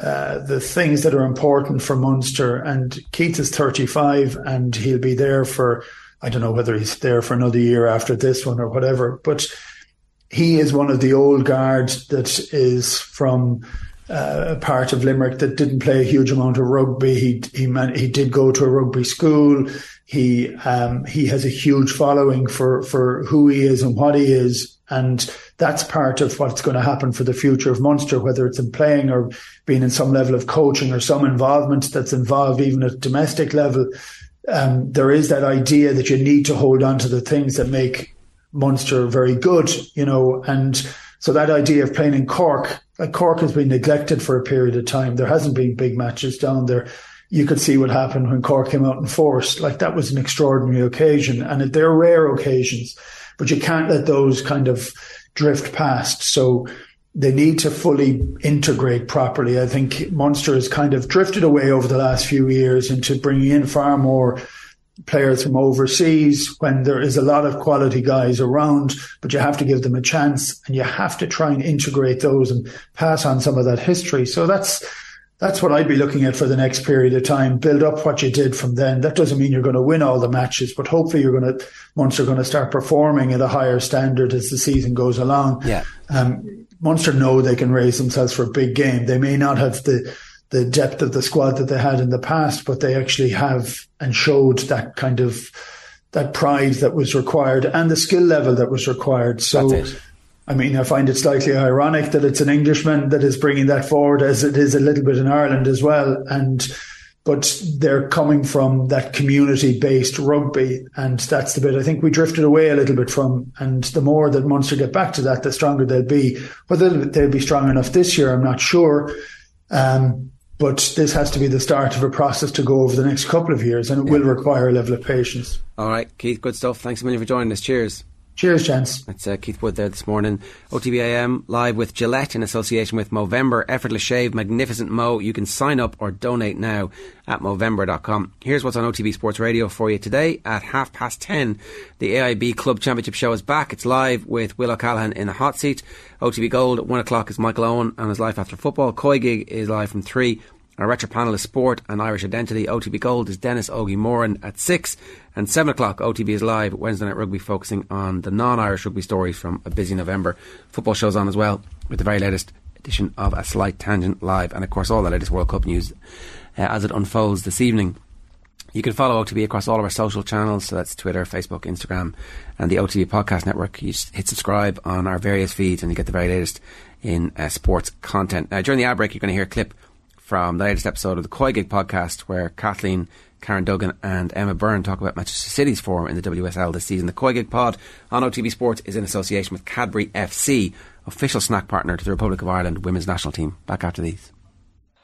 uh, the things that are important for Munster, and Keith is 35 and he'll be there for, I don't know whether he's there for another year after this one or whatever, but he is one of the old guard that is from uh, a part of Limerick that didn't play a huge amount of rugby. He he man, he did go to a rugby school. He um, he has a huge following for for who he is and what he is, and that's part of what's going to happen for the future of Munster, whether it's in playing or being in some level of coaching or some involvement that's involved even at domestic level. Um, there is that idea that you need to hold on to the things that make Munster very good, you know, and so that idea of playing in Cork, like Cork has been neglected for a period of time. There hasn't been big matches down there. You could see what happened when Cork came out in force. Like that was an extraordinary occasion, and they're rare occasions, but you can't let those kind of drift past. So they need to fully integrate properly. I think Munster has kind of drifted away over the last few years into bringing in far more players from overseas when there is a lot of quality guys around, but you have to give them a chance and you have to try and integrate those and pass on some of that history. So that's that's what I'd be looking at for the next period of time. Build up what you did from then. That doesn't mean you're going to win all the matches, but hopefully you're going to Munster are going to start performing at a higher standard as the season goes along. Yeah. Um, Munster know they can raise themselves for a big game. They may not have the the depth of the squad that they had in the past, but they actually have and showed that kind of that pride that was required and the skill level that was required. So, I mean, I find it slightly ironic that it's an Englishman that is bringing that forward, as it is a little bit in Ireland as well, and. But they're coming from that community based rugby, and that's the bit I think we drifted away a little bit from. And the more that Munster get back to that, the stronger they'll be. Whether they'll be strong enough this year, I'm not sure. Um, but this has to be the start of a process to go over the next couple of years, and it yeah. will require a level of patience. All right, Keith, good stuff. Thanks a million for joining us. Cheers. Cheers, gents. That's uh, Keith Wood there this morning. OTBAM live with Gillette in association with Movember Effortless Shave, Magnificent Mo. You can sign up or donate now at Movember.com. Here's what's on OTB Sports Radio for you today at half past ten. The AIB Club Championship show is back. It's live with Will O'Callaghan in the hot seat. OTB Gold at one o'clock is Michael Owen and his life after football. COYGIG is live from three. Our retro panel is Sport and Irish Identity. OTB Gold is Denis Ogie Moran at 6 and 7 o'clock. OTB is live Wednesday Night Rugby focusing on the non-Irish rugby stories from a busy November. Football shows on as well with the very latest edition of A Slight Tangent Live and of course all the latest World Cup news uh, as it unfolds this evening. You can follow OTB across all of our social channels, so that's Twitter, Facebook, Instagram, and the OTB Podcast Network. You hit subscribe on our various feeds and you get the very latest in uh, sports content. During the ad break, you're going to hear a clip from the latest episode of the COYGIG podcast, where Kathleen, Karen Duggan, and Emma Byrne talk about Manchester City's form in the WSL this season. The COYGIG pod on OTB Sports is in association with Cadbury FC, official snack partner to the Republic of Ireland women's national team. Back after these.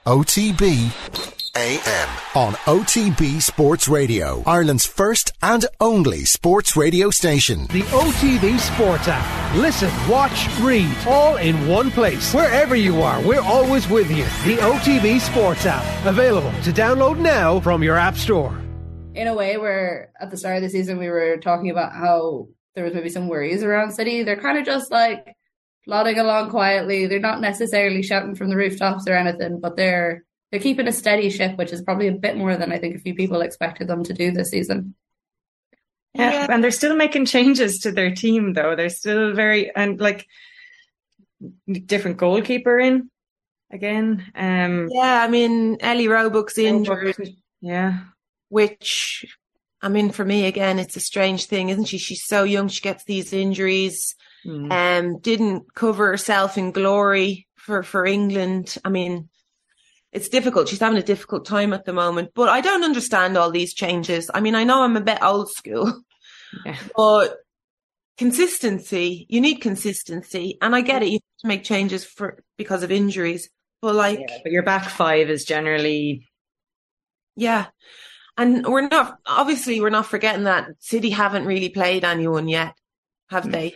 OTB AM on OTB Sports Radio, Ireland's first and only sports radio station. The OTB Sports app. Listen, watch, read, all in one place. Wherever you are, we're always with you. The OTB Sports app. Available to download now from your App Store. In a way, where at the start of the season we were talking about how there was maybe some worries around City, they're kind of just like plodding along quietly. They're not necessarily shouting from the rooftops or anything, but they're they're keeping a steady ship, which is probably a bit more than I think a few people expected them to do this season. Yeah, yeah. and they're still making changes to their team though. They're still very and like different goalkeeper in again. Um Yeah, I mean Ellie Roebuck's injured. Yeah. Which I mean for me again it's a strange thing, isn't she? She's so young, she gets these injuries. Mm. Um, didn't cover herself in glory for for England. I mean, it's difficult. She's having a difficult time at the moment, but I don't understand all these changes. I mean, I know I'm a bit old school, Yeah. but consistency, you need consistency. And I get it. You have to make changes for, because of injuries, but like, But your back five is generally yeah. And we're not, obviously, we're not forgetting that City haven't really played anyone yet, have mm. they?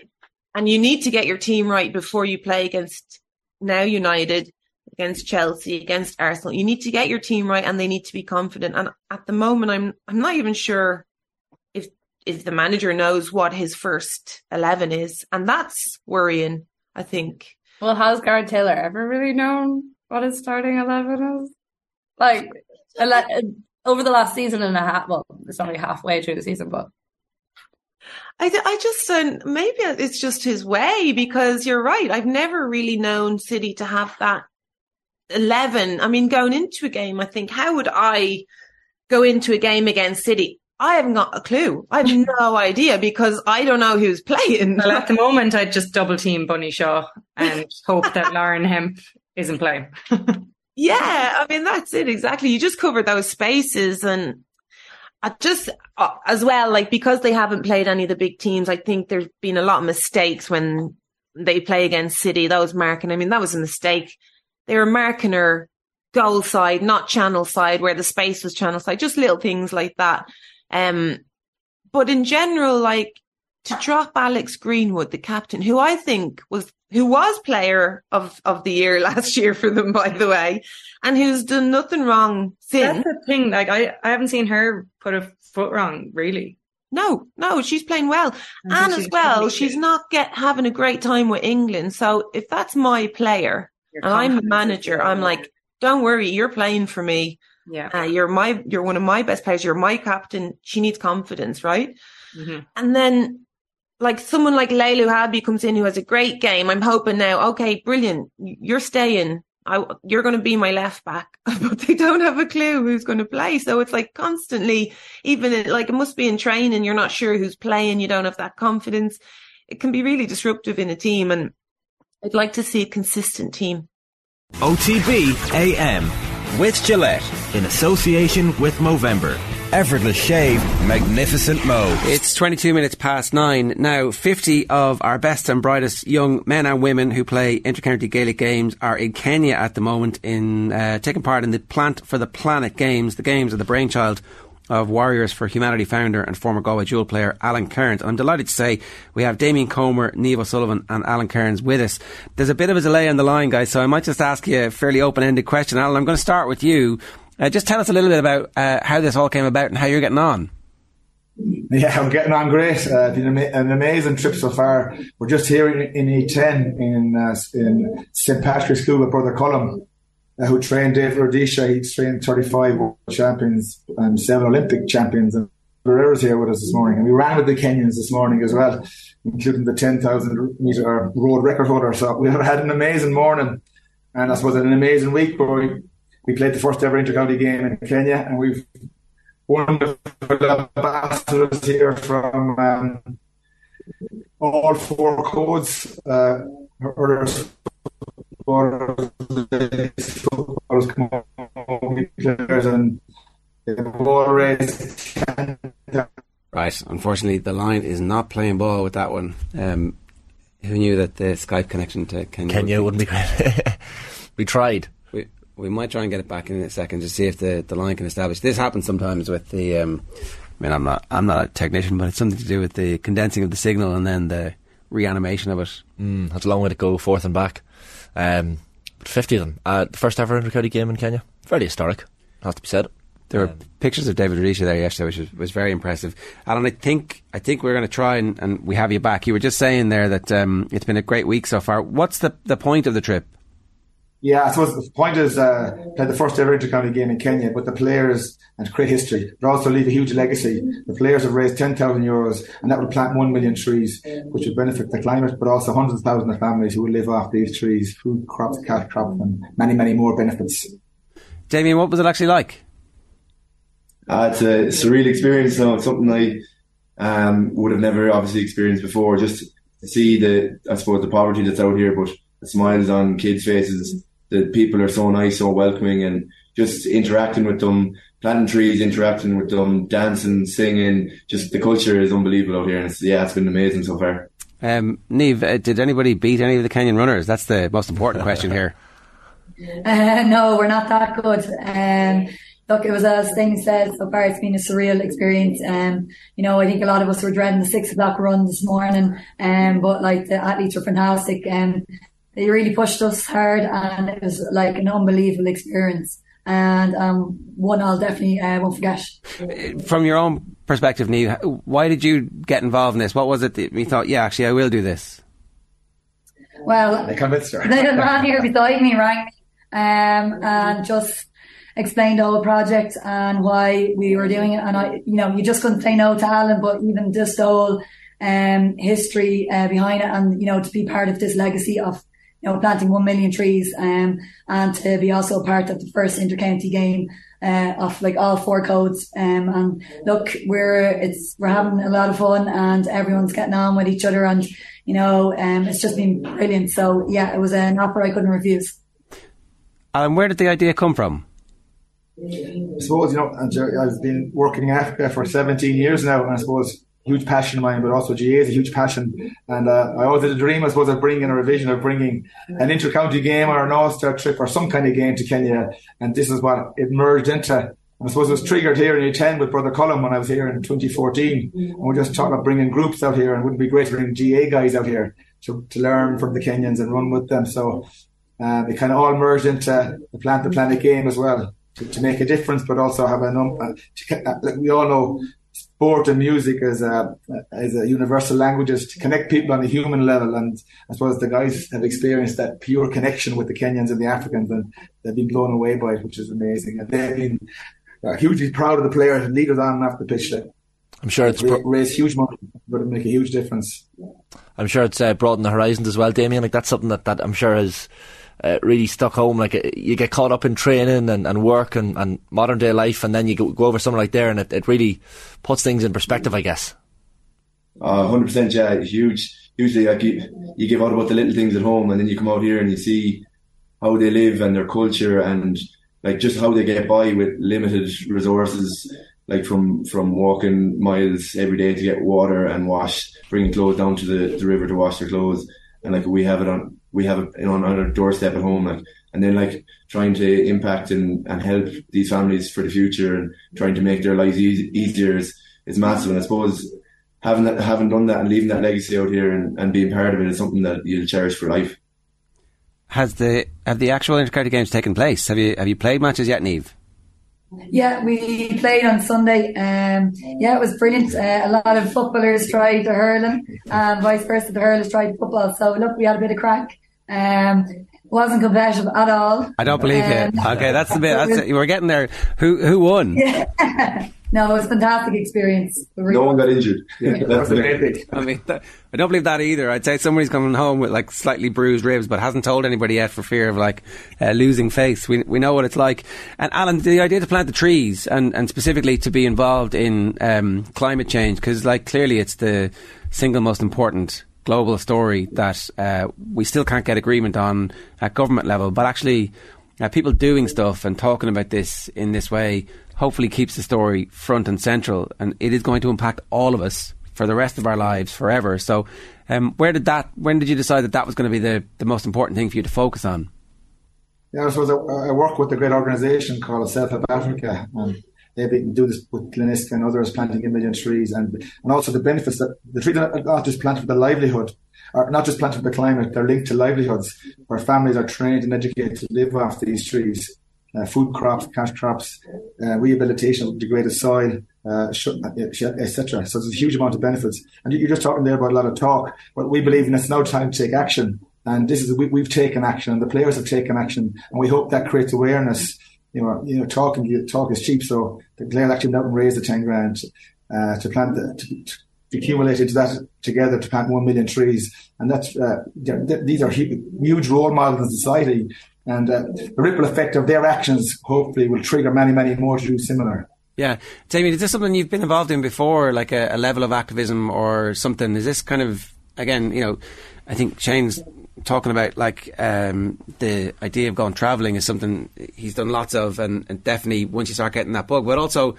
And you need to get your team right before you play against now United, against Chelsea, against Arsenal. You need to get your team right and they need to be confident. And at the moment, I'm, I'm not even sure if, if the manager knows what his first 11 is. And that's worrying, I think. Well, has Gareth Taylor ever really known what his starting eleven is? Like, ele- over the last season and a half. Well, it's only halfway through the season, but I I just don't, maybe it's just his way because you're right. I've never really known City to have that 11. I mean, going into a game, I think, how would I go into a game against City? I haven't got a clue. I have no idea because I don't know who's playing. well at the moment I'd just double team Bunny Shaw and hope that Lauren Hemp isn't playing. Yeah, I mean that's it exactly. You just cover those spaces, and I just uh, as well like because they haven't played any of the big teams. I think there's been a lot of mistakes when they play against City. That was marking. I mean that was a mistake. They were marking her goal side, not channel side, where the space was channel side. Just little things like that. Um, but in general, like to drop Alex Greenwood, the captain, who I think was who was player of of the year last year for them, by the way, and who's done nothing wrong since. That's the thing. Like I, I haven't seen her put a foot wrong, really. No, no, she's playing well, think and as well, she's not get having a great time with England. So if that's my player and I'm the manager, I'm like, don't worry, you're playing for me. Yeah. Uh, you're my, you're one of my best players. You're my captain. She needs confidence, right? Mhm. And then, like someone like Leila Ouahabi comes in who has a great game. I'm hoping now, okay, brilliant. You're staying. I, you're going to be my left back, but they don't have a clue who's going to play. So it's like constantly, even like it must be in training. You're not sure who's playing. You don't have that confidence. It can be really disruptive in a team. And I'd like to see a consistent team. OTB AM with Gillette in association with Movember. Effortless shave, magnificent mo. It's 22 minutes past nine. Now, 50 of our best and brightest young men and women who play intercounty Gaelic games are in Kenya at the moment in uh, taking part in the Plant for the Planet Games. The games are the brainchild of Warriors for Humanity founder and former Galway dual player Alan Kerins. And I'm delighted to say we have Damien Comer, Niamh O'Sullivan and Alan Kerins with us. There's a bit of a delay on the line, guys, so I might just ask you a fairly open-ended question. Alan, I'm going to start with you. Uh, just tell us a little bit about uh, how this all came about and how you're getting on. Yeah, I'm getting on great. Uh, been an amazing trip so far. We're just here in, in Iten in uh, in St Patrick's School with Brother Colm, uh, who trained David Rudisha. He's trained 35 world champions and seven Olympic champions. And Barrera's here with us this morning. And we ran with the Kenyans this morning as well, including the 10,000 metre road record holder. So we had an amazing morning and I suppose an amazing week. But we, we played the first ever intercounty game in Kenya and we've wonderful ambassadors here from um, all four codes. Uh, footballers, come on, players, and ball. Right. Unfortunately, the line is not playing ball with that one. Um, who knew that the Skype connection to Kenya, Kenya wouldn't be great. we tried. We, we might try and get it back in a second to see if the, the line can establish. This happens sometimes with the. Um, I mean, I'm not I'm not a technician, but it's something to do with the condensing of the signal and then the reanimation of it. Mm, that's a long way to go, forth and back. Um, but 50 of them. Uh, the first ever intercounty game in Kenya. Fairly historic, has to be said. There were pictures of David Rudisha there yesterday, which was, was very impressive. Alan, I think I think we're going to try and, and we have you back. You were just saying there that um, it's been a great week so far. What's the the point of the trip? Yeah, I suppose the point is uh, play the first ever intercounty game in Kenya, but the players and create history, but also leave a huge legacy. The players have raised 10,000 euros and that would plant 1 million trees, which would benefit the climate, but also hundreds of thousands of families who will live off these trees, food crops, cash crops, and many, many more benefits. Damien, what was it actually like? Uh, it's a surreal experience. So it's something I um, would have never obviously experienced before. Just to see the, I suppose, the poverty that's out here, but smiles on kids' faces. The people are so nice, so welcoming, and just interacting with them, planting trees, interacting with them, dancing, singing. Just the culture is unbelievable out here, and it's, yeah, it's been amazing so far. Um, Niamh, uh, did anybody beat any of the Kenyan runners? That's the most important question here. Uh, no, we're not that good. Um, look, it was as things said so far. It's been a surreal experience. Um, you know, I think a lot of us were dreading the six o'clock run this morning. Um, but like the athletes were fantastic. Um, they really pushed us hard, and it was like an unbelievable experience. And um, one I'll definitely uh, won't forget. From your own perspective, Niamh, why did you get involved in this? What was it that you thought, yeah, actually, I will do this? Well, They convinced her. the man here beside me rang me um, and just explained all the whole project and why we were doing it. And I, you know, you just couldn't say no to Alan, but even just the whole um, history uh, behind it, and you know, to be part of this legacy of you know planting one million trees, um, and to be also part of the first intercounty game. Uh, of like all four codes, um, and look, we're it's we're having a lot of fun, and everyone's getting on with each other, and you know, um, it's just been brilliant. So yeah, it was an offer I couldn't refuse. Alan, where did the idea come from? I suppose, you know, I've been working in Africa for 17 years now, and I suppose huge passion of mine, but also GAA is a huge passion. And uh, I always had a dream, I suppose, of bringing a revision of bringing an inter-county game or an all-star trip or some kind of game to Kenya. And this is what it merged into. I suppose it was triggered here in Iten with Brother Colm when I was here in 2014. And we just talked about bringing groups out here and wouldn't be great to bring GAA guys out here to, to learn from the Kenyans and run with them. So uh, it kind of all merged into the Plant the Planet game as well to, to make a difference, but also have a number. Uh, like we all know, sport and music as a as a universal languages to connect people on a human level. And I suppose the guys have experienced that pure connection with the Kenyans and the Africans, and they've been blown away by it, which is amazing. And they've been uh, hugely proud of the players and leaders on and off the pitch. There. I'm sure it's Ra- raised huge money, but it make a huge difference. I'm sure it's uh, broadened the horizons as well, Damien. Like that's something that, that I'm sure has uh, really stuck home. Like uh, you get caught up in training and, and work and, and modern day life, and then you go, go over somewhere like there, and it, it really puts things in perspective, I guess. Uh, hundred percent, yeah, it's huge. Usually, like you, you give out about the little things at home, and then you come out here and you see how they live and their culture, and like just how they get by with limited resources, like from from walking miles every day to get water and wash, bringing clothes down to the, the river to wash their clothes, and like we have it on we have it know, on our doorstep at home, like and then like trying to impact and, and help these families for the future and trying to make their lives e- easier is, is massive. And I suppose having that, having done that and leaving that legacy out here and, and being part of it is something that you'll cherish for life. Has the have the actual intercounty games taken place? Have you have you played matches yet, Niamh? Yeah, we played on Sunday. Um, yeah, it was brilliant. Uh, a lot of footballers tried the hurling, and vice versa. The hurlers tried football. So look, we had a bit of crack. Um, wasn't competitive at all. I don't believe Um, it. Okay, that's the bit. That's it. We're getting there. Who who won? Yeah. no, it was a fantastic experience. Really- No one got injured. Yeah, that's it. I mean, that, I don't believe that either. I'd say somebody's coming home with like slightly bruised ribs, but hasn't told anybody yet for fear of like uh, losing face. We we know what it's like. And Alan, the idea to plant the trees and, and specifically to be involved in um, climate change because like clearly it's the single most important global story that uh, we still can't get agreement on at government level, but actually. Uh, people doing stuff and talking about this in this way hopefully keeps the story front and central, and it is going to impact all of us for the rest of our lives forever. So, um, where did that? When did you decide that that was going to be the, the most important thing for you to focus on? Yeah, I suppose I, work with a great organisation called Self Help Africa, and they do this with Clinisca and others, planting a million trees, and and also the benefits that the trees are not just planted for the livelihood, or not just planted for the climate, they're linked to livelihoods where families are trained and educated to live off these trees. Uh, food crops, cash crops, uh, rehabilitation of degraded soil, uh, etc. So there's a huge amount of benefits. And you- you're just talking there about a lot of talk, but we believe in it's now time to take action. And this is we, we've taken action, and the players have taken action, and we hope that creates awareness. You know, you know, talking talk is cheap, so the players actually went out and raised the ten grand uh, to plant the, to, to accumulate into that together to plant one million trees, and that's uh, these are hu- huge role models in society, and uh, the ripple effect of their actions hopefully will trigger many, many more to do similar. Yeah, Damien, is this something you've been involved in before, like a, a level of activism or something? Is this kind of again, you know, I think Shane's talking about like um, the idea of going travelling is something he's done lots of, and, and definitely once you start getting that bug, but also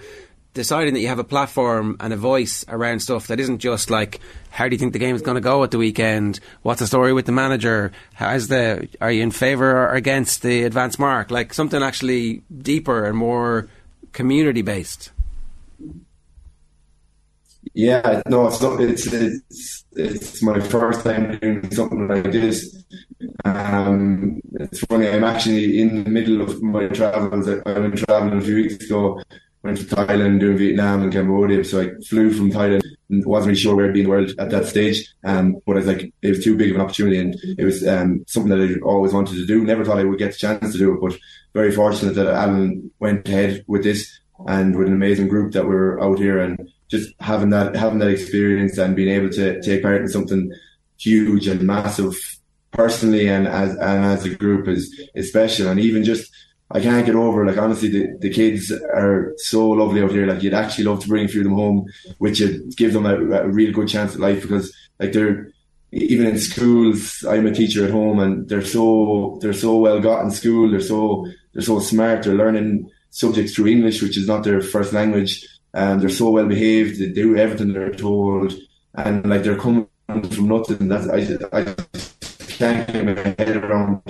deciding that you have a platform and a voice around stuff that isn't just like how do you think the game is going to go at the weekend? What's the story with the manager? How's the are you in favour or against the advanced mark? Like something actually deeper and more community based yeah no it's not it's it's it's my first time doing something like this. Um, it's funny I'm actually in the middle of my travels. I went traveling a few weeks ago went to Thailand, doing Vietnam and Cambodia. So I flew from Thailand and wasn't really sure where I'd be in the world at that stage. Um, but I was like, it was too big of an opportunity and it was um, something that I always wanted to do. Never thought I would get the chance to do it, but very fortunate that Alan went ahead with this and with an amazing group that were out here and just having that having that experience and being able to take part in something huge and massive personally and as and as a group is is special and even just I can't get over. Like honestly, the, the kids are so lovely out here. Like you'd actually love to bring a few of them home, which would give them a, a real good chance at life because like they're even in schools. I'm a teacher at home, and they're so they're so well got in school. They're so they're so smart. They're learning subjects through English, which is not their first language, and they're so well behaved. They do everything they're told, and like they're coming from nothing. That's I, I can't get my head around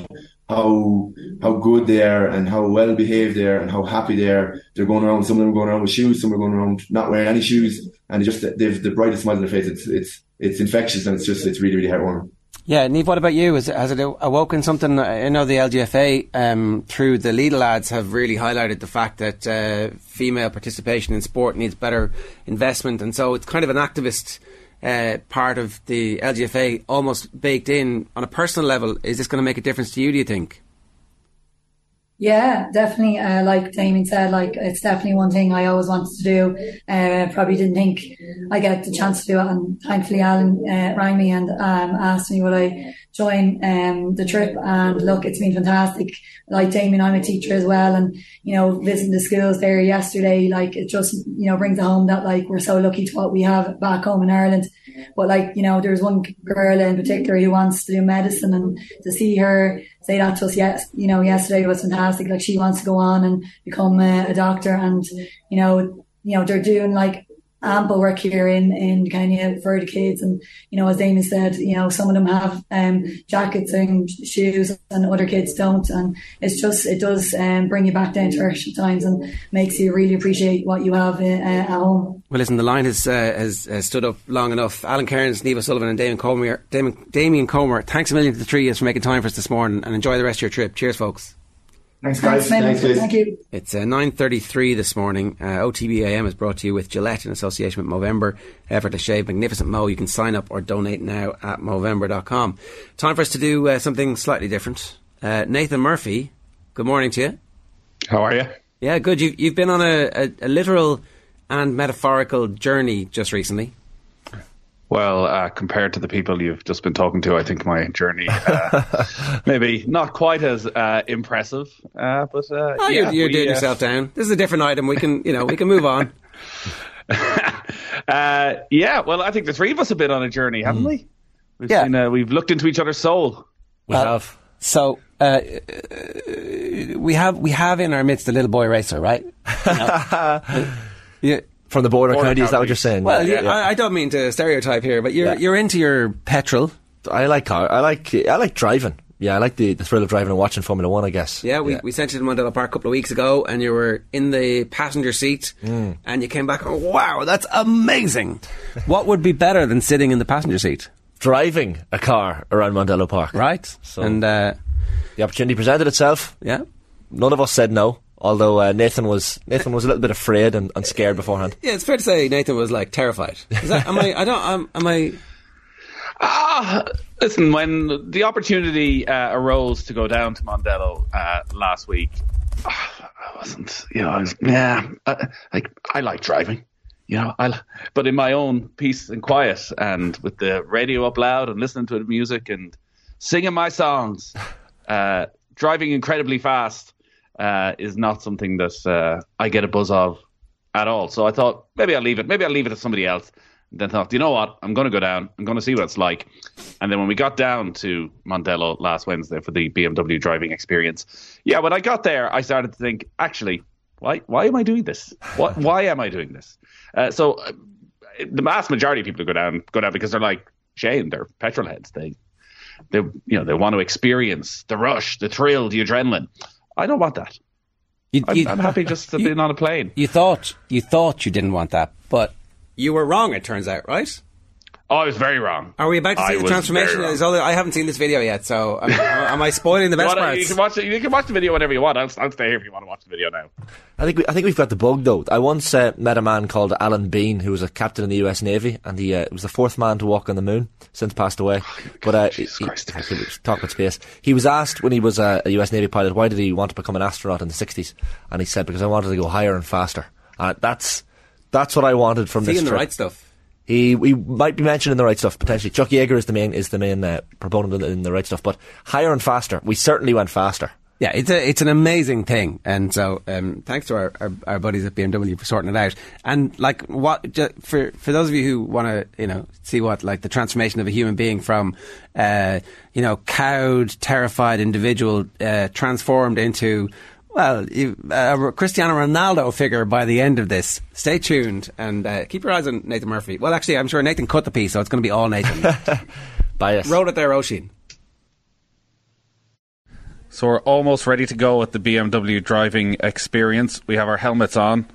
how how good they are and how well behaved they are and how happy they are. They're going around. Some of them are going around with shoes. Some are going around not wearing any shoes, and just they've the brightest smile on their face. It's it's it's infectious and it's just it's really really heartwarming. Yeah, Niamh, what about you? Has, has it awoken something? I know the LGFA, um, through the Leader lads, have really highlighted the fact that uh, female participation in sport needs better investment, and so it's kind of an activist uh, part of the LGFA almost baked in on a personal level. Is this going to make a difference to you, do you think? Yeah, definitely. Uh, like Damien said, like it's definitely one thing I always wanted to do. Uh, probably didn't think I get the chance to do it, and thankfully Alan uh, rang me and um, asked me would I join um, the trip. And look, it's been fantastic. Like Damien, I'm a teacher as well, and you know, visiting the schools there yesterday, like it just you know brings home that like we're so lucky to what we have back home in Ireland. But like you know, there's one girl in particular who wants to do medicine, and to see her say that to us, yes, you know, yesterday was fantastic. Like she wants to go on and become a, a doctor, and you know, you know, they're doing like ample work here in in Kenya for the kids. And you know, as Damien said, you know, some of them have um, jackets and shoes, and other kids don't. And it's just it does um, bring you back down to earth times and makes you really appreciate what you have uh, at home. Well, listen, the line has uh, has uh, stood up long enough. Alan Kerins, Niamh O'Sullivan, and Damien Comer. Damien, Damien Comer. Thanks a million to the three of for making time for us this morning, and enjoy the rest of your trip. Cheers, folks. Thanks, guys. Thanks, Thanks Thank you. It's uh, 9.33 this morning. Uh, OTB AM is brought to you with Gillette in association with Movember. Effort to shave magnificent Mo. You can sign up or donate now at Movember.com. Time for us to do uh, something slightly different. Uh, Nathan Murphy, good morning to you. How are you? Yeah, good. You've, you've been on a, a, a literal and metaphorical journey just recently. Well, uh, compared to the people you've just been talking to, I think my journey uh, maybe not quite as uh, impressive. Uh, but uh, oh, yeah, you're, you're we, doing uh, yourself down. This is a different item. We can, you know, we can move on. yeah, well, I think the three of us have been on a journey, haven't we? We've Yeah. seen, we've looked into each other's soul. We have. So uh, we have we have in our midst a little boy racer, right? yeah. From the border, Border county, is that what you're saying? Well, yeah, I, I don't mean to stereotype here, but you're Yeah. you're into your petrol. I like car. I like I like driving. Yeah, I like the, the thrill of driving and watching Formula One. I guess. Yeah, we, we sent you to Mondello Park a couple of weeks ago, and you were in the passenger seat, Mm. and you came back. Oh, wow, that's amazing! what would be better than sitting in the passenger seat? Driving a car around Mondello Park, right? So and uh, the opportunity presented itself. Yeah, none of us said no. Although uh, Nathan was Nathan was a little bit afraid and, and scared beforehand. Yeah, it's fair to say Nathan was like terrified. Is that, am I? I don't. Am, am I? Ah, listen, when the opportunity uh, arose to go down to Mondello uh, last week, ah, I wasn't, you know, I was, yeah, uh, like I like driving, you know, I, but in my own peace and quiet, and with the radio up loud and listening to the music and singing my songs, uh, driving incredibly fast uh, is not something that uh, I get a buzz of at all. So I thought maybe I'll leave it. Maybe I'll leave it to somebody else. Then thought, you know what? I'm going to go down. I'm going to see what it's like. And then when we got down to Mondello last Wednesday for the BMW driving experience, yeah, when I got there, I started to think, actually, why why am I doing this? What why am I doing this? Uh, so uh, the vast majority of people who go down go down because they're like Shane, they're petrol heads. They they you know they want to experience the rush, the thrill, the adrenaline. I don't want that. You, I'm, you- I'm happy just to you- be on a plane. You thought you thought you didn't want that, but you were wrong. It turns out, right? Oh, I was very wrong. Are we about to I see the transformation? very wrong. Is all- I haven't seen this video yet, so am, am I spoiling the You best wanna- parts? You can watch it. You can watch the video whenever you want. I'll, I'll stay here if you want to watch the video now. I think we, I think we've got the bug though. I once uh, met a man called Alan Bean, who was a captain in the U.S. Navy, and he uh, was the fourth man to walk on the moon. Since passed away, but uh, he, he- talk about space. He was asked when he was a, a U.S. Navy pilot, why did he want to become an astronaut in the '60s? And he said because I wanted to go higher and faster. And that's that's what I wanted from Is he this in the trip. right stuff? He we might be mentioning the right stuff potentially. Chuck Yeager is the main is the main uh, proponent in the, in right stuff, but higher and faster. We certainly went faster. Yeah, it's a it's an amazing thing, and so um, thanks to our, our, our buddies at BMW for sorting it out. And like what for for those of you who want to you know see what like the transformation of a human being from uh, you know cowed, terrified individual uh, transformed into well you, a Cristiano Ronaldo figure by the end of this. Stay tuned and uh, keep your eyes on Nathan Murphy. Well, actually, I'm sure Nathan cut the piece, so it's going to be all Nathan. Bias. Roll it there, Oisín. So we're almost ready to go at the BMW driving experience. We have our helmets on.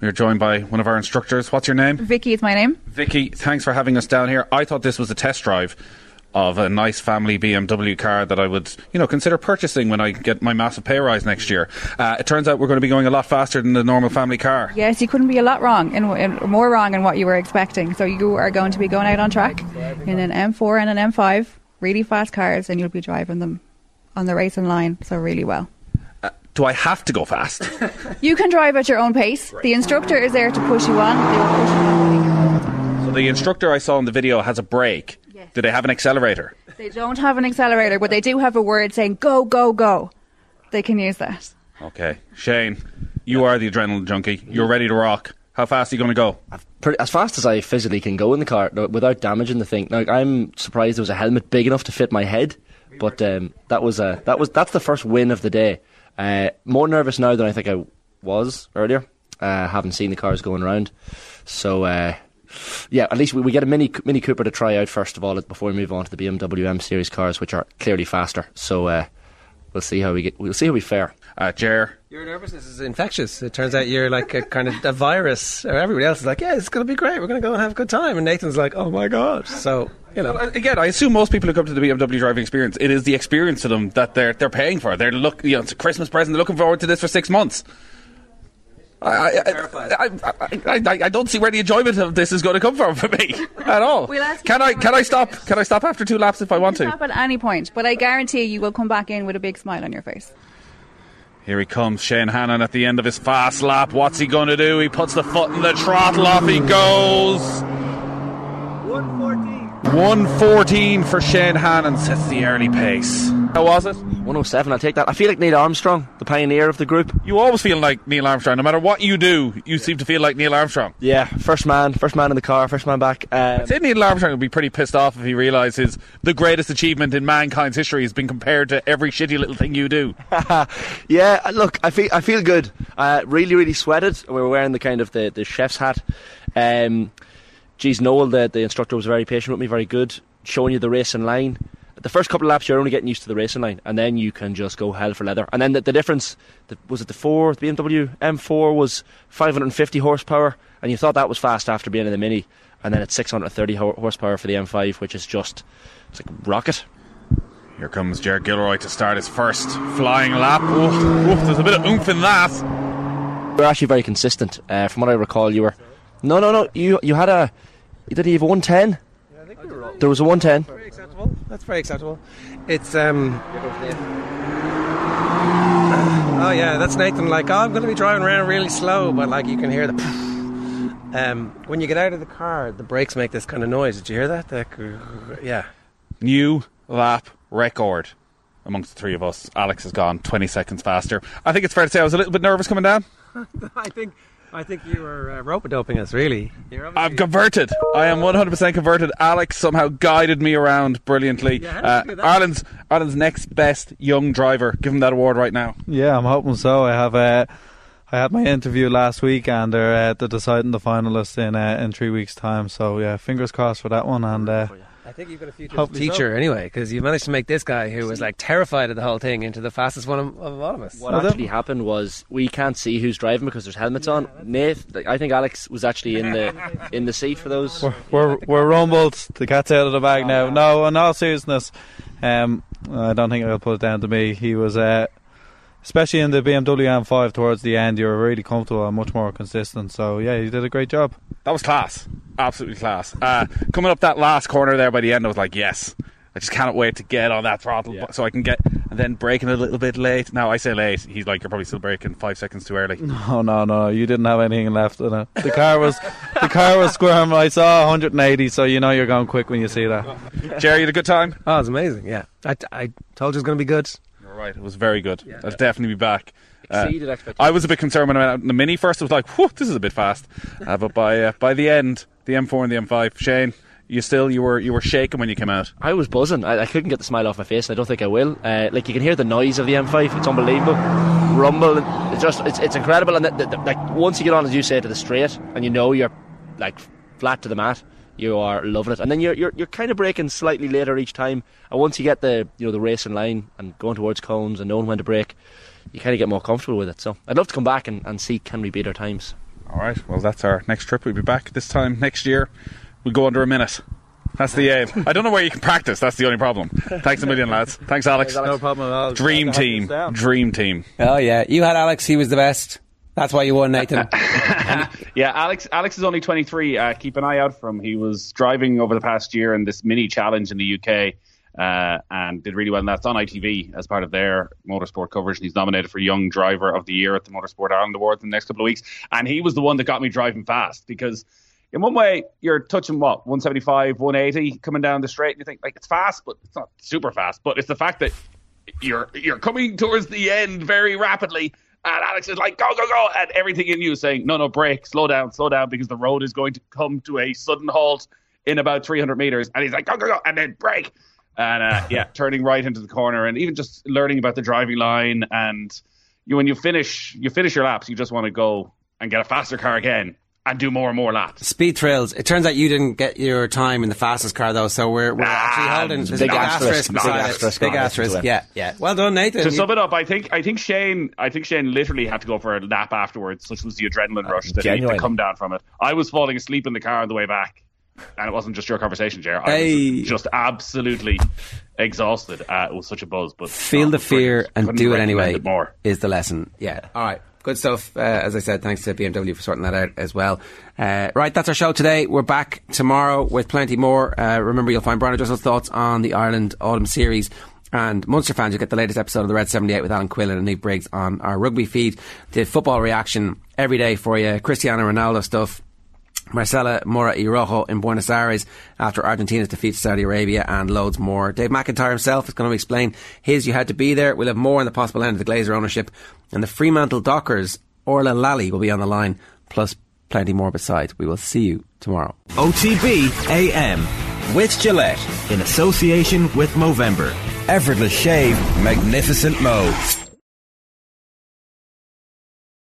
We are joined by one of our instructors. What's your name? Vicky is my name. Vicky, thanks for having us down here. I thought this was a test drive of a nice family BMW car that I would, you know, consider purchasing when I get my massive pay rise next year. Uh, it turns out we're going to be going a lot faster than the normal family car. Yes, you couldn't be a lot wrong, and and more wrong in what you were expecting. So you are going to be going out on track in an M4 and an M5, really fast cars, and you'll be driving them on the racing line, so really well. Do I have to go fast? You can drive at your own pace. The instructor is there to push you on. Push you on. so the instructor I saw in the video has a brake. Do they have an accelerator? They don't have an accelerator, but they do have a word saying "go, go, go." They can use that. Okay. Shane, you are the adrenaline junkie. You're ready to rock. How fast are you going to go? pretty, as fast as I physically can go in the car no, without damaging the thing. Now, I'm surprised there was a helmet big enough to fit my head, but um, that was uh, that was that's the first win of the day. Uh, more nervous now than I think I was earlier. Uh, haven't seen the cars going around, so uh, yeah. At least we, we get a mini Mini Cooper to try out first of all before we move on to the BMW M Series cars, which are clearly faster. So uh, we'll see how we get. We'll see how we fare. Uh, Ger, Your nervousness is infectious. It turns out you're like a kind of a virus. Or everybody else is like, yeah, it's going to be great. We're going to go and have a good time. And Nathan's like, oh my god. So you know, Well, again, I assume most people who come to the BMW driving experience, it is the experience to them that they're they're paying for. They're look, you know, it's a Christmas present. They're looking forward to this for six months. I, I, I, I, I, I, I don't see where the enjoyment of this is going to come from for me at all. We'll ask Can I can I stop? Can I stop after two laps if I want to? Stop at any point, but I guarantee you will come back in with a big smile on your face. Here he comes, Shane Hannon at the end of his fast lap. What's he going to do? He puts the foot in the throttle. Off he goes. 114 for Shane Hannon sets the early pace. How was it? 107. I'll take that. I feel like Neil Armstrong, the pioneer of the group. You always feel like Neil Armstrong. No matter what you do, you seem to feel like Neil Armstrong. Yeah, first man, first man in the car, first man back. Um, I'd say Neil Armstrong would be pretty pissed off if he realises the greatest achievement in mankind's history has been compared to every shitty little thing you do. yeah, look, I feel I feel good. Uh, really, really sweated. We were wearing the kind of the, the chef's hat. Um, geez, Noel, the, the instructor, was very patient with me, very good, showing you the racing line. The first couple of laps, you're only getting used to the racing line, and then you can just go hell for leather. And then the, the difference the, was it the four, the BMW M4 was 550 horsepower, and you thought that was fast after being in the Mini, and then it's 630 ho- horsepower for the M5, which is just it's like a rocket. Here comes Gerard Gilroy to start his first flying lap. Oof, oof, there's a bit of oomph in that. We're actually very consistent. Uh, from what I recall, you were. No, no, no. You you had a. Did you have a 110? There was a 110. That's very acceptable. That's very acceptable. It's um. Oh yeah, that's Nathan. Like, oh, I'm going to be driving around really slow, but like you can hear the. Um, when you get out of the car, the brakes make this kind of noise. Did you hear that? The, yeah. New lap record amongst the three of us. Alex has gone 20 seconds faster. I think it's fair to say I was a little bit nervous coming down. I think I think you were uh, rope doping us, really. I'm converted. I am 100% converted. Alex somehow guided me around brilliantly. Yeah, how uh, did you do that? Ireland's Ireland's next best young driver. Give him that award right now. Yeah, I'm hoping so. I have uh, I had my interview last week, and they're uh, they're deciding the finalists in uh, in three weeks' time. So yeah, fingers crossed for that one. And uh, I think you've got a future Hopefully teacher so. anyway, because you managed to make this guy who was like terrified of the whole thing into the fastest one of, of all of us. What actually happened was we can't see who's driving because there's helmets on. Nate, like, I think Alex was actually in the in the seat for those. we're, we're we're rumbled. The cat's out of the bag now. No, in all seriousness, um, I don't think I'll put it down to me. He was, uh, especially in the BMW M5 towards the end, you were really comfortable and much more consistent. So yeah, he did a great job. That was class. Absolutely class. Uh, coming up that last corner there by the end, I was like, yes. I just cannot wait to get on that throttle so I can get. And then braking a little bit late. Now, I say late. He's like, you're probably still braking five seconds too early. No, no, no. You didn't have anything left in it. The car was the car was squirming. I saw 180, so you know you're going quick when you see that. Jerry, you had a good time? Oh, it was amazing, yeah. I, I told you it was going to be good. Right. It was very good. I'll definitely be back. Uh, Exceeded expectations. I was a bit concerned when I went out in the Mini first. I was like, whew, this is a bit fast. Uh, but by uh, by the end, the M4 and the M5, Shane, you still you were you were shaking when you came out. I was buzzing. I, I couldn't get the smile off my face. and I don't think I will. Uh, like you can hear the noise of the M5. It's unbelievable. Rumble. and It's just it's, it's incredible. And the, the, the- like once you get on, as you say, to the straight, and you know you're like flat to the mat, you are loving it. And then you're you're you're kind of breaking slightly later each time. And once you get the you know the racing line and going towards cones and knowing when to break, you kind of get more comfortable with it. So I'd love to come back and, and see can we beat our times. All right. Well, that's our next trip. We'll be back this time next year. We'll go under a minute. That's the aim. I don't know where you can practice. That's the only problem. Thanks a million, lads. Thanks, Alex. No problem at all. Dream Glad to have team. Dream team. Oh yeah, you had Alex. He was the best. That's why you won, Nathan. Yeah, Alex. Alex is only 23. Uh, keep an eye out for him. He was driving over the past year in this mini challenge in the UK uh, and did really well. And that's on ITV as part of their motorsport coverage. And he's nominated for Young Driver of the Year at the Motorsport Ireland Awards in the next couple of weeks. And he was the one that got me driving fast because. In one way, you're touching what 175, 180 coming down the straight, and you think like it's fast, but it's not super fast. But it's the fact that you're you're coming towards the end very rapidly, and Alex is like, go, go, go. And everything in you is saying, no, no, break, slow down, slow down, because the road is going to come to a sudden halt in about 300 meters. And he's like, go, go, go. And then break. And uh, yeah, turning right into the corner and even just learning about the driving line. And you, when you finish, you finish your laps, you just want to go and get a faster car again and do more and more laps. Speed thrills. It turns out you didn't get your time in the fastest car though, so we're, we're actually holding it's big a asterisk, big beside asterisk Big on asterisk. Yeah, yeah. Well done, Nathan. To You- sum it up, I think I think Shane I think Shane literally had to go for a lap afterwards, such was the adrenaline rush that he had to come down from it. I was falling asleep in the car on the way back, and it wasn't just your conversation, Ger. I Hey. was just absolutely exhausted. Uh, it was such a buzz, but Feel the fear and do it anyway it more. is the lesson. Yeah. All right. Good stuff. Uh, as I said, thanks to BMW for sorting that out as well. Uh, right, that's our show today. We're back tomorrow with plenty more. Uh, remember, you'll find Brian O'Driscoll's thoughts on the Ireland Autumn Series. And Munster fans, you'll get the latest episode of the Red 78 with Alan Quinlan and Nick Briggs on our rugby feed. The football reaction every day for you. Cristiano Ronaldo stuff. Marcela Mora y Araujo in Buenos Aires after Argentina's defeat to Saudi Arabia and loads more. Dave McIntyre himself is going to explain his You Had to Be There. We'll have more on the possible end of the Glazer ownership. And the Fremantle Dockers, Orla Lally, will be on the line, plus plenty more besides. We will see you tomorrow. OTB AM with Gillette in association with Movember. Effortless shave, magnificent mo.